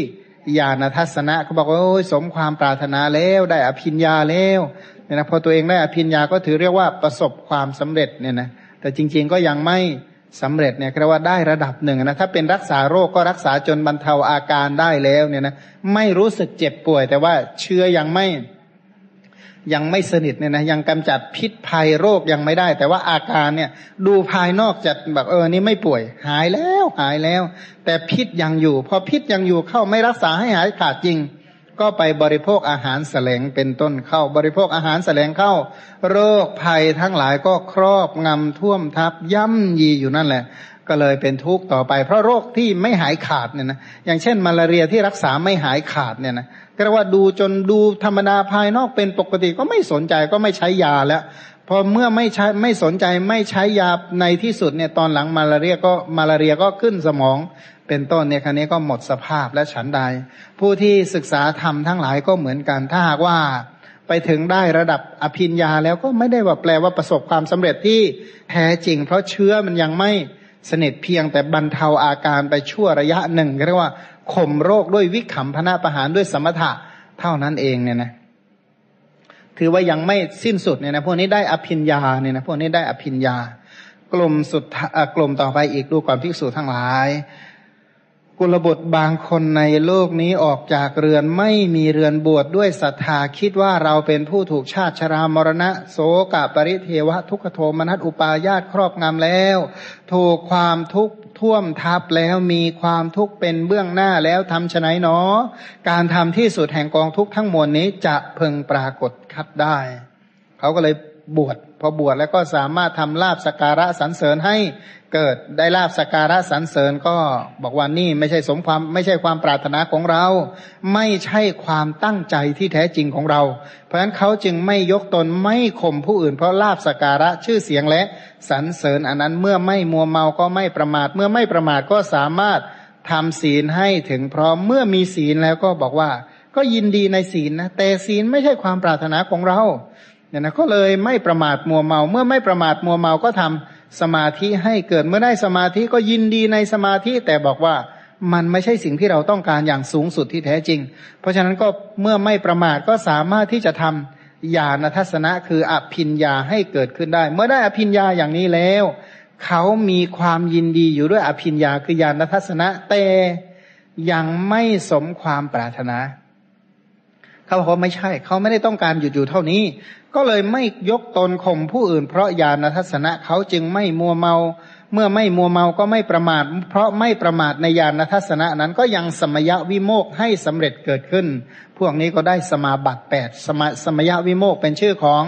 ญาณทัศนะเขาบอกว่าโอ้ยสมความปรารถนาแล้วได้อภิญญาแล้วเนี่ยนะพอตัวเองได้อภิญญาก็ถือเรียกว่าประสบความสำเร็จเนี่ยนะแต่จริง ๆก็ยังไม่ สำเร็จเนี่ยเรียกว่าได้ระดับหนึ่งนะถ้าเป็นรักษาโรคก็รักษาจนบรรเทาอาการได้แล้วเนี่ยนะไม่รู้สึกเจ็บป่วย แต่ว่าเชื้อยังไม่ยังไม่สนิทเนี่ยนะยังกำจัดพิษภัยโรคยังไม่ได้ แต่ว่าอาการเนี่ยดูภายนอกจัดแบบเออนี่ไม่ป่วย หายแล้วหายแล้ว แต่พิษยังอยู่พอพิษยังอยู่เข้าไม่รักษาให้หายขาดจริง ก็ไปบริโภคอาหารแสลงเป็นต้นเข้า บริโภคอาหารแสลงเข้า โรคภัยทั้งหลายก็ครอบงำท่วมทับย่ำยีอยู่นั่นแหละ ก็เลยเป็นทุกข์ต่อไป เพราะโรคที่ไม่หายขาดเนี่ยนะอย่างเช่น มาลาเรียที่รักษาไม่หายขาดเนี่ยนะก็เรียกว่าดูจนดูธรรมดาภายนอกเป็นปกติก็ไม่สนใจก็ไม่ใช้ยาแล้วพอเมื่อไม่ใช้ไม่สนใจไม่ใช้ยาในที่สุดเนี่ยตอนหลังมาลาเรียก็มาลาเรียก็ขึ้นสมอง เป็นต้นเนี่ยคันนี้ก็หมดสภาพและฉันใด ผู้ที่ศึกษาธรรมทั้งหลายก็เหมือนกัน ถ้าหากว่าไปถึงได้ระดับอภิญญาแล้วก็ไม่ได้ว่าแปลว่าประสบความสำเร็จที่แท้จริง เพราะเชื้อมันยังไม่สนิทเพียงแต่บรรเทาอาการไปชั่วระยะหนึ่งเรียกว่าข่มโรคด้วยวิขำพนาประหารด้วยสมถะเท่านั้นเองเนี่ยนะถือว่ายังไม่สิ้นสุดเนี่ยนะพวกนี้ได้อภิญญาเนี่ยนะพวกนี้ได้อภิญญากลุ่มสุดกลุ่มต่อไปอีกดูก่อนภิกษุทั้งหลาย กุลบุตรบางคนในโลกนี้ออกจากเรือนไม่มีเรือนบวชดด้วยศรัทธาคิดว่าเราเป็นผู้ถูกชาติชรามรณะ โสกปริเทวะทุกขโทมนัสอุปาญาตครอบงำแล้ว ถูกความทุกข์ท่วมทับแล้วมีความทุกข์เป็นเบื้องหน้าแล้วทำชไหนเนอ การทำที่สุดแห่งกองทุกข์ทั้งมวลนี้จะเพึงปรากฏคัดได้ เขาก็เลย บวชพอบวชแล้วก็สามารถทำลาบสการะสรรเสริญให้เกิดได้ลาบสการะสรรเสริญก็บอกว่านี่ไม่ใช่สมความไม่ใช่ความปรารถนาของเรา ไม่ใช่ความตั้งใจที่แท้จริงของเรา เพราะฉะนั้นเขาจึงไม่ยกตนไม่ข่มผู้อื่น เพราะลาบสการะชื่อเสียงและสรรเสริญอันนั้นเมื่อไม่มัวเมาก็ไม่ประมาท เมื่อไม่ประมาทก็สามารถทำศีลให้ถึงพร้อมเมื่อมีศีลแล้วก็บอกว่า ก็ยินดีในศีลนะแต่ศีลไม่ใช่ความปรารถนาของเรา เนี่ยนะก็เลยไม่ประมาทมัวเมา เมื่อไม่ประมาทมัวเมาก็ทำสมาธิให้เกิดเมื่อได้สมาธิก็ยินดีในสมาธิแต่บอกว่ามันไม่ใช่สิ่งที่เราต้องการอย่างสูงสุดที่แท้จริง เพราะฉะนั้นก็เมื่อไม่ประมาทก็สามารถที่จะทำญาณทัศนะคืออภินญาให้เกิดขึ้นได้ เมื่อได้อภินญาอย่างนี้แล้ว เขามีความยินดีอยู่ด้วยอภินญาคือญาณทัศนะแต่ยังไม่สมความปรารถนา เขาบอกว่าไม่ใช่ เขาไม่ได้ต้องการหยุดอยู่เท่านี้ ก็เลยไม่ยกตนข่มผู้อื่น เพราะญาณทัศนะเขาจึงไม่มัวเมา เมื่อไม่มัวเมาก็ไม่ประมาท เพราะไม่ประมาทในญาณทัศนะนั้นก็ยังสมยะวิโมกให้สำเร็จเกิดขึ้น พวกนี้ก็ได้สมาบัติแปดสมสมยะวิโมกเป็นชื่อของ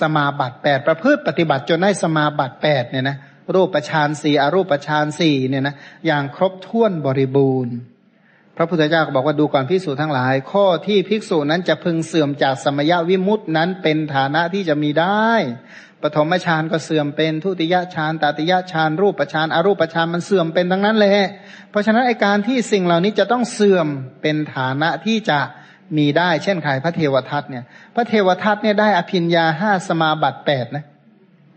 สมาบัติแปดประพฤติปฏิบัติจนได้สมาบัติแปดเนี่ยนะรูปประชานสี่อรูปประชานสี่เนี่ยนะอย่างครบถ้วนบริบูรณ์ ระพุทธเจ้าก็บอกว่าดูก่อนพิสูจทั้งหลาย ข้อที่ภิกษุนั้นจะพึงเสื่อมจากสมยวิมุตนั้นเป็นฐานะที่จะมีได้ ปฐมฌานก็เสื่อมเป็นทุติยฌานตติยฌานรูปฌานอรูปฌานมันเสื่อมเป็นทั้งนั้นเลยเพราะฉะนั้นไอการที่สิ่งเหล่านี้จะต้องเสื่อมเป็นฐานะที่จะมีได้ เช่นใครพระเทวทัตเนี่ย พระเทวทัตเนี่ยได้อภิญญาห้าสมาบัติแปดนะ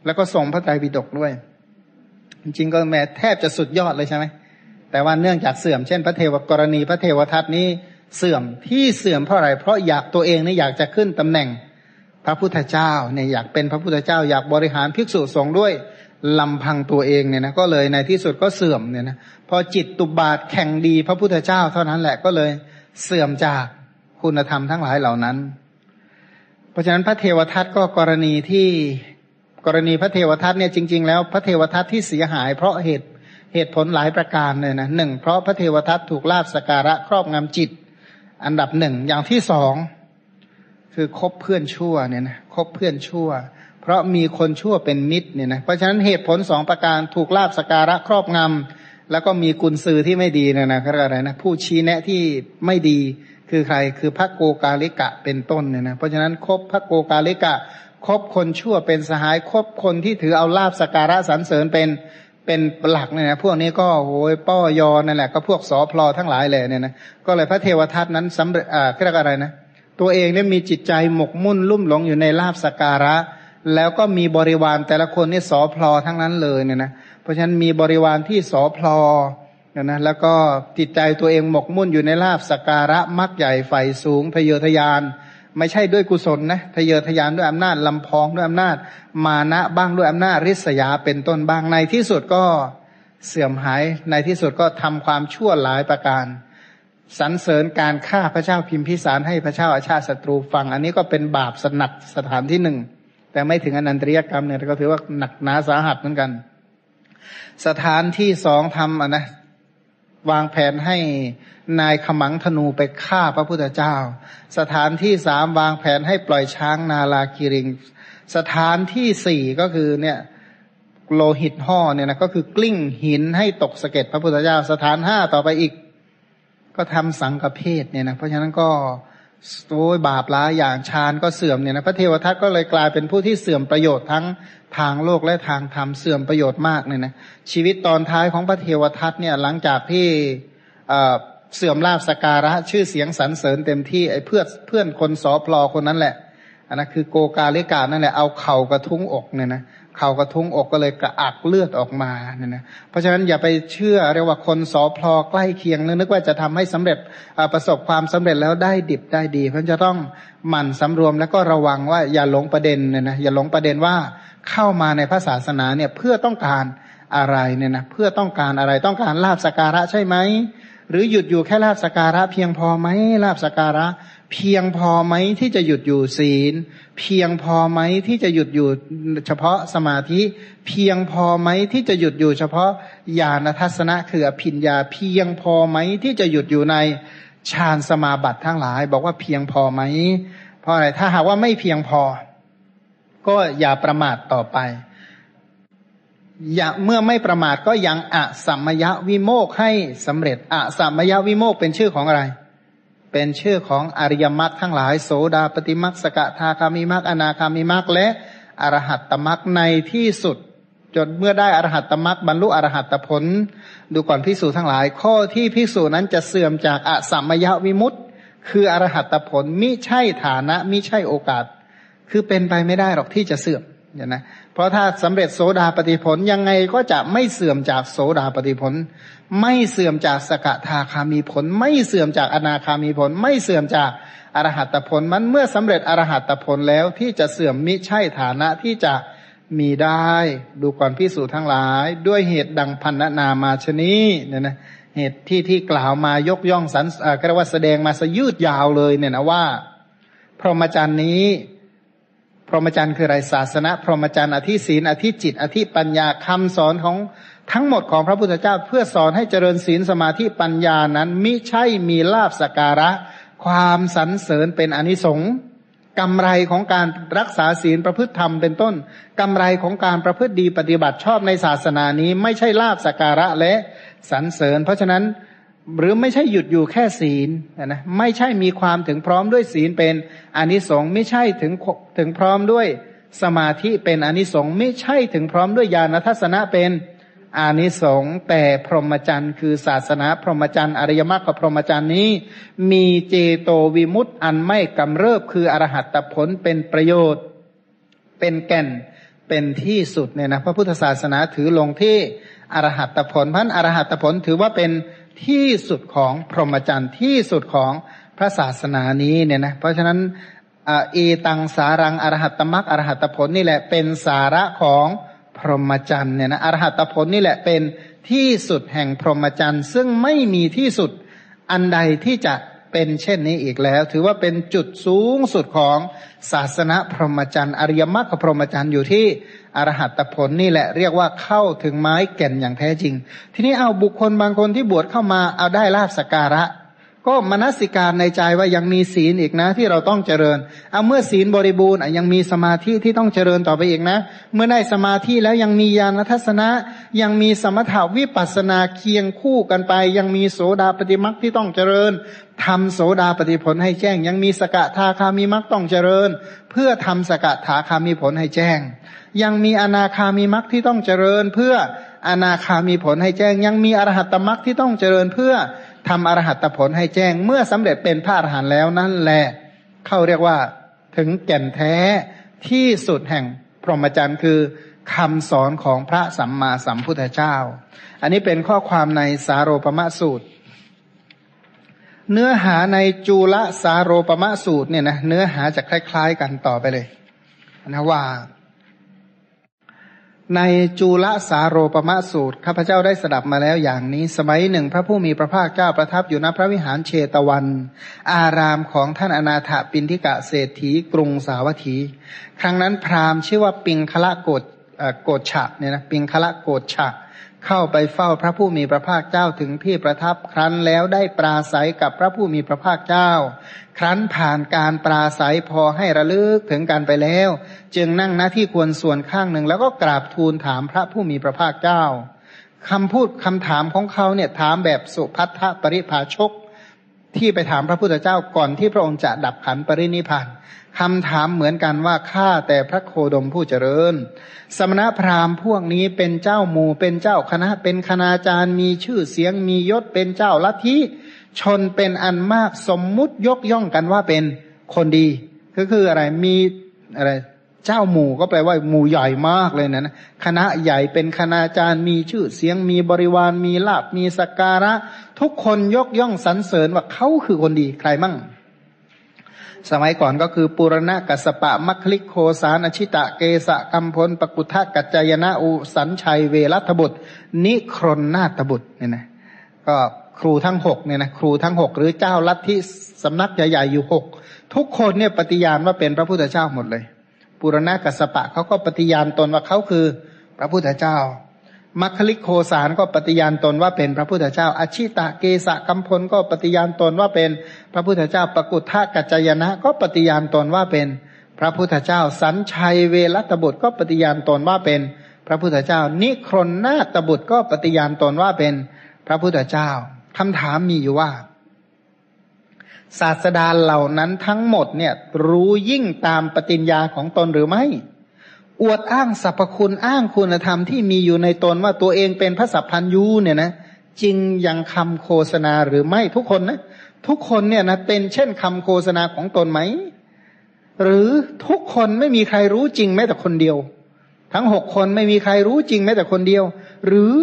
แล้วก็ส่งพระไตรปิฎกด้วย จริงก็แม้แทบจะสุดยอดเลยใช่ไหม แต่ว่าเนื่องจากเสื่อมเช่นพระเทวกรณีพระเทวทัตนี้เสื่อมที่เสื่อมเพราะอะไร เพราะอยากตัวเองนี่อยากจะขึ้นตำแหน่งพระพุทธเจ้าเนี่ยอยากเป็นพระพุทธเจ้า อยากบริหารภิกษุสงฆ์ด้วยลำพังตัวเองเนี่ยนะก็เลยในที่สุดก็เสื่อมเนี่ยนะพอจิตตุบาทแข่งดีพระพุทธเจ้าเท่านั้นแหละก็เลยเสื่อมจากคุณธรรมทั้งหลายเหล่านั้น เพราะฉะนั้นพระเทวทัตก็กรณีที่กรณีพระเทวทัตเนี่ยจริง ๆ แล้วพระเทวทัตที่เสียหายเพราะเหตุ เหตุผลหลายประการเลยนะหนึ่งเพราะพระเทวทัตถูกลาบสการะครอบงำจิต อันดับหนึ่งอย่างที่สองคือคบเพื่อนชั่วเนี่ยนะคบเพื่อนชั่ว เพราะมีคนชั่วเป็นมิตรเนี่ยนะเพราะฉะนั้นเหตุผลสองประการถูกลาบสการะครอบงำแล้วก็มีกุญซือที่ไม่ดีเนี่ยนะอะไรนะผู้ชี้แนะที่ไม่ดีคือใครคือพระโกกาลิกะเป็นต้นเนี่ยนะเพราะฉะนั้นคบพระโกกาลิกะคบคนชั่วเป็นสหายคบคนที่ถือเอาลาบสการะสรรเสริญเป็น เป็นหลักเนี่ยนะพวกนี้ก็โอ้ยป้อยอนั่นแหละก็พวกสอพลอทั้งหลายเลยเนี่ยนะก็เลยพระเทวทัตนั้นสำเร็จอ่าเรียกอะไรนะตัวเองเนี่ยมีจิตใจหมกมุ่นลุ่มหลงอยู่ในลาบสการะ แล้วก็มีบริวารแต่ละคนนี่สอพลอทั้งนั้นเลยเนี่ยนะเพราะฉะนั้นมีบริวารที่สอพลอเนี่ยนะแล้วก็จิตใจตัวเองหมกมุ่นอยู่ในลาบสการะมักใหญ่ไฟสูงทะเยอทะยาน ไม่ใช่ด้วยกุศลนะทะเยอทะยานด้วยอำนาจลำพองด้วยอำนาจ มานะบ้างด้วยอำนาจริษยาเป็นต้นบ้างในที่สุดก็เสื่อมหายในที่สุดก็ทำความชั่วหลายประการสรรเสริญการฆ่าพระเจ้าพิมพิสารให้พระเจ้าอาชาติศัตรูฟัง อันนี้ก็เป็นบาปสนักสถานที่หนึ่ง แต่ไม่ถึงอนันตริยกรรมเนี่ยก็ถือว่าหนักหนาสาหัสเหมือนกัน สถานที่สองทำอะนะ วางแผนให้นายขมังธนูไปฆ่าพระพุทธเจ้า สถานที่สามวางแผนให้ปล่อยช้างนาลากิริง สถานที่สี่ก็คือเนี่ยโลหิตห่อเนี่ยนะก็คือกลิ้งหินให้ตกสะเก็ดพระพุทธเจ้า สถานห้าต่อไปอีก ก็ทำสังกเพศเนี่ยนะเพราะฉะนั้นก็ โอ้ยบาปร้ายอย่างชาญก็เสื่อมเนี่ยนะพระเทวทัตก็เลยกลายเป็นผู้ที่เสื่อมประโยชน์ทั้งทางโลกและทางธรรมเสื่อมประโยชน์มากเนี่ยนะชีวิตตอนท้ายของพระเทวทัตเนี่ยหลังจากที่เสื่อมลาบสการะชื่อเสียงสรรเสริญเต็มที่ไอ้เพื่อนเพื่อนคนสอพลอคนนั้นแหละอันนั้นคือโกกาลิกานั่นแหละเอาเข่ากระทุ้งอกเนี่ยนะ เข่ากระทุ้งอกก็เลยกระอักเลือดออกมาเนี่ยนะเพราะฉะนั้นอย่าไปเชื่อเรียกว่าคนสอพลอใกล้เคียงนึกว่าจะทำให้สำเร็จประสบความสำเร็จแล้วได้ดิบได้ดี เพราะจะต้องหมั่นสำรวมแล้วก็ระวังว่าอย่าหลงประเด็นเนี่ยนะอย่าหลงประเด็นว่าเข้ามาในพระศาสนาเนี่ยเพื่อต้องการอะไรเนี่ยนะเพื่อต้องการอะไรต้องการลาบสการะใช่ไหมหรือหยุดอยู่แค่ลาบสการะเพียงพอไหมลาบสการะ เพียงพอไหมที่จะหยุดอยู่ศีล เพียงพอไหมที่จะหยุดอยู่เฉพาะสมาธิ เพียงพอไหมที่จะหยุดอยู่เฉพาะญาณทัศนะคืออภิญญา เพียงพอไหมที่จะหยุดอยู่ในฌานสมาบัติทั้งหลาย บอกว่าเพียงพอไหมเพราะอะไรถ้าหากว่าไม่เพียงพอ ก็อย่าประมาทต่อไปอย่าเมื่อไม่ประมาทก็ยังอะสัมมยวิโมกให้สำเร็จอะสัมมยวิโมกเป็นชื่อของอะไร เป็นชื่อของอริยมรรคทั้งหลาย โสดาปฏิมรรคสกทาคามิมรรคอนาคามิมรรคและอรหัตตมรรคในที่สุด จนเมื่อได้อรหัตตมรรคบรรลุอรหัตผล ดูก่อนพิสูจทั้งหลาย ข้อที่พิสูจนั้นจะเสื่อมจากอะสัมมยวิมุตตคืออรหัตผลมิใช่ฐานะมิใช่โอกาส คือเป็นไปไม่ได้หรอกที่จะเสื่อมเนี่ยนะ เพราะถ้าสำเร็จโสดาปฏิผลยังไงก็จะไม่เสื่อมจากโสดาปฏิผล ไม่เสื่อมจากสกทาคามีผล ไม่เสื่อมจากอนาคามีผล ไม่เสื่อมจากอรหัตผล มันเมื่อสำเร็จอรหัตผลแล้วที่จะเสื่อมมิใช่ฐานะที่จะมีได้ ดูก่อนพิสูจน์ทั้งหลาย ด้วยเหตุดังพันนามาชนีเนี่ยนะเหตุที่ที่กล่าวมายกย่องสรรก็เรียกว่าแสดงมาสยืดยาวเลยเนี่ยนะว่า พรหมจรรย์นี้ พรหมจรรย์คืออะไรศาสนาพรหมจรรย์อธิศีลอธิจิต อธิปัญญาคำสอนของทั้งหมดของพระพุทธเจ้าเพื่อสอนให้เจริญศีลสมาธิปัญญานั้นมิใช่มีลาบสการะ ความสรรเสริญเป็นอนิสงส์กำไรของการรักษาศีลประพฤติธรรมเป็นต้นกำไรของการประพฤติดีปฏิบัติชอบในศาสนานี้ ไม่ใช่ลาบสการะและสรรเสริญ เพราะฉะนั้น หรือไม่ใช่หยุดอยู่แค่ศีลนะไม่ใช่มีความถึงพร้อมด้วยศีลเป็นอนิสงส์ไม่ใช่ถึงถึงพร้อมด้วยสมาธิเป็นอนิสงส์ไม่ใช่ถึงพร้อมด้วยญาณทัศนะเป็นอนิสงส์แต่พรหมจรรย์คือศาสนาพรหมจรรย์อริยมรรคพรหมจรรย์นี้ มีเจโตวิมุตต์อันไม่กำเริบคืออรหัตผลเป็นประโยชน์ เป็นแก่นเป็นที่สุดเนี่ยนะพระพุทธศาสนาถือลงที่อรหัตผลพันอรหัตผลถือว่าเป็น ที่สุดของพรหมจรรย์ที่สุดของพระศาสนานี้เนี่ยนะเพราะฉะนั้นเอตังสารังอรหัตตมักอรหัตผลนี่แหละเป็นสาระของพรหมจรรย์เนี่ยนะอรหัตผลนี่แหละเป็นที่สุดแห่งพรหมจรรย์ ซึ่งไม่มีที่สุดอันใดที่จะเป็นเช่นนี้อีกแล้ว ถือว่าเป็นจุดสูงสุดของศาสนาพรหมจรรย์ อริยมรรคพรหมจรรย์อยู่ที่ อรหัตผลนี่แหละเรียกว่าเข้าถึงไม้แก่นอย่างแท้จริง ทีนี้เอาบุคคลบางคนที่บวชเข้ามาเอาได้ลาบสการะ ก็มนสิการในใจว่ายังมีศีลอีกนะที่เราต้องเจริญเอาเมื่อศีลบริบูรณ์ยังมีสมาธิที่ต้องเจริญต่อไปอีกนะ เมื่อได้สมาธิแล้วยังมีญาณทัศนะ ยังมีสมถาวิปัสนาเคียงคู่กันไป ยังมีโสดาปฏิมักที่ต้องเจริญทำโสดาปฏิผลให้แจ้ง ยังมีสกทาคามีมักต้องเจริญ เพื่อทำสกทาคามีผลให้แจ้ง ยังมีอนาคามีมรรคที่ต้องเจริญเพื่ออนาคามีผลให้แจ้ง ยังมีอรหัตตมรรคที่ต้องเจริญเพื่อทำอรหัตผลให้แจ้ง เมื่อสำเร็จเป็นพระอรหันต์แล้วนั่นแหละเข้าเรียกว่าถึงแก่นแท้ที่สุดแห่งพรหมจรรย์คือคำสอนของพระสัมมาสัมพุทธเจ้า อันนี้เป็นข้อความในสาโรปมะสูตร เนื้อหาในจูลสาโรปมะสูตรเนี่ยนะเนื้อหาจะคล้าย ๆ กันต่อไปเลยนะว่า ในจูลสาโรปมะสูตรข้าพเจ้าได้สดับมาแล้วอย่างนี้ สมัยหนึ่ง พระผู้มีพระภาคเจ้าประทับอยู่ณพระวิหารเชตวัน อารามของท่านอนาถปินทิกะเศรษฐีกรุงสาวัตถี ครั้งนั้นพราหมณ์ชื่อว่าปิงคละโกดโกดฉะเนี่ยนะปิงคละโกดฉะเข้าไปเฝ้าพระผู้มีพระภาคเจ้าถึงที่ประทับครั้นแล้วได้ปราศัยกับพระผู้มีพระภาคเจ้า ครั้นผ่านการปราศัยพอให้ระลึกถึงกันไปแล้ว จึงนั่งหน้าที่ควรส่วนข้างหนึ่ง แล้วก็กราบทูลถามพระผู้มีพระภาคเจ้าคำพูดคำถามของเขาเนี่ยถามแบบสุพัทธปริภาชก ที่ไปถามพระพุทธเจ้าก่อนที่พระองค์จะดับขันปรินิพานคำถามเหมือนกันว่าข้าแต่พระโคดมผู้เจริญ สมณพราหมณ์พวกนี้เป็นเจ้าหมู่เป็นเจ้าคณะเป็นคณาจารย์มีชื่อเสียงมียศเป็นเจ้าลัทธิ ชนเป็นอันมากสมมุติยกย่องกันว่าเป็นคนดี ก็คืออะไรมีอะไรเจ้าหมู่ก็แปลว่าหมู่ใหญ่มากเลยนะ คณะใหญ่เป็นคณาจารย์มีชื่อเสียงมีบริวารมีลาบมีสัการะ ทุกคนยกย่องสรรเสริญว่าเขาคือคนดีใครมั่ง สมัยก่อนก็คือปุรณะกัสปะมัคลิกโคสานอชิตะเกสะกัมพลปกุทะกัจจยนะอุสันชัยเวรัตบุตร นิครนนาตบุตรเนี่ยนะก็ ครูทั้งหกเนี่ยนะครูทั้งหกหรือเจ้าลัทธิสำนักใหญ่ๆอยู่หกทุกคนเนี่ยปฏิญาณว่าเป็นพระพุทธเจ้าหมดเลยปุรณะกัสปะเขาก็ปฏิญาณตนว่าเขาคือพระพุทธเจ้ามัคคิโคสารก็ปฏิญาณตนว่าเป็นพระพุทธเจ้า อาชิตะเกสะกัมพลก็ปฏิญาณตนว่าเป็นพระพุทธเจ้า ปกุทธกัจจยนะ ก็ปฏิญาณตนว่าเป็นพระพุทธเจ้า สัญชัยเวรัตบุตรก็ปฏิญาณตนว่าเป็นพระพุทธเจ้า นิครนนาตบุตรก็ปฏิญาณตนว่าเป็นพระพุทธเจ้า คำถามมีอยู่ว่า ศาสดาเหล่านั้นทั้งหมดเนี่ย รู้ยิ่งตามปฏิญญาของตนหรือไม่ อวดอ้างสรรพคุณอ้างคุณธรรมที่มีอยู่ในตนว่าตัวเองเป็นพระสัพพัญยูเนี่ยนะจริงยังคำโฆษณาหรือไม่ทุกคนนะ ทุกคนเนี่ยนะเป็นเช่นคำโฆษณาของตนไหม หรือทุกคนไม่มีใครรู้จริงแม้แต่คนเดียว ทั้งหกคนไม่มีใครรู้จริงแม้แต่คนเดียว หรือ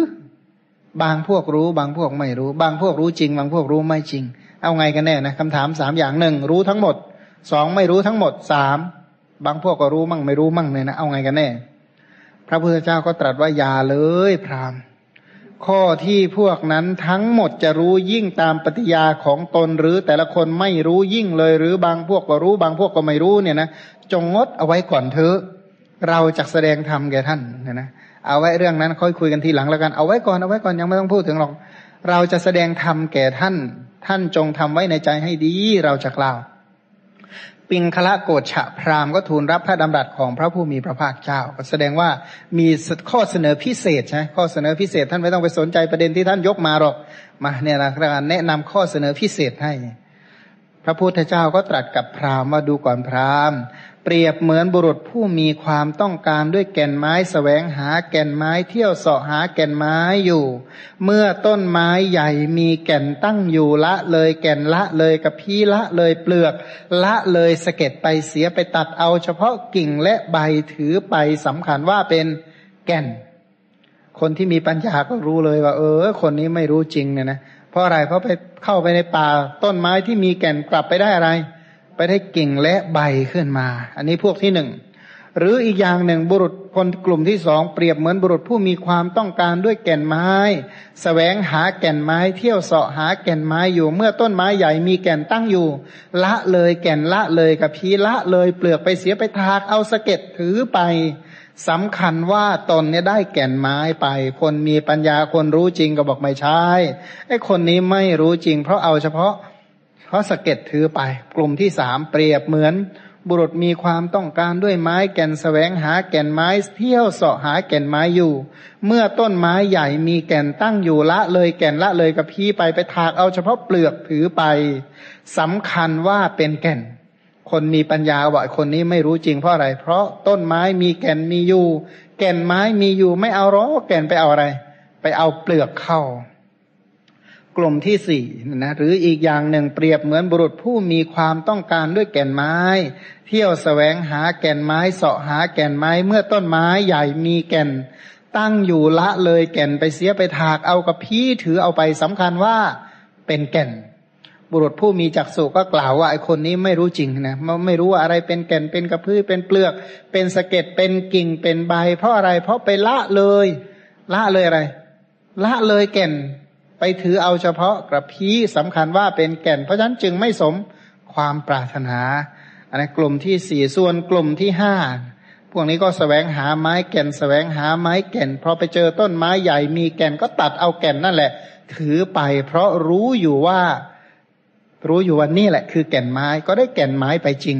บางพวกรู้ บางพวกไม่รู้ บางพวกรู้จริง บางพวกรู้ไม่จริง เอาไงกันแน่นะคำถามสามอย่างหนึ่งรู้ทั้งหมดสองไม่รู้ทั้งหมดสามบางพวกก็รู้มั่งไม่รู้มั่งเลยนะเอาไงกันแน่ พระพุทธเจ้าก็ตรัสว่าอย่าเลยพรามข้อที่พวกนั้นทั้งหมดจะรู้ยิ่งตามปฏิยาของตนหรือแต่ละคนไม่รู้ยิ่งเลยหรือบางพวกก็รู้ บางพวกก็ไม่รู้เนี่ยนะจงงดเอาไว้ก่อนเถอะเราจะแสดงธรรมแก่ท่านนะนะ เอาไว้เรื่องนั้นค่อยคุยกันทีหลังแล้วกันเอาไว้ก่อนเอาไว้ก่อนยังไม่ต้องพูดถึงหรอก เราจะแสดงธรรมแก่ท่าน ท่านจงทำไว้ในใจให้ดีเราจะกล่าว ปิงคละโกฏฉะพรามก็ทูลรับพระดำรัสของพระผู้มีพระภาคเจ้า ก็แสดงว่ามีข้อเสนอพิเศษใช่ ข้อเสนอพิเศษท่านไม่ต้องไปสนใจประเด็นที่ท่านยกมาหรอกมาเนี่ยนะการแนะนำข้อเสนอพิเศษให้พระพุทธเจ้าก็ตรัสกับพราหมณ์ว่าดูก่อนพราหมณ์ เปรียบเหมือนบุรุษผู้มีความต้องการด้วยแก่นไม้สแสวงหาแก่นไม้เที่ยวเสาะหาแก่นไม้อยู่ เมื่อต้นไม้ใหญ่มีแก่นตั้งอยู่ละเลยแก่นละเลยกับพีละเลยเปลือก ละเลยสะเก็ดไปเสียไปตัดเอาเฉพาะกิ่งและใบถือไปสำคัญว่าเป็นแก่น คนที่มีปัญญาก็รู้เลยว่า เออ คนนี้ไม่รู้จริงเนี่ยนะเพราะอะไรเพราะไปเข้าไปในป่าต้นไม้ที่มีแก่นกลับไปได้อะไร ไปได้กิ่งและใบขึ้นมา อันนี้พวกที่หนึ่งหรืออีกอย่างหนึ่งบุรุษคนกลุ่มที่สองเปรียบเหมือนบุรุษผู้มีความต้องการด้วยแก่นไม้สแสวงหาแก่นไม้ เที่ยวเสาะหาแก่นไม้อยู่ เมื่อต้นไม้ใหญ่มีแก่นตั้งอยู่ ละเลยแก่นละเลยกับพีละเลยเปลือกไปเสียไปทากเอาสะเก็ดถือไปสำคัญว่าตนเนี่ยได้แก่นไม้ไป คนมีปัญญาคนรู้จริงก็บอกไม่ใช่ไอ้คนนี้ไม่รู้จริง เพราะเอาเฉพาะ เพราะสะเก็ดถือไป กลุ่มที่สามเปรียบเหมือน บุรุษมีความต้องการด้วยไม้แก่นสแสวงหาแก่นไม้เที่ยวเสาะหาแก่นไม้อยู่ เมื่อต้นไม้ใหญ่มีแก่นตั้งอยู่ละเลยแก่นละเลยกับพี่ไปไปถากเอาเฉพาะเปลือกถือไปสำคัญว่าเป็นแก่น คนมีปัญญาว่าคนนี้ไม่รู้จริงเพราะอะไร เพราะต้นไม้มีแก่นมีอยู่ แก่นไม้มีอยู่ไม่เอาหรอแก่นไปเอาอะไร ไปเอาเปลือกเข้า กลุ่มที่สี่นะหรืออีกอย่างหนึ่งเปรียบเหมือนบุรุษผู้มีความต้องการด้วยแก่นไม้ เที่ยวสแสวงหาแก่นไม้เสาะหาแก่นไม้เมื่อต้นไม้ใหญ่มีแก่น ตั้งอยู่ละเลยแก่นไปเสียไปถากเอากับพี่ถือเอาไปสำคัญว่าเป็นแก่น บุรุษผู้มีจักษุก็กล่าวว่าไอคนนี้ไม่รู้จริงนะไม่รู้ว่าอะไรเป็นแก่นเป็นกระพือเป็นเปลือก เป็นสะเก็ดเป็นกิ่งเป็นใบ เพราะอะไรเพราะไปละเลย ละเลยอะไร ละเลยแก่น ไปถือเอาเฉพาะกระพี้สำคัญว่าเป็นแก่น เพราะฉะนั้นจึงไม่สมความปรารถนาอันนี้กลุ่มที่สี่ส่วนกลุ่มที่ห้าพวกนี้ก็สแสวงหาไม้แก่นสแสวงหาไม้แก่นพอไปเจอต้นไม้ใหญ่มีแก่นก็ตัดเอาแก่นนั่นแหละ ถือไป เพราะรู้อยู่ว่า รู้อยู่ว่านี่แหละ คือแก่นไม้ก็ได้แก่นไม้ไปจริง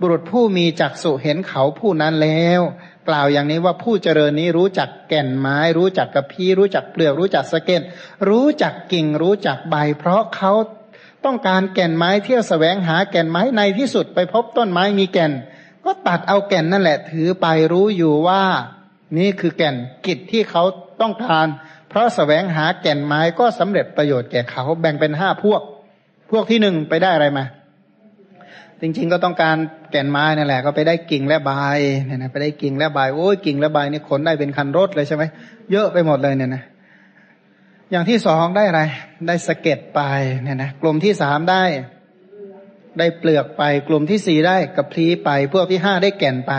บุรุษผู้มีจักษุเห็นเขาผู้นั้นแล้ว กล่าวอย่างนี้ว่าผู้เจริญนี้รู้จักแก่นไม้ รู้จักกระพี้รู้จักเปลือกรู้จักสะเก็ดรู้จักกิ่งรู้จักใบ เพราะเขาต้องการแก่นไม้เที่ยวสแสวงหาแก่นไม้ในที่สุดไปพบต้นไม้มีแก่น ก็ตัดเอาแก่นนั่นแหละ ถือไปรู้อยู่ว่า นี่คือแก่นกิจที่เขาต้องการเพราะสแสวงหาแก่นไม้ก็สำเร็จประโยชน์แก่เขาแบ่งเป็นห้าพวก พวกที่หนึ่งไปได้อะไรมา จริง ๆ ก็ต้องการแก่นไม้นั่นแหละ ก็ไปได้กิ่งและใบเนี่ยนะไปได้กิ่งและใบโอ้ยกิ่งและใบนี่ขนได้เป็นคันรถเลยใช่ไหมเยอะไปหมดเลยเนี่ยนะอย่างที่สองได้อะไร ได้สะเก็ดไปเนี่ยนะกลุ่มที่สามได้ ได้เปลือกไป กลุ่มที่สี่ได้กระพรีไป พวกที่ห้าได้แก่นไป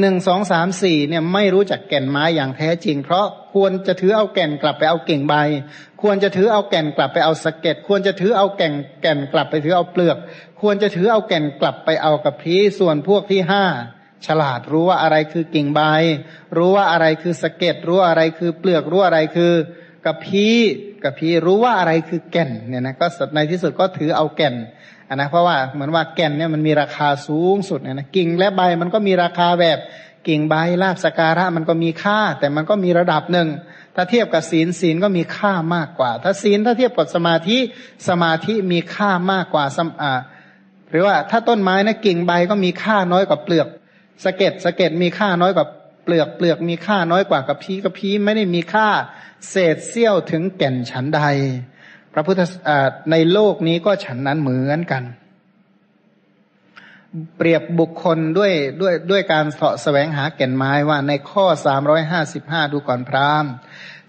หนึ่งสองสามสี่เนี่ยไม่รู้จักแก่นไม้อย่างแท้จริง เพราะควรจะถือเอาแก่นกลับไปเอากิ่งใบ ควรจะถือเอาแก่นกลับไปเอาสะเก็ดควรจะถือเอาแก่นแก่นกลับไปถือเอาเปลือก ควรจะถือเอาแก่นกลับไปเอากระพีส่วนพวกที่ห้าฉลาดรู้ว่าอะไรคือกิ่งใบ รู้ว่าอะไรคือสะเก็ดรู้อะไรคือเปลือกรู้อะไรคือกระพีกระพีรู้ว่าอะไรคือแก่นเนี่ยนะก็ในที่สุดก็ถือเอาแก่นนนะเพราะว่าเหมือนว่าแก่นเนี่ยมันมีราคาสูงสุดเนี่ยนะกิ่งและใบมันก็มีราคาแบบกิ่งใบลาบสการะมันก็มีค่า แต่มันก็มีระดับหนึ่ง ถ้าเทียบกับศีลศีลก็มีค่ามากกว่า ถ้าศีลถ้าเทียบกับสมาธิสมาธิมีค่ามากกว่าสมอ่าหรือว่าถ้าต้นไม้นะกิ่งใบก็มีค่าน้อยกว่าเปลือกสะเก็ดสะเก็ดมีค่าน้อยกว่าเปลือกเปลือกมีค่าน้อยกว่ากับพีกับพีไม่ได้มีค่าเศษเสี้ยวถึงแก่นฉันใด พระพุทธในโลกนี้ก็ฉันนั้นเหมือนกัน เปรียบบุคคลด้วยด้วยด้วยการเสาะแสวงหาแก่นไม้ว่าในข้อสามร้อยห้าสิบห้าดูก่อนพราม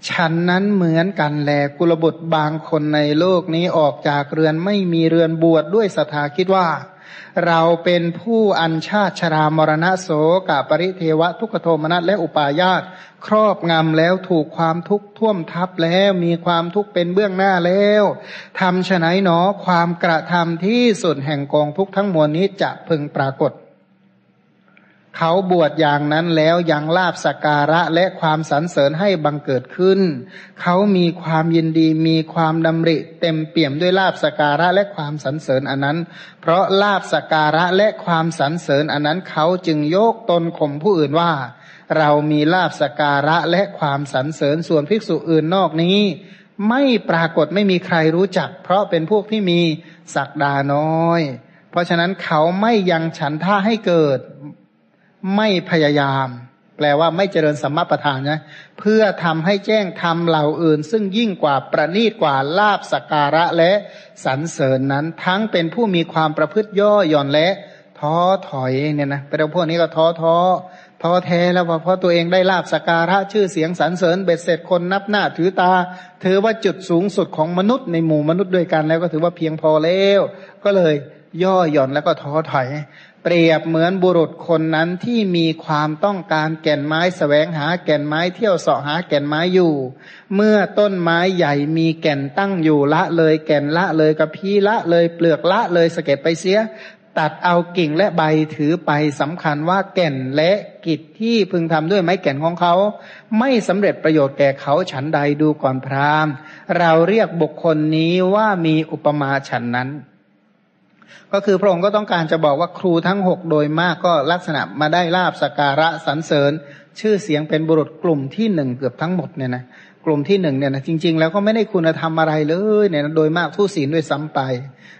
ฉันนั้นเหมือนกันแลกุลบุตรบางคนในโลกนี้ออกจากเรือนไม่มีเรือนบวชดด้วยศรัทธาคิดว่า เราเป็นผู้อัญชาติชรามรณะโสกปริเทวะทุกโทมนัสและอุปาญาต ครอบงำแล้วถูกความทุกข์ท่วมทับแล้วมีความทุกข์เป็นเบื้องหน้าแล้วทำฉไนหนอความกระทำที่สุดแห่งกองทุกข์ทั้งมวลนี้จะพึงปรากฏ เขาบวชอย่างนั้นแล้วยังลาบสการะและความสรรเสริญให้บังเกิดขึ้น เขามีความยินดีมีความดำริ เต็มเปี่ยมด้วยลาบสการะและความสรรเสริญอันนั้น เพราะลาบสการะและความสรรเสริญอันนั้นเขาจึงโยกตนข่มผู้อื่นว่า เรามีลาบสการะและความสรรเสริญส่วนภิกษุอื่นนอกนี้ ไม่ปรากฏไม่มีใครรู้จัก เพราะเป็นพวกที่มีศักดาน้อย เพราะฉะนั้นเขาไม่ยังฉันท่าให้เกิด ไม่พยายาม แปลว่าไม่เจริญสัมมาประธานนะเพื่อทำให้แจ้งทำเหล่าอื่น ซึ่งยิ่งกว่าประณีตกว่าลาบสการะและสรรเสริญนั้น ทั้งเป็นผู้มีความประพฤติย่อหย่อนและท้อถอยเนี่ยนะเป็นพวกนี้ก็ท้อท้อ ท้อแท้แล้วเพราะตัวเองได้ลาบสการะชื่อเสียงสรรเสริญเบ็ดเสร็จคนนับหน้าถือตาถือว่าจุดสูงสุดของมนุษย์ในหมู่มนุษย์ด้วยกันแล้วก็ถือว่าเพียงพอแล้ว ก็เลยย่อหย่อนแล้วก็ท้อถอย เปรียบเหมือนบุรุษคนนั้นที่มีความต้องการแก่นไม้สแสวงหาแก่นไม้เที่ยวเสาะหาแก่นไม้อยู่ เมื่อต้นไม้ใหญ่มีแก่นตั้งอยู่ละเลยแก่นละเลยกับพีละเลยเปลือกละเลยสเก็ดไปเสีย ตัดเอากิ่งและใบถือไปสำคัญว่าแก่นและกิจที่พึงทำด้วยไม้แก่นของเขา ไม่สำเร็จประโยชน์แก่เขาฉันใดดูก่อนพรามเราเรียกบุคคลนี้ว่ามีอุปมาฉันนั้น ก็คือพระองค์ก็ต้องการจะบอกว่าครูทั้งหกโดยมากก็ลักษณะมาได้ลาบสการะสรรเสริญ ชื่อเสียงเป็นบุรุษกลุ่มที่หนึ่งเกือบทั้งหมดเนี่ยนะ กลุ่มที่หนึ่งเนี่ยนะจริง ๆ แล้วก็ไม่ได้คุณธรรมอะไรเลยเนี่ยนะโดยมากผู้ศีลด้วยซ้ำไป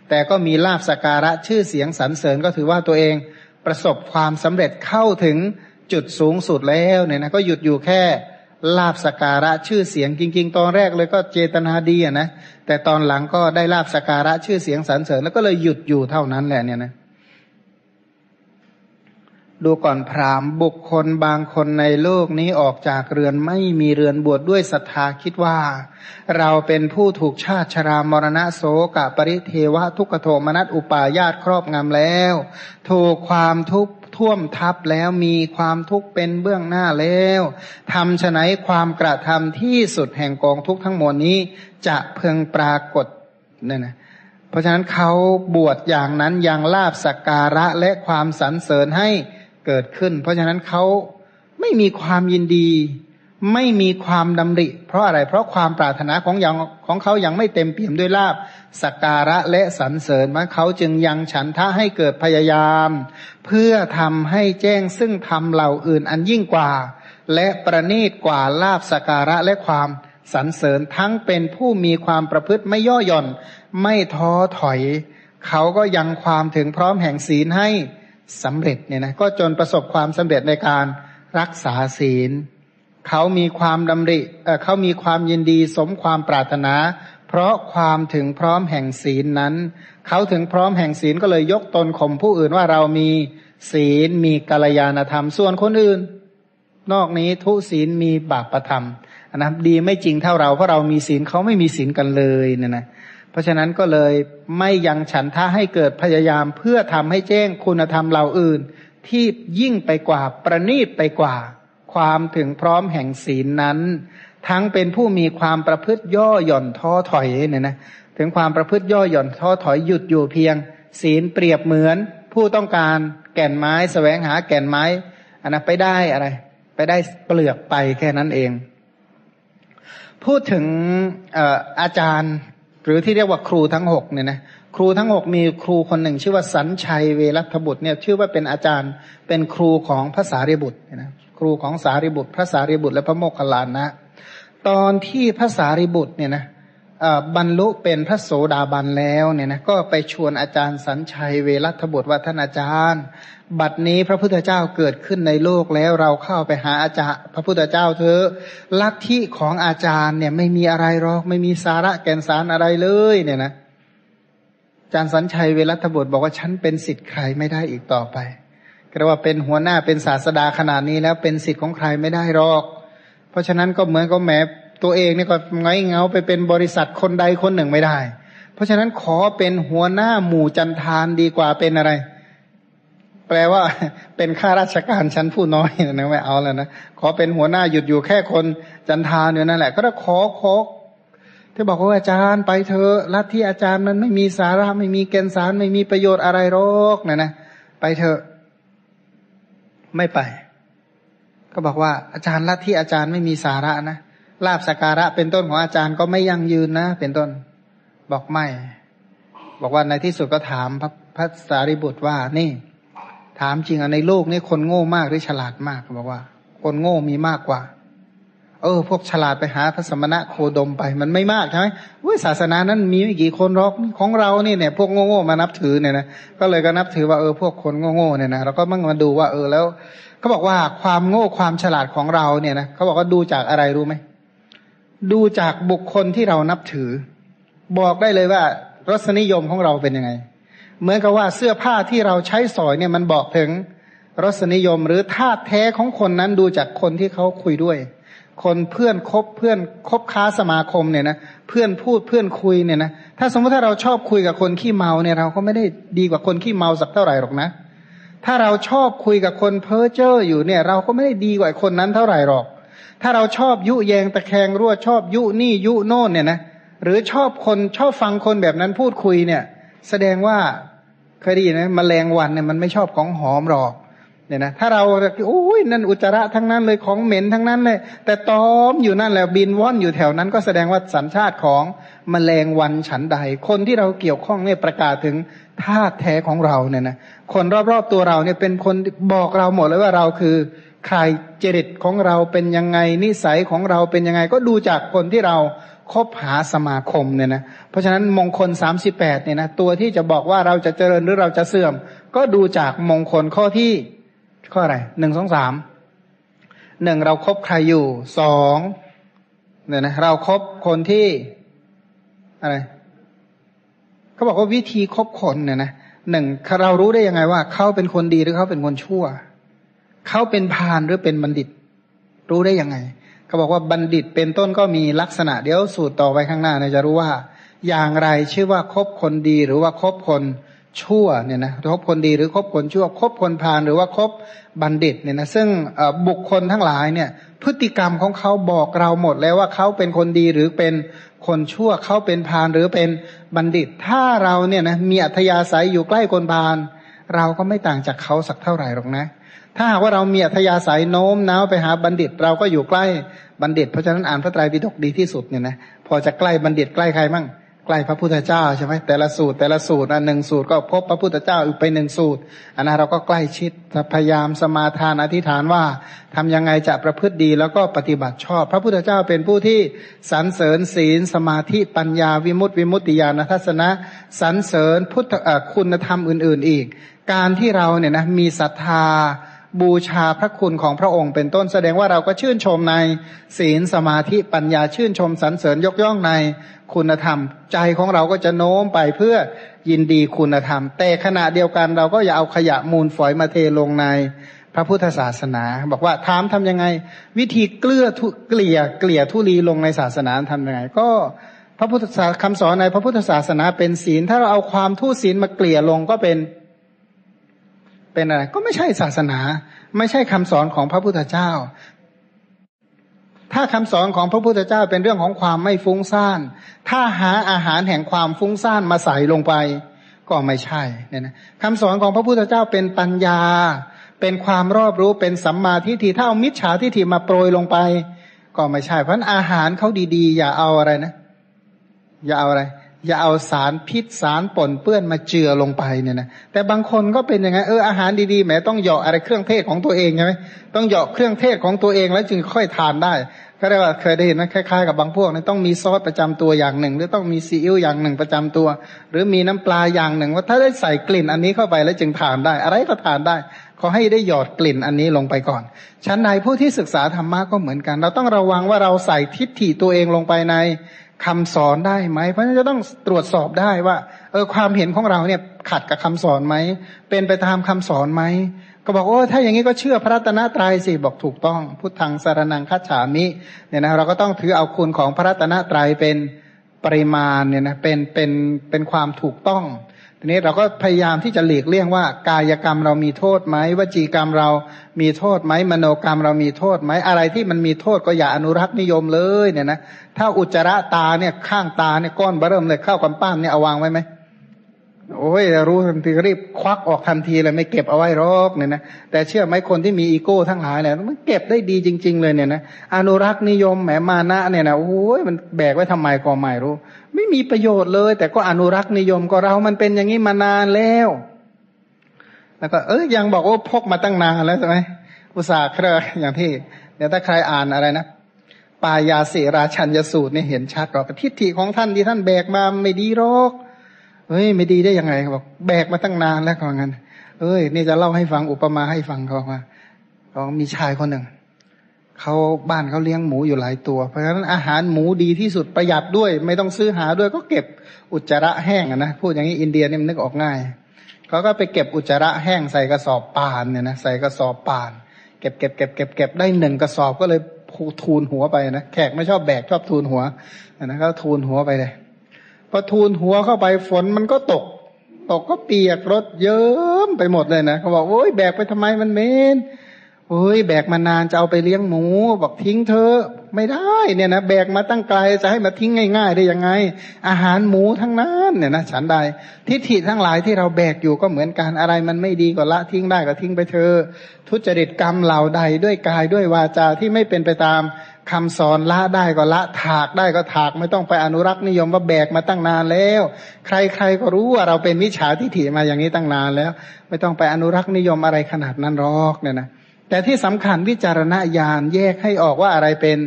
แต่ก็มีลาบสการะชื่อเสียงสรรเสริญก็ถือว่าตัวเองประสบความสำเร็จเข้าถึงจุดสูงสุดแล้วเนี่ยนะก็หยุดอยู่แค่ลาบสการะชื่อเสียงจริง ๆ ตอนแรกเลยก็เจตนาดีอะนะแต่ตอนหลังก็ได้ลาบสการะชื่อเสียงสรรเสริญแล้วก็เลยหยุดอยู่เท่านั้นแหละเนี่ยนะ ดูก่อนพรามบุคคลบางคนในโลกนี้ออกจากเรือนไม่มีเรือนบวชดด้วยศรัทธาคิดว่า เราเป็นผู้ถูกชาติชรามรณะโสกะปริเทวะทุกขโทมนัสอุปาญาตครอบงำแล้ว ถูกความทุกข์ท่วมทับแล้วมีความทุกข์เป็นเบื้องหน้าแล้วทำฉไนความกระทำที่สุดแห่งกองทุกข์ทั้งหมดนี้จะเพึงปรากฏเนี่ยนะเพราะฉะนั้นเขาบวชอย่างนั้นยังลาบสักการะและความสรรเสริญให้ เกิดขึ้น เพราะฉะนั้นเขาไม่มีความยินดี ไม่มีความดำริ เพราะอะไร เพราะความปรารถนาของยังของเขายังไม่เต็มเปี่ยมด้วยลาบสักการะและสรรเสริญมันเขาจึงยังฉันทะให้เกิดพยายาม เพื่อทำให้แจ้งซึ่งทำเหล่าอื่นอันยิ่งกว่า และประณีตกว่าลาบสักการะและความสรรเสริญทั้งเป็นผู้มีความประพฤติไม่ย่อหย่อน ไม่ท้อถอย เขาก็ยังความถึงพร้อมแห่งศีลให้ สำเร็จเนี่ยนะก็จนประสบความสำเร็จในการรักษาศีล เขามีความดำริเขามีความยินดีสมความปรารถนาเพเพราะความถึงพร้อมแห่งศีลนั้น เขาถึงพร้อมแห่งศีลก็เลยยกตนข่มผู้อื่นว่าเรามีศีลมีกัลยาณธรรมส่วนคนอื่น นอกนี้ทุศีลมีบาปประธรรมนะดีไม่จริงเท่าเราเพราะเรามีศีลเขาไม่มีศีลกันเลยเนี่ยนะ เพราะฉะนั้นก็เลยไม่ยังฉันท่าให้เกิดพยายามเพื่อทำให้แจ้งคุณธรรมเหล่าอื่น ที่ยิ่งไปกว่าประณีตไปกว่า ความถึงพร้อมแห่งศีลนั้น ทั้งเป็นผู้มีความประพฤติย่อหย่อนท้อถอยเนี่ยนะถึงความประพฤติย่อหย่อนท้อถอยหยุดอยู่เพียง ศีลเปรียบเหมือน ผู้ต้องการแก่นไม้สแสวงหาแก่นไม้อันนั้นไปได้อะไร ไปได้เปลือกไปแค่นั้นเอง พูดถึงอาจารย์ หรือที่เรียกว่าครูทั้งหกเนี่ยนะครูทั้งหกมีครูคนหนึ่ง ชื่อว่าสัญชัยเวรัตบุตรเนี่ยชื่อว่าเป็นอาจารย์เป็นครูของพระสารีบุตรนะครูของสารีบุตร พระสารีบุตรและพระโมคคัลลานะ ตอนที่พระสารีบุตรเนี่ยนะ บรรลุเป็นพระโสดาบันแล้วเนี่ยนะก็ไปชวนอาจารย์สัญชัยเวรัตบุตรว่าท่านอาจารย์ บัดนี้พระพุทธเจ้าเกิดขึ้นในโลกแล้วเราเข้าไปหาอาจารย์ พระพุทธเจ้าเถอะลัทธิของอาจารย์เนี่ยไม่มีอะไรหรอกไม่มีสาระแก่นสารอะไรเลยเนี่ยนะอาจารย์สัญชัยเวรัตบุตรบอกว่าฉันเป็นสิทธิ์ใครไม่ได้อีกต่อไปก็ว่าเป็นหัวหน้าเป็นศาสดาขนาดนี้แล้วเป็นสิทธิ์ของใครไม่ได้หรอก เพราะฉะนั้นก็เหมือนกับแหม ตัวเองเนี่ยก็ไงเงาไปเป็นบริษัทคนใดคนหนึ่งไม่ได้ เพราะฉะนั้นขอเป็นหัวหน้าหมู่จันทานดีกว่าเป็นอะไร แปลว่าเป็นข้าราชการชั้นผู้น้อยนะไม่เอาแล้วนะขอเป็นหัวหน้าหยุดอยู่แค่คนจันทานอยู่นั่นแหละ ก็ต้องขอขอที่บอกว่าอาจารย์ไปเถอะลัทธิอาจารย์มันไม่มีสาระไม่มีแกนสารไม่มีประโยชน์อะไรหรอกนะนะไปเถอะไม่ไป ก็บอกว่าอาจารย์ลัทธิอาจารย์ไม่มีสาระนะ ลาบสการะเป็นต้นของอาจารย์ก็ไม่ยั่งยืนนะ เป็นต้น บอกไม่ บอกว่าในที่สุดก็ถามพระพระสารีบุตรว่านี่ ถามจริงอะในโลกนี้คนโง่มากหรือฉลาดมากเขาบอกว่า คนโง่มีมากกว่า เออ พวกฉลาดไปหาพระสมณะโคดมไป มันไม่มากใช่ไหมวิศาสนานั้นมีไม่กี่คนหรอกของเรานี่เนี่ย พวกโง่ๆมานับถือเนี่ยนะก็เลยก็นับถือว่าเออพวกคนโง่ๆเนี่ยนะเราก็มั่งมาดูว่า เออแล้วเขาบอกว่าความโง่ความฉลาดของเราเนี่ยนะเขาบอกว่าดูจากอะไรรู้ไหม ดูจากบุคคลที่เรานับถือ บอกได้เลยว่ารสนิยมของเราเป็นยังไง เหมือนกับว่าเสื้อผ้าที่เราใช้สอยเนี่ยมันบอกถึงรสนิยมหรือธาตุแท้ของคนนั้นดูจากคนที่เขาคุยด้วย คนเพื่อนคบเพื่อนคบค้าสมาคมเนี่ยนะเพื่อนพูดเพื่อนคุยเนี่ยนะถ้าสมมติถ้าเราชอบคุยกับคนขี้เมาเนี่ยเราก็ไม่ได้ดีกว่าคนขี้เมาสักเท่าไหร่หรอกนะ ถ้าเราชอบคุยกับคนเพ้อเจ้ออยู่เนี่ย เราก็ไม่ได้ดีกว่าคนนั้นเท่าไหร่หรอก ถ้าเราชอบยุแยงตะแคงรั่วชอบยุนี่ยุโน่นเนี่ยนะหรือชอบคนชอบฟังคนแบบนั้นพูดคุยเนี่ย แสดงว่าเคยได้ยินไหมแมลงวันเนี่ยมันไม่ชอบของหอมหรอกเนี่ยนะถ้าเราโอ้ยนั่นอุจจาระทั้งนั้นเลยของเหม็นทั้งนั้นเลย แต่ตอมอยู่นั่นแหละบินว่อนอยู่แถวนั้น ก็แสดงว่าสัญชาติของมแมลงวันฉันใด คนที่เราเกี่ยวข้องเนี่ยประกาศถึงธาตุแท้ของเราเนี่ยนะคนรอบๆตัวเราเนี่ยเป็นคนบอกเราหมดเลยว่าเราคือ ใครจริตของเราเป็นยังไงนิสัยของเราเป็นยังไง ก็ดูจากคนที่เราคบหาสมาคมเนี่ยนะเพราะฉะนั้นมงคลสามสิบแปดเนี่ยนะตัวที่จะบอกว่าเราจะเจริญหรือเราจะเสื่อม ก็ดูจากมงคลข้อที่ข้ออะไรหนึ่งสองสามหนึ่งเราครบใครอยู่สองเนี่ยนะเราครบคนที่อะไรเขาบอกว่าวิธีคบคนเนี่ยนะหนึ่งเรารู้ได้ยังไงว่าเขาเป็นคนดีหรือเขาเป็นคนชั่ว เขาเป็นพานหรือเป็นบัณฑิต รู้ได้ยังไงเขาบอกว่าบัณฑิตเป็นต้นก็มีลักษณะเดี๋ยวสูตรต่อไปข้างหน้าเนี่ยจะรู้ว่า อย่างไรชื่อว่าคบคนดีหรือว่าคบคนชั่วเนี่ยนะคบคนดีหรือคบคนชั่วคบคนพานหรือว่าคบบัณฑิตเนี่ยนะซึ่งบุคคลทั้งหลายเนี่ย พฤติกรรมของเขาบอกเราหมดแล้วว่าเขาเป็นคนดีหรือเป็นคนชั่วเขาเป็นพานหรือเป็นบัณฑิต ถ้าเราเนี่ยนะมีอัธยาศัยอยู่ใกล้คนพานเราก็ไม่ต่างจากเขาสักเท่าไหร่หรอกนะ ถ้าหากว่าเรามีอัธยาศัยโน้มน้าวไปหาบัณฑิต เราก็อยู่ใกล้บัณฑิต เพราะฉะนั้นอ่านพระไตรปิฎกดีที่สุดเนี่ยนะพอจะใกล้บัณฑิตใกล้ใครมั่งใกล้พระพุทธเจ้าใช่ไหมแต่ละสูตรแต่ละสูตรอันหนึ่งสูตรก็พบพระพุทธเจ้าอีกไปหนึ่งสูตรอันนั้นเราก็ใกล้ชิดพยายามสมาทานอธิษฐานว่าทำยังไงจะประพฤติดีแล้วก็ปฏิบัติชอบ พระพุทธเจ้าเป็นผู้ที่สรรเสริญศีล สมาธิปัญญาวิมุตติวิมุตติญาณทัศนะสรรเสริญพุทธคุณธรรมอื่น ๆ อีก การที่เราเนี่ยนะมีศรัทธา บูชาพระคุณของพระองค์เป็นต้นแสดงว่าเราก็ชื่นชมในศีลสมาธิปัญญาชื่นชมสรรเสริญยกย่องในคุณธรรม ใจของเราก็จะโน้มไปเพื่อยินดีคุณธรรม แต่ขณะเดียวกันเราก็อย่าเอาขยะมูลฝอยมาเทลงในพระพุทธศาสนา บอกว่าถามทำยังไง วิธีเกลือเกลี่ยเกลี่ยทุลีลงในศาสนาทำยังไง ก็พระพุทธศาสคำสอนในพระพุทธศาสนาเป็นศีล ถ้าเราเอาความทุศีลมาเกลี่ยลงก็เป็น เป็นอะไร ก็ไม่ใช่ศาสนา ไม่ใช่คำสอนของพระพุทธเจ้า ถ้าคำสอนของพระพุทธเจ้าเป็นเรื่องของความไม่ฟุ้งซ่าน ถ้าหาอาหารแห่งความฟุ้งซ่านมาใส่ลงไป ก็ไม่ใช่เนี่ยนะคำสอนของพระพุทธเจ้าเป็นปัญญา เป็นความรอบรู้เป็นสัมมาทิฏฐิถ้าเอามิจฉาทิฏฐิมาโปรยลงไป ก็ไม่ใช่ เพราะอาหารเขาดีๆ อย่าเอาอะไรนะ อย่าเอาอะไร อย่าเอาสารพิษสารปนเปื้อนมาเจือลงไปเนี่ยนะแต่บางคนก็เป็นยังไงเอออาหารดีๆแหมต้องเหยาะอะไรเครื่องเทศของตัวเองใช่ไหมต้องเหยาะเครื่องเทศของตัวเองแล้วจึงค่อยทานได้ ก็เรียกว่าเคยได้เห็นไหมคล้ายๆกับบางพวกนี่ต้องมีซอสประจำตัวอย่างหนึ่ง หรือต้องมีซีอิ๊วอย่างหนึ่งประจำตัว หรือมีน้ำปลาอย่างหนึ่ง ว่าถ้าได้ใส่กลิ่นอันนี้เข้าไปแล้วจึงทานได้ อะไรก็ทานได้ขอให้ได้หยอดกลิ่นอันนี้ลงไปก่อน ชั้นในผู้ที่ศึกษาธรรมะก็เหมือนกัน เราต้องระวังว่าเราใส่ทิฏฐิตัวเองลงไปใน คำสอนได้ไหม เพราะฉะนั้นจะต้องตรวจสอบได้ว่า เออความเห็นของเราเนี่ยขัดกับคำสอนไหม เป็นไปตามคำสอนไหม ก็บอกโอ้ถ้าอย่างนี้ก็เชื่อพระรัตนตรัยสิบอกถูกต้อง พุทธังสารนังคัจฉามิเนี่ยนะเราก็ต้องถือเอาคุณของพระรัตนตรัยเป็นปริมาณเนี่ยนะเป็นเป็นเป็นความถูกต้อง ทีนี้เราก็พยายามที่จะหลีกเลี่ยงว่า กายกรรมเรามีโทษไหมวจีกรรมเรามีโทษไหมมโนกรรมเรามีโทษไหมอะไรที่มันมีโทษก็อย่าอนุรักษ์นิยมเลยเนี่ยนะถ้าอุจจาระตาเนี่ยข้างตาเนี่ยก้อนบเริ่มเลยเข้ากับป้ามเนี่ยเอาวางไว้ไหมโอ้ยรู้ทันทีรีบควักออกทันทีเลยไม่เก็บเอาไว้รอกเนี่ยนะแต่เชื่อไหมคนที่มีอีโก้ทั้งหลายเนี่ยมันเก็บได้ดีจริง ๆ เลยเนี่ยนะอนุรักษ์นิยมแหมมานะเนี่ยนะโอ้ยมันแบกไว้ทำไมก็ไม่รู้ ไม่มีประโยชน์เลย แต่ก็อนุรักษ์นิยมก็เรามันเป็นอย่างนี้มานานแล้ว แล้วก็เอ้ยยังบอกว่าพกมาตั้งนานแล้วใช่ไหมอุตส่าห์เครอย่างที่เดี๋ยวถ้าใครอ่านอะไรนะปายาเสราชันยสูตรเนี่ยเห็นชัดหรอกทิฏฐิของท่านที่ท่านแบกมาไม่ดีหรอกเฮ้ยไม่ดีได้ยังไงบอกแบกมาตั้งนานแล้วก็งั้นเอ้ยนี่จะเล่าให้ฟังอุปมาให้ฟังเขาว่าเขามีชายคนหนึ่ง เขาบ้านเขาเลี้ยงหมูอยู่หลายตัว เพราะฉะนั้นอาหารหมูดีที่สุดประหยัดด้วย ไม่ต้องซื้อหาด้วยก็เก็บอุจจาระแห้งนะพูดอย่างนี้อินเดียเนี่ยนึกออกง่ายเขาก็ไปเก็บอุจจาระแห้งใส่กระสอบป่านเนี่ยนะใส่กระสอบป่าน เก็บเก็บเก็บเก็บเก็บได้หนึ่งกระสอบก็เลยทูลหัวไปนะแขกไม่ชอบแบกชอบทูลหัวนะก็ทูลหัวไปเลยพอทูลหัวเข้าไปฝนมันก็ตก ตกก็เปียกรถเยิ้มไปหมดเลยนะเขาบอกโอ้ยแบกไปทำไมมันเมน โอ้ยแบกมานานจะเอาไปเลี้ยงหมู บอกทิ้งเธอไม่ได้เนี่ยนะแบกมาตั้งไกลจะให้มาทิ้งง่าย ๆ ได้ยังไง อาหารหมูทั้งนั้นเนี่ยนะฉันใดทิฏฐิทั้งหลายที่เราแบกอยู่ก็เหมือนกันอะไรมันไม่ดีก็ละทิ้งได้ก็ทิ้งไปเธอ ทุจริตกรรมเหล่าใดด้วยกายด้วยวาจาที่ไม่เป็นไปตามคำสอนละได้ก็ละถากได้ก็ถากไม่ต้องไปอนุรักษ์นิยมว่าแบกมาตั้งนานแล้ว ใครๆก็รู้ว่าเราเป็นมิจฉาทิฏฐิมาอย่างนี้ตั้งนานแล้ว ไม่ต้องไปอนุรักษ์นิยมอะไรขนาดนั้นหรอกเนี่ยนะ แต่ที่สำคัญวิจารณญาณแยกให้ออกว่าอะไรเป็น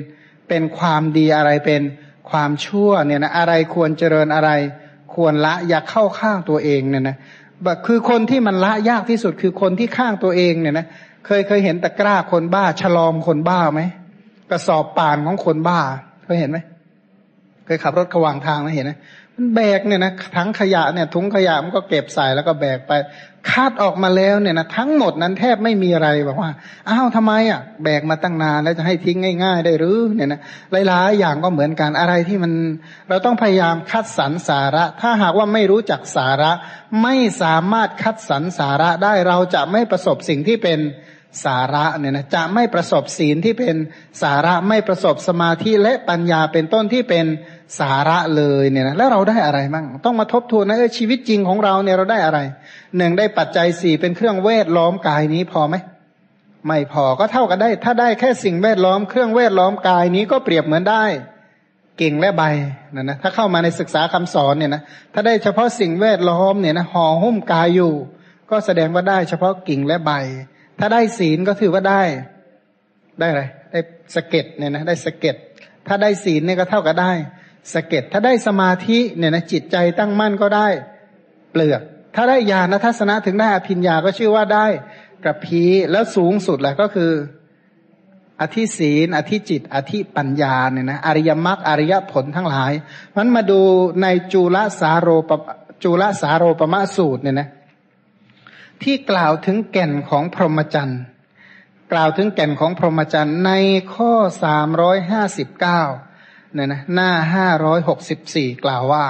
เป็นความดีอะไรเป็นความชั่วเนี่ยนะอะไรควรเจริญอะไร ควรละอย่าเข้าข้างตัวเองเนี่ยนะคือคนที่มันละยากที่สุดคือคนที่ข้างตัวเองเนี่ยนะเคยเคยเห็นตะกร้าคนบ้า ฉลอมคนบ้าไหมกระสอบป่านของคนบ้าเคยเห็นไหมเคยขับรถขวางทางไหมเห็นไหมมันแบกเนี่ยนะทั้งขยะเนี่ยถุงขยะมันก็เก็บใส่แล้วก็แบกไป คาดออกมาแล้วเนี่ยนะทั้งหมดนั้นแทบไม่มีอะไรบอกว่าอ้าวทำไมอะ แบกมาตั้งนานแล้วจะให้ทิ้งง่าย ๆ ได้หรือเนี่ยนะหลายๆอย่างก็เหมือนกันอะไรที่มัน เราต้องพยายามคัดสรรสาระ ถ้าหากว่าไม่รู้จักสาระ ไม่สามารถคัดสรรสาระได้เราจะไม่ประสบสิ่งที่เป็นสาระเนี่ยนะจะไม่ประสบศีลที่เป็นสาระไม่ประสบสมาธิและปัญญาเป็นต้นที่เป็น สาระเลยเนี่ยนะแล้วเราได้อะไรบ้างต้องมาทบทวนนะเออชีวิตจริงของเราเนี่ยเราได้อะไรหนึ่งได้ปัจจัยสี่เป็นเครื่องเวทล้อมกายนี้พอไหมไม่พอก็เท่ากันได้ ถ้าได้แค่สิ่งแวดล้อมเครื่องแวดล้อมกายนี้ก็เปรียบเหมือนได้กิ่งและใบนะนะถ้าเข้ามาในศึกษาคำสอนเนี่ยนะถ้าได้เฉพาะสิ่งแวดล้อมเนี่ยนะห่อหุ้มกายอยู่ ก็แสดงว่าได้เฉพาะกิ่งและใบ ถ้าได้ศีลก็ถือว่าได้ได้อะไรได้สเก็ตเนี่ยนะได้สเก็ตถ้าได้ศีลเนี่ยก็เท่ากับได้ สะเก็ตถ้าได้สมาธิเนี่ยนะจิตใจตั้งมั่นก็ได้เปลือก ถ้าได้ญาณทัศนะถึงได้อภิญญาก็ชื่อว่าได้กระพีแล้วสูงสุดแหละก็คือ อธิศีลอธิจิต อธิปัญญาเนี่ยนะอริยมรรคอริยผลทั้งหลายมันมาดูในจุลสาโรปจุลสาโรปมะสูตรเนี่ยนะที่กล่าวถึงแก่นของพรหมจรรย์ กล่าวถึงแก่นของพรหมจรรย์ในข้อสามร้อยห้าสิบเก้า เนี่ยนะหน้าห้าร้อยหกสิบสี่กล่าวว่า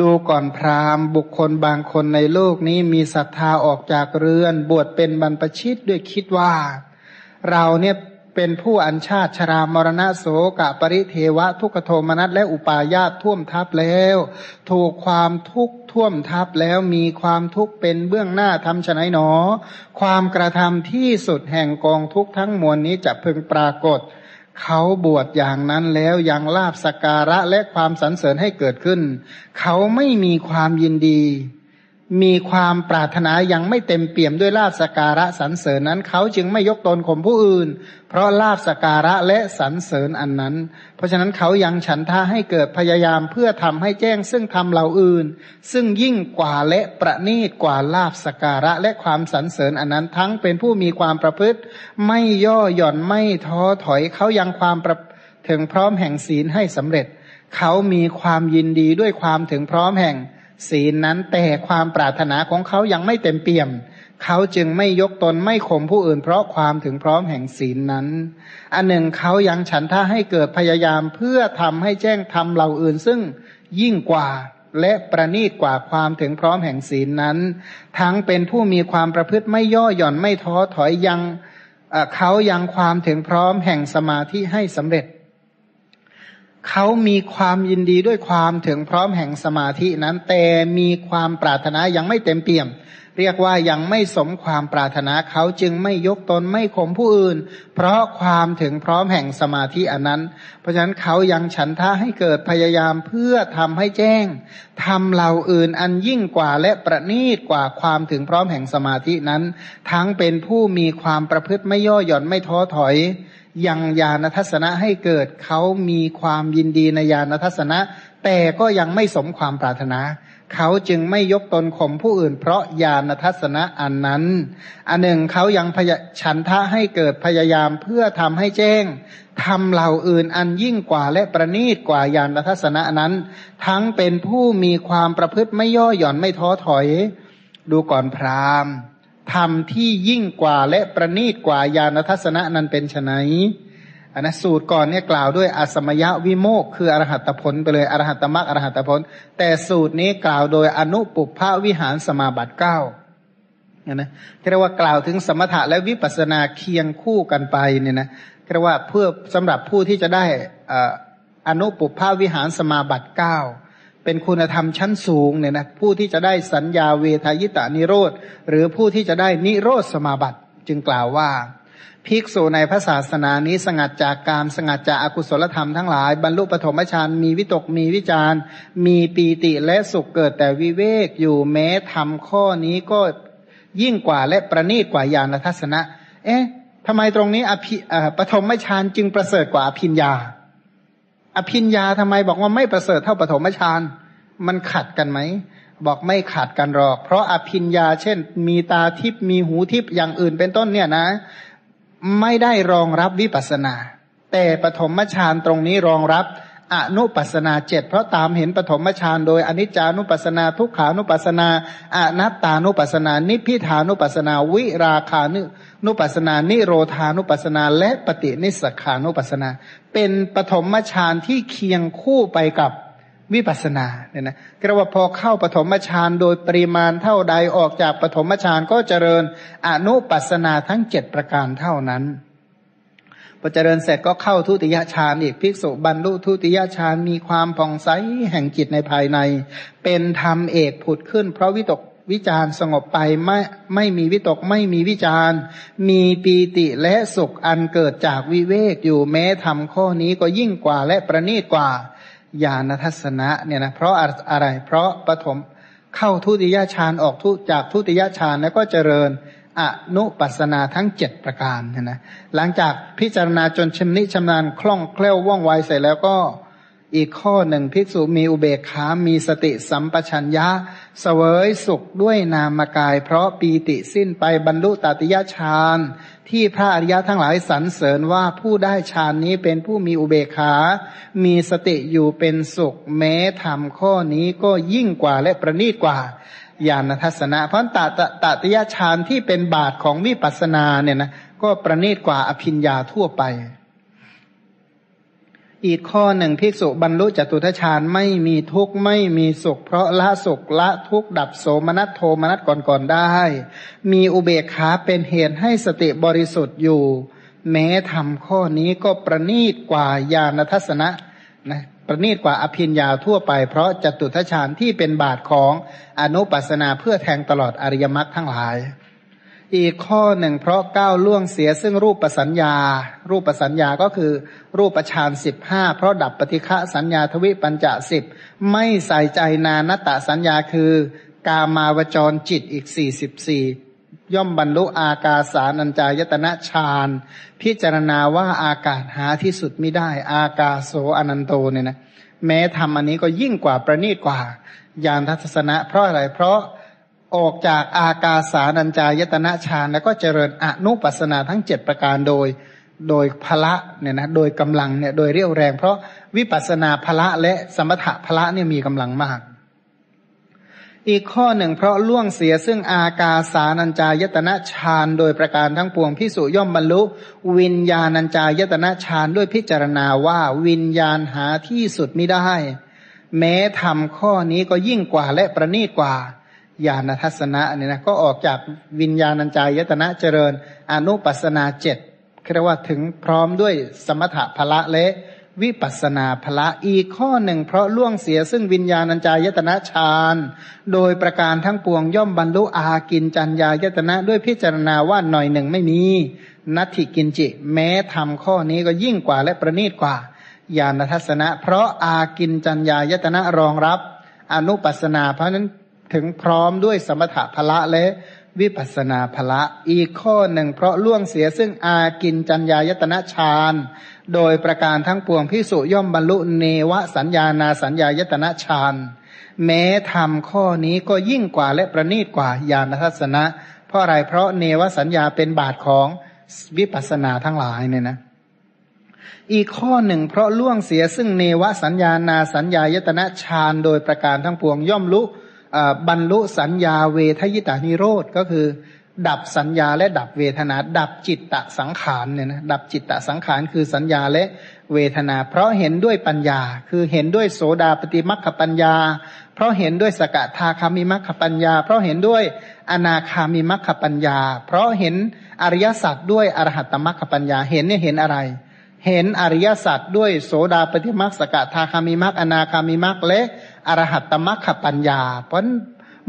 ดูก่อนพราหมณ์ บุคคลบางคนในโลกนี้มีศรัทธาออกจากเรือน บวชเป็นบรรพชิตด้วยคิดว่า เราเนี่ยเป็นผู้อัญชาติชรามรณะโสกะปริเทวะ ทุกโทมนัสและอุปาญาตท่วมทับแล้ว ถูกความทุกข์ท่วมทับแล้วมีความทุกข์เป็นเบื้องหน้าทำฉนัยหนอ ความกระทำที่สุดแห่งกองทุกข์ทั้งมวลนี้จะพึงปรากฏ เขาบวชอย่างนั้นแล้วยังลาบสการะและความสรรเสริญให้เกิดขึ้น เขาไม่มีความยินดี มีความปรารถนายังไม่เต็มเปี่ยมด้วยลาบสการะสรรเสริญนั้น เขาจึงไม่ยกตนข่มผู้อื่น เพราะลาบสการะและสรรเสริญอันนั้น เพราะฉะนั้นเขายังฉันท่าให้เกิดพยายามเพื่อทำให้แจ้งซึ่งทำเหล่าอื่น ซึ่งยิ่งกว่าและประณีตกว่าลาบสการะและความสรรเสริญอันนั้น ทั้งเป็นผู้มีความประพฤติ ไม่ย่อหย่อนไม่ท้อถอยเขายังความประถึงพร้อมแห่งศีลให้สำเร็จ เขามีความยินดีด้วยความถึงพร้อมแห่ง ศีลนั้นแต่ความปรารถนาของเขายังไม่เต็มเปี่ยม เขาจึงไม่ยกตนไม่ข่มผู้อื่น เพราะความถึงพร้อมแห่งศีลนั้น อันหนึ่งเขายังฉันท่าให้เกิดพยายามเพื่อทำให้แจ้งทำเหล่าอื่น ซึ่งยิ่งกว่าและประนีตกว่าความถึงพร้อมแห่งศีลนั้น ทั้งเป็นผู้มีความประพฤติไม่ย่อหย่อนไม่ท้อถอยยังเขายังความถึงพร้อมแห่งสมาธิให้สำเร็จ เขามีความยินดีด้วยความถึงพร้อมแห่งสมาธินั้น แต่มีความปรารถนายังไม่เต็มเปี่ยม เรียกว่ายังไม่สมความปรารถนาเขาจึงไม่ยกตนไม่ข่มผู้อื่น เพราะความถึงพร้อมแห่งสมาธิอันนั้น เพราะฉะนั้นเขายังฉันทะให้เกิดพยายามเพื่อทำให้แจ้งทำเหล่าอื่นอันยิ่งกว่าและประณีตกว่าความถึงพร้อมแห่งสมาธินั้น ทั้งเป็นผู้มีความประพฤติไม่ย่อหย่อนไม่ท้อถอย ยังญาณทัศนะให้เกิดเขามีความยินดีในญาณทัศนะ แต่ก็ยังไม่สมความปรารถนา เขาจึงไม่ยกตนข่มผู้อื่น เพราะญาณทัศนะอันนั้น อันหนึ่งเขายังพยฉันทะให้เกิดพยายามเพื่อทำให้แจ้งทำเหล่าอื่นอันยิ่งกว่าและประณีตกว่าญาณทัศนะนั้น ทั้งเป็นผู้มีความประพฤติไม่ย่อหย่อนไม่ท้อถอย ดูก่อนพราหมณ์ ธรรมที่ยิ่งกว่าและประณีตกว่าญาณทัศนะนั้นเป็นไนอันนะสูตรก่อนเนี่ยกล่าวด้วยอสมยะวิโมกคืออรหัตผลไปเลยอรหัตมรรคอรหัตผล แต่สูตรนี้กล่าวโดยอนุปุพะวิหารสมาบัติเก้าเนี่ยนะเรียกว่ากล่าวถึงสมถะและวิปัสสนาเคียงคู่กันไปเนี่ยนะเรียกว่าเพื่อสำหรับผู้ที่จะได้อนุปุพะวิหารสมาบัติเก้า เป็นคุณธรรมชั้นสูงเนี่ยนะผู้ที่จะได้สัญญาเวทายตานิโรธ หรือผู้ที่จะได้นิโรธสมาบัติ จึงกล่าวว่า ภิกษุในพระศาสนานี้สงัดจากกามสงัดจากอากุศลธรรมทั้งหลาย บรรลุปฐมฌานมีวิตกมีวิจารมีปีติและสุขเกิดแต่วิเวกอยู่แม้ทำข้อนี้ก็ยิ่งกว่าและประณีตกว่าญาณทัศนะ เอ๊ะทำไมตรงนี้อภิปฐมฌานจึงประเสริฐกว่าอภิญญา อภินญาทำไมบอกว่าไม่ประเสริฐเท่าปฐมฌานมันขัดกันไหมบอกไม่ขัดกันหรอก เพราะอภินญา เช่น มีตาทิพมีหูทิพอย่างอื่นเป็นต้นเนี่ยนะ ไม่ได้รองรับวิปัสนา แต่ปฐมฌานตรงนี้รองรับ อนุปัสนาเจ็ดเพราะตามเห็นปฐมฌานโดยอนิจจานุปัสนาทุกขานุปัสนาอนัตตานุปัสนานิพิธานุปัสนาวิราคานุนุปัสนานิโรธานุปัสนาและปฏินิสขานุปัสนา เป็นปฐมฌานที่เคียงคู่ไปกับวิปัสนาเนี่ยนะกระว่าพอเข้าปฐมฌานโดยปริมาณเท่าใดออกจากปฐมฌานก็เจริญอนุปัสนาทั้งเจ็ดประการเท่านั้น พอเจริญเสร็จก็เข้าทุติยฌานอีกภิกษุบรรลุทุติยฌานมีความผ่องใสแห่งจิตในภายใน เป็นธรรมเอกผุดขึ้น เพราะวิตกวิจารสงบไปไม่ไม่มีวิตกไม่มีวิจารมีปีติและสุขอันเกิดจากวิเวกอยู่แม้ทำข้อนี้ก็ยิ่งกว่าและประณีตกว่าญาณทัศนะเนี่ยนะเพราะอะไรเพราะปฐมเข้าทุติยฌานออกทุจากทุติยฌานแล้วก็เจริญ อนุปัสนาทั้งเจ็ดประการนะหลังจากพิจารณาจนชำนิชำนาญคล่องแคล่วว่องไวเสร็จแล้วก็อีกข้อหนึ่งภิกษุมีอุเบกขา มีสติสัมปชัญญะเสวยสุขด้วยนามกาย เพราะปีติสิ้นไปบรรลุตติยฌานที่พระอริยะทั้งหลายสรรเสริญว่าผู้ได้ฌานนี้เป็นผู้มีอุเบกขา มีสติอยู่เป็นสุขแม้ทำข้อนี้ก็ยิ่งกว่าและประณีตกว่า ญาณทัศนะ เพราะตตตติยฌานที่เป็นบาทของวิปัสสนาเนี่ยนะก็ประณีตกว่าอภิญญาทั่วไป อีกข้อหนึ่งภิกษุบรรลุจตุทชาญไม่มีทุกข์ไม่มีสุข เพราะละสุขละทุกข์ดับโสมนัสโทมนัสก่อนๆได้ มีอุเบกขาเป็นเหตุให้สติบริสุทธิ์อยู่ แม้ทำข้อนี้ก็ประนีตกว่าญาณทัศนะนะ ประนีตกว่าอภิญญาทั่วไปเพราะจตุทชาญที่เป็นบาทของอนุปัสนาเพื่อแทงตลอดอริยมรรคทั้งหลาย อีกข้อหนึ่งเพราะก้าวล่วงเสียซึ่งรูปประสัญญา รูปประสัญญาก็คือ รูปประชานสิบห้าเพราะดับปฏิฆะสัญญาทวิปัญจสิบไม่ใส่ใจนานตะสัญญาคือ กามาวจรจิตอีกสี่สิบสี่ ย่อมบรรลุอากาสานัญจายตนะฌานพิจารณาว่าอากาศหาที่สุดไม่ได้ อากาโสอนันโตเนี่ยนะแม้ทำอันนี้ก็ยิ่งกว่าประณีตกว่ายานทัศนะ เพราะอะไรเพราะออกจากอากาสานัญจายตนะฌานแล้วก็เจริญอนุปัสนาทั้งเจ็ดประการโดย โดยพละเนี่ยนะโดยกำลังเนี่ยโดยเรี่ยวแรง เพราะวิปัสนาพละและสมถะพละเนี่ยมีกำลังมาก อีกข้อหนึ่งเพราะล่วงเสียซึ่งอากาสานัญจายตนะฌานโดยประการทั้งปวงพิสุย่อมบรรลุ วิญญาณัญจายตนะฌานด้วยพิจารณาว่าวิญญาณหาที่สุดไม่ได้ แม้ทำข้อนี้ก็ยิ่งกว่าและประณีตกว่าญาณทัศนะเนี่ยนะก็ออกจากวิญญาณัญจายตนะเจริญ อนุปัสนาเจ็ดเรียกว่าถึงพร้อมด้วยสมถะพละและ วิปัสนาพละอีกข้อหนึ่งเพราะล่วงเสียซึ่งวิญญาณัญจายตนะฌานโดยประการทั้งปวงย่อมบรรลุอากินจัญญายตนะด้วยพิจารณาว่าหน่อยหนึ่งไม่มีนัตถิกินจิ แม้ทำข้อนี้ก็ยิ่งกว่าและประณีตกว่าญาณทัศนะ เพราะอากินจัญญายตนะรองรับ อนุปัสนาเพราะนั้นถึงพร้อมด้วยสมถะพละและวิปัสนาพละอีกข้อหนึ่งเพราะล่วงเสียซึ่งอากินจัญญายตนะฌาน โดยประการทั้งปวงพิสุย่อมบรรลุเนวสัญญานาสัญญายตนะฌานแม้ทำข้อนี้ก็ยิ่งกว่าและประณีตกว่าญาณทัศนะ เพราะอะไรเพราะเนวสัญญาเป็นบาทของวิปัสสนาทั้งหลายเนี่ยนะอีกข้อหนึ่งเพราะล่วงเสียซึ่งเนวสัญญานาสัญญายตนะฌานโดยประการทั้งปวงย่อมลุบรรลุสัญญาเวทยิตานิโรธก็คือ ดับสัญญาและดับเวทนา ดับจิตตะสังขารเนี่ยนะดับจิตตะสังขารคือสัญญาและเวทนา เพราะเห็นด้วยปัญญา คือเห็นด้วยโสดาปฏิมัคคปัญญา เพราะเห็นด้วยสกทาคามิมัคคปัญญา เพราะเห็นด้วยอนาคามิมัคคปัญญา เพราะเห็นอริยสัจด้วยอรหัตตมัคคปัญญาเห็นเนี่ยเห็นอะไร เห็นอริยสัจด้วยโสดาปฏิมัคสกทาคามิมัคอนาคามิมัคและอรหัตตมัคคปัญญา เพราะ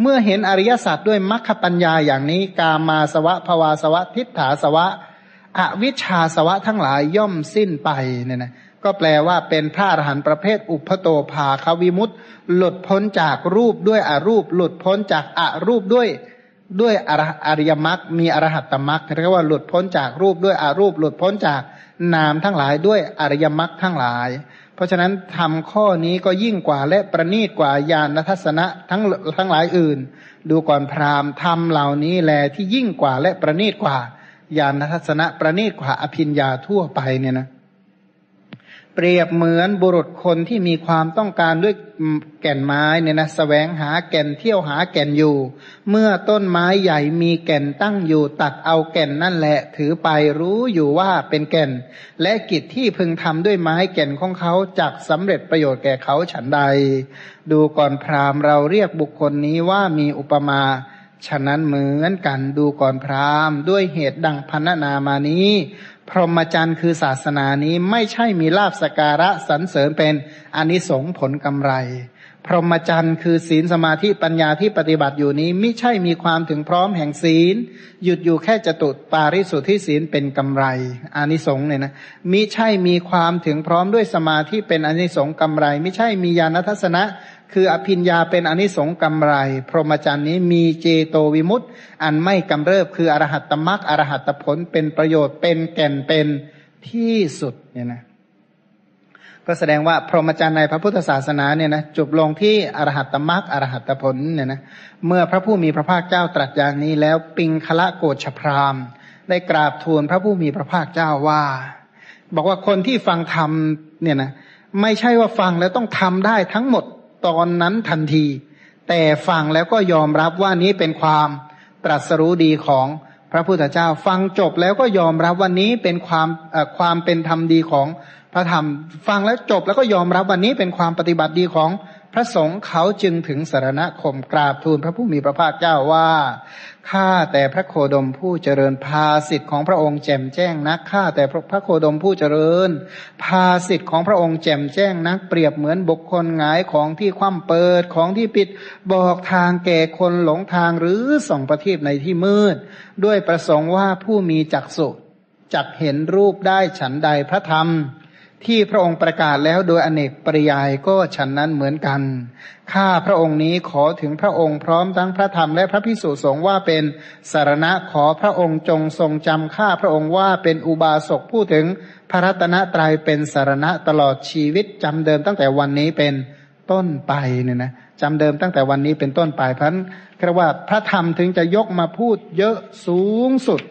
เมื่อเห็นอริยสัจด้วยมัคคปัญญาอย่างนี้ กามาสวะภวาสวะ ทิฏฐาสวะ อวิชชาสวะทั้งหลายย่อมสิ้นไปเนี่ยนะก็แปลว่าเป็นพระอรหันต์ประเภทอุปโตภาควิมุตต์หลุดพ้นจากรูปด้วยอรูป หลุดพ้นจากอรูปด้วยด้วยอริยมรรคมีอรหัตตมรรคเรียกว่าหลุดพ้นจากรูปด้วยอรูป หลุดพ้นจากนามทั้งหลายด้วยอริยมรรคทั้งหลาย เพราะฉะนั้นทำข้อนี้ก็ยิ่งกว่าและประณีตกว่าญาณทัศนะทั้งทั้งหลายอื่น ดูก่อนพราหมณ์ทำเหล่านี้แลที่ยิ่งกว่าและประณีตกว่าญาณทัศนะประณีตกว่าอภิญญาทั่วไปเนี่ยนะ เปรียบเหมือนบุรุษคนที่มีความต้องการด้วยแก่นไม้เนี่ยนะสแสวงหาแก่นเที่ยวหาแก่นอยู่ เมื่อต้นไม้ใหญ่มีแก่นตั้งอยู่ ตัดเอาแก่นนั่นแหละ ถือไปรู้อยู่ว่าเป็นแก่น และกิจที่พึงทำด้วยไม้แก่นของเขาจักสำเร็จประโยชน์แก่เขาฉันใด ดูก่อนพราหมณ์เราเรียกบุคคลนี้ว่ามีอุปมาฉะนั้นเหมือนกันดูก่อนพราหมณ์ด้วยเหตุดังพันนามานี้ พรหมจรรย์คือศาสนานี้ไม่ใช่มีลาบสการะสรรเสริญเป็นอนิสงผลกำไร พรหมจรรย์คือศีลสมาธิปัญญาที่ปฏิบัติอยู่นี้ไม่ใช่มีความถึงพร้อมแห่งศีล หยุดอยู่แค่จตุปาริสุทธิศีลเป็นกำไรอานิสงส์เนี่ยนะมิใช่มีความถึงพร้อมด้วยสมาธิเป็นอนิสงส์กำไร ไม่ใช่มีญาณทัศนะ คืออภิญญาเป็นอนิสงส์กำไร พรหมจรรย์นี้มีเจโตวิมุตต์อันไม่กำเริบคืออรหัตตมรักอรหัตตผลเป็นประโยชน์เป็นแก่นเป็นที่สุดเนี่ยนะก็แสดงว่าพรหมจรรย์ในพระพุทธศาสนาเนี่ยนะจบลงที่อรหัตตมรรคอรหัตผลเนี่ยนะเมื่อพระผู้มีพระภาคเจ้าตรัสอย่างนี้แล้วปิงคละโกชพรามได้กราบทูลพระผู้มีพระภาคเจ้าว่า บอกว่าคนที่ฟังธรรมเนี่ยนะไม่ใช่ว่าฟังแล้วต้องทำได้ทั้งหมด ตอนนั้นทันที แต่ฟังแล้วก็ยอมรับว่านี้เป็นความตรัสรู้ดีของพระพุทธเจ้า ฟังจบแล้วก็ยอมรับวันนี้เป็นความความเป็นธรรมดีของพระธรรม ฟังแล้วจบแล้วก็ยอมรับวันนี้เป็นความปฏิบัติดีของพระสงฆ์เขาจึงถึงสารณคมกราบทูลพระผู้มีพระภาคเจ้าว่า ข้าแต่พระโคดมผู้เจริญภาสิทธิ์ของพระองค์แจ่มแจ้งนักข้าแต่พระโคดมผู้เจริญ ภาสิทธิ์ของพระองค์แจ่มแจ้งนักเปรียบเหมือนบุคคลหงายของที่คว่ำเปิดของที่ปิดบอกทางแก่คนหลงทางหรือส่องประทีปในที่มืด ด้วยประสงค์ว่าผู้มีจักสุจักเห็นรูปได้ฉันใดพระธรรม ที่พระองค์ประกาศแล้วโดยอเนกปริยายก็ฉันนั้นเหมือนกัน ข้าพระองค์นี้ขอถึงพระองค์พร้อมทั้งพระธรรมและพระพิสุสงฆ์ว่าเป็นสารณะขอพระองค์จงทรงจำข้าพระองค์ว่าเป็นอุบาสกพูดถึงพระรัตนตรัยเป็นสารณะตลอดชีวิตจำเดิมตั้งแต่วันนี้เป็นต้นไปเนี่ยนะจำเดิมตั้งแต่วันนี้เป็นต้นไปพันกระว่าพระธรรมถึงจะยกมาพูดเยอะสูงสุด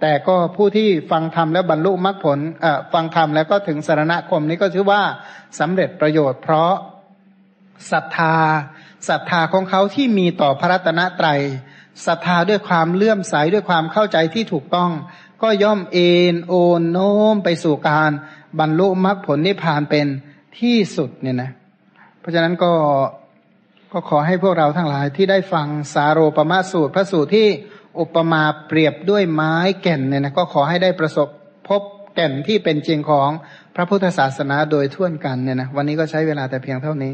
แต่ก็ผู้ที่ฟังธรรมแล้วบรรลุมรรคผลฟังธรรมแล้วก็ถึงสารณคมนี้ก็ชื่อว่าสำเร็จประโยชน์ เพราะศรัทธาศรัทธาของเขาที่มีต่อพระรัตนตรัยศรัทธาด้วยความเลื่อมใสด้วยความเข้าใจที่ถูกต้อง ก็ย่อมเอ็นโอนโน้มไปสู่การบรรลุมรรคผลนิพพานเป็นที่สุดเนี่ยนะเพราะฉะนั้นก็ก็ขอให้พวกเราทั้งหลายที่ได้ฟังสาโรปมาสูตรพระสูตรที่ อุปมาเปรียบด้วยไม้แก่นเนี่ยนะก็ขอให้ได้ประสบพบแก่นที่เป็นจริงของพระพุทธศาสนาโดยทั่วกันเนี่ยนะวันนี้ก็ใช้เวลาแต่เพียงเท่านี้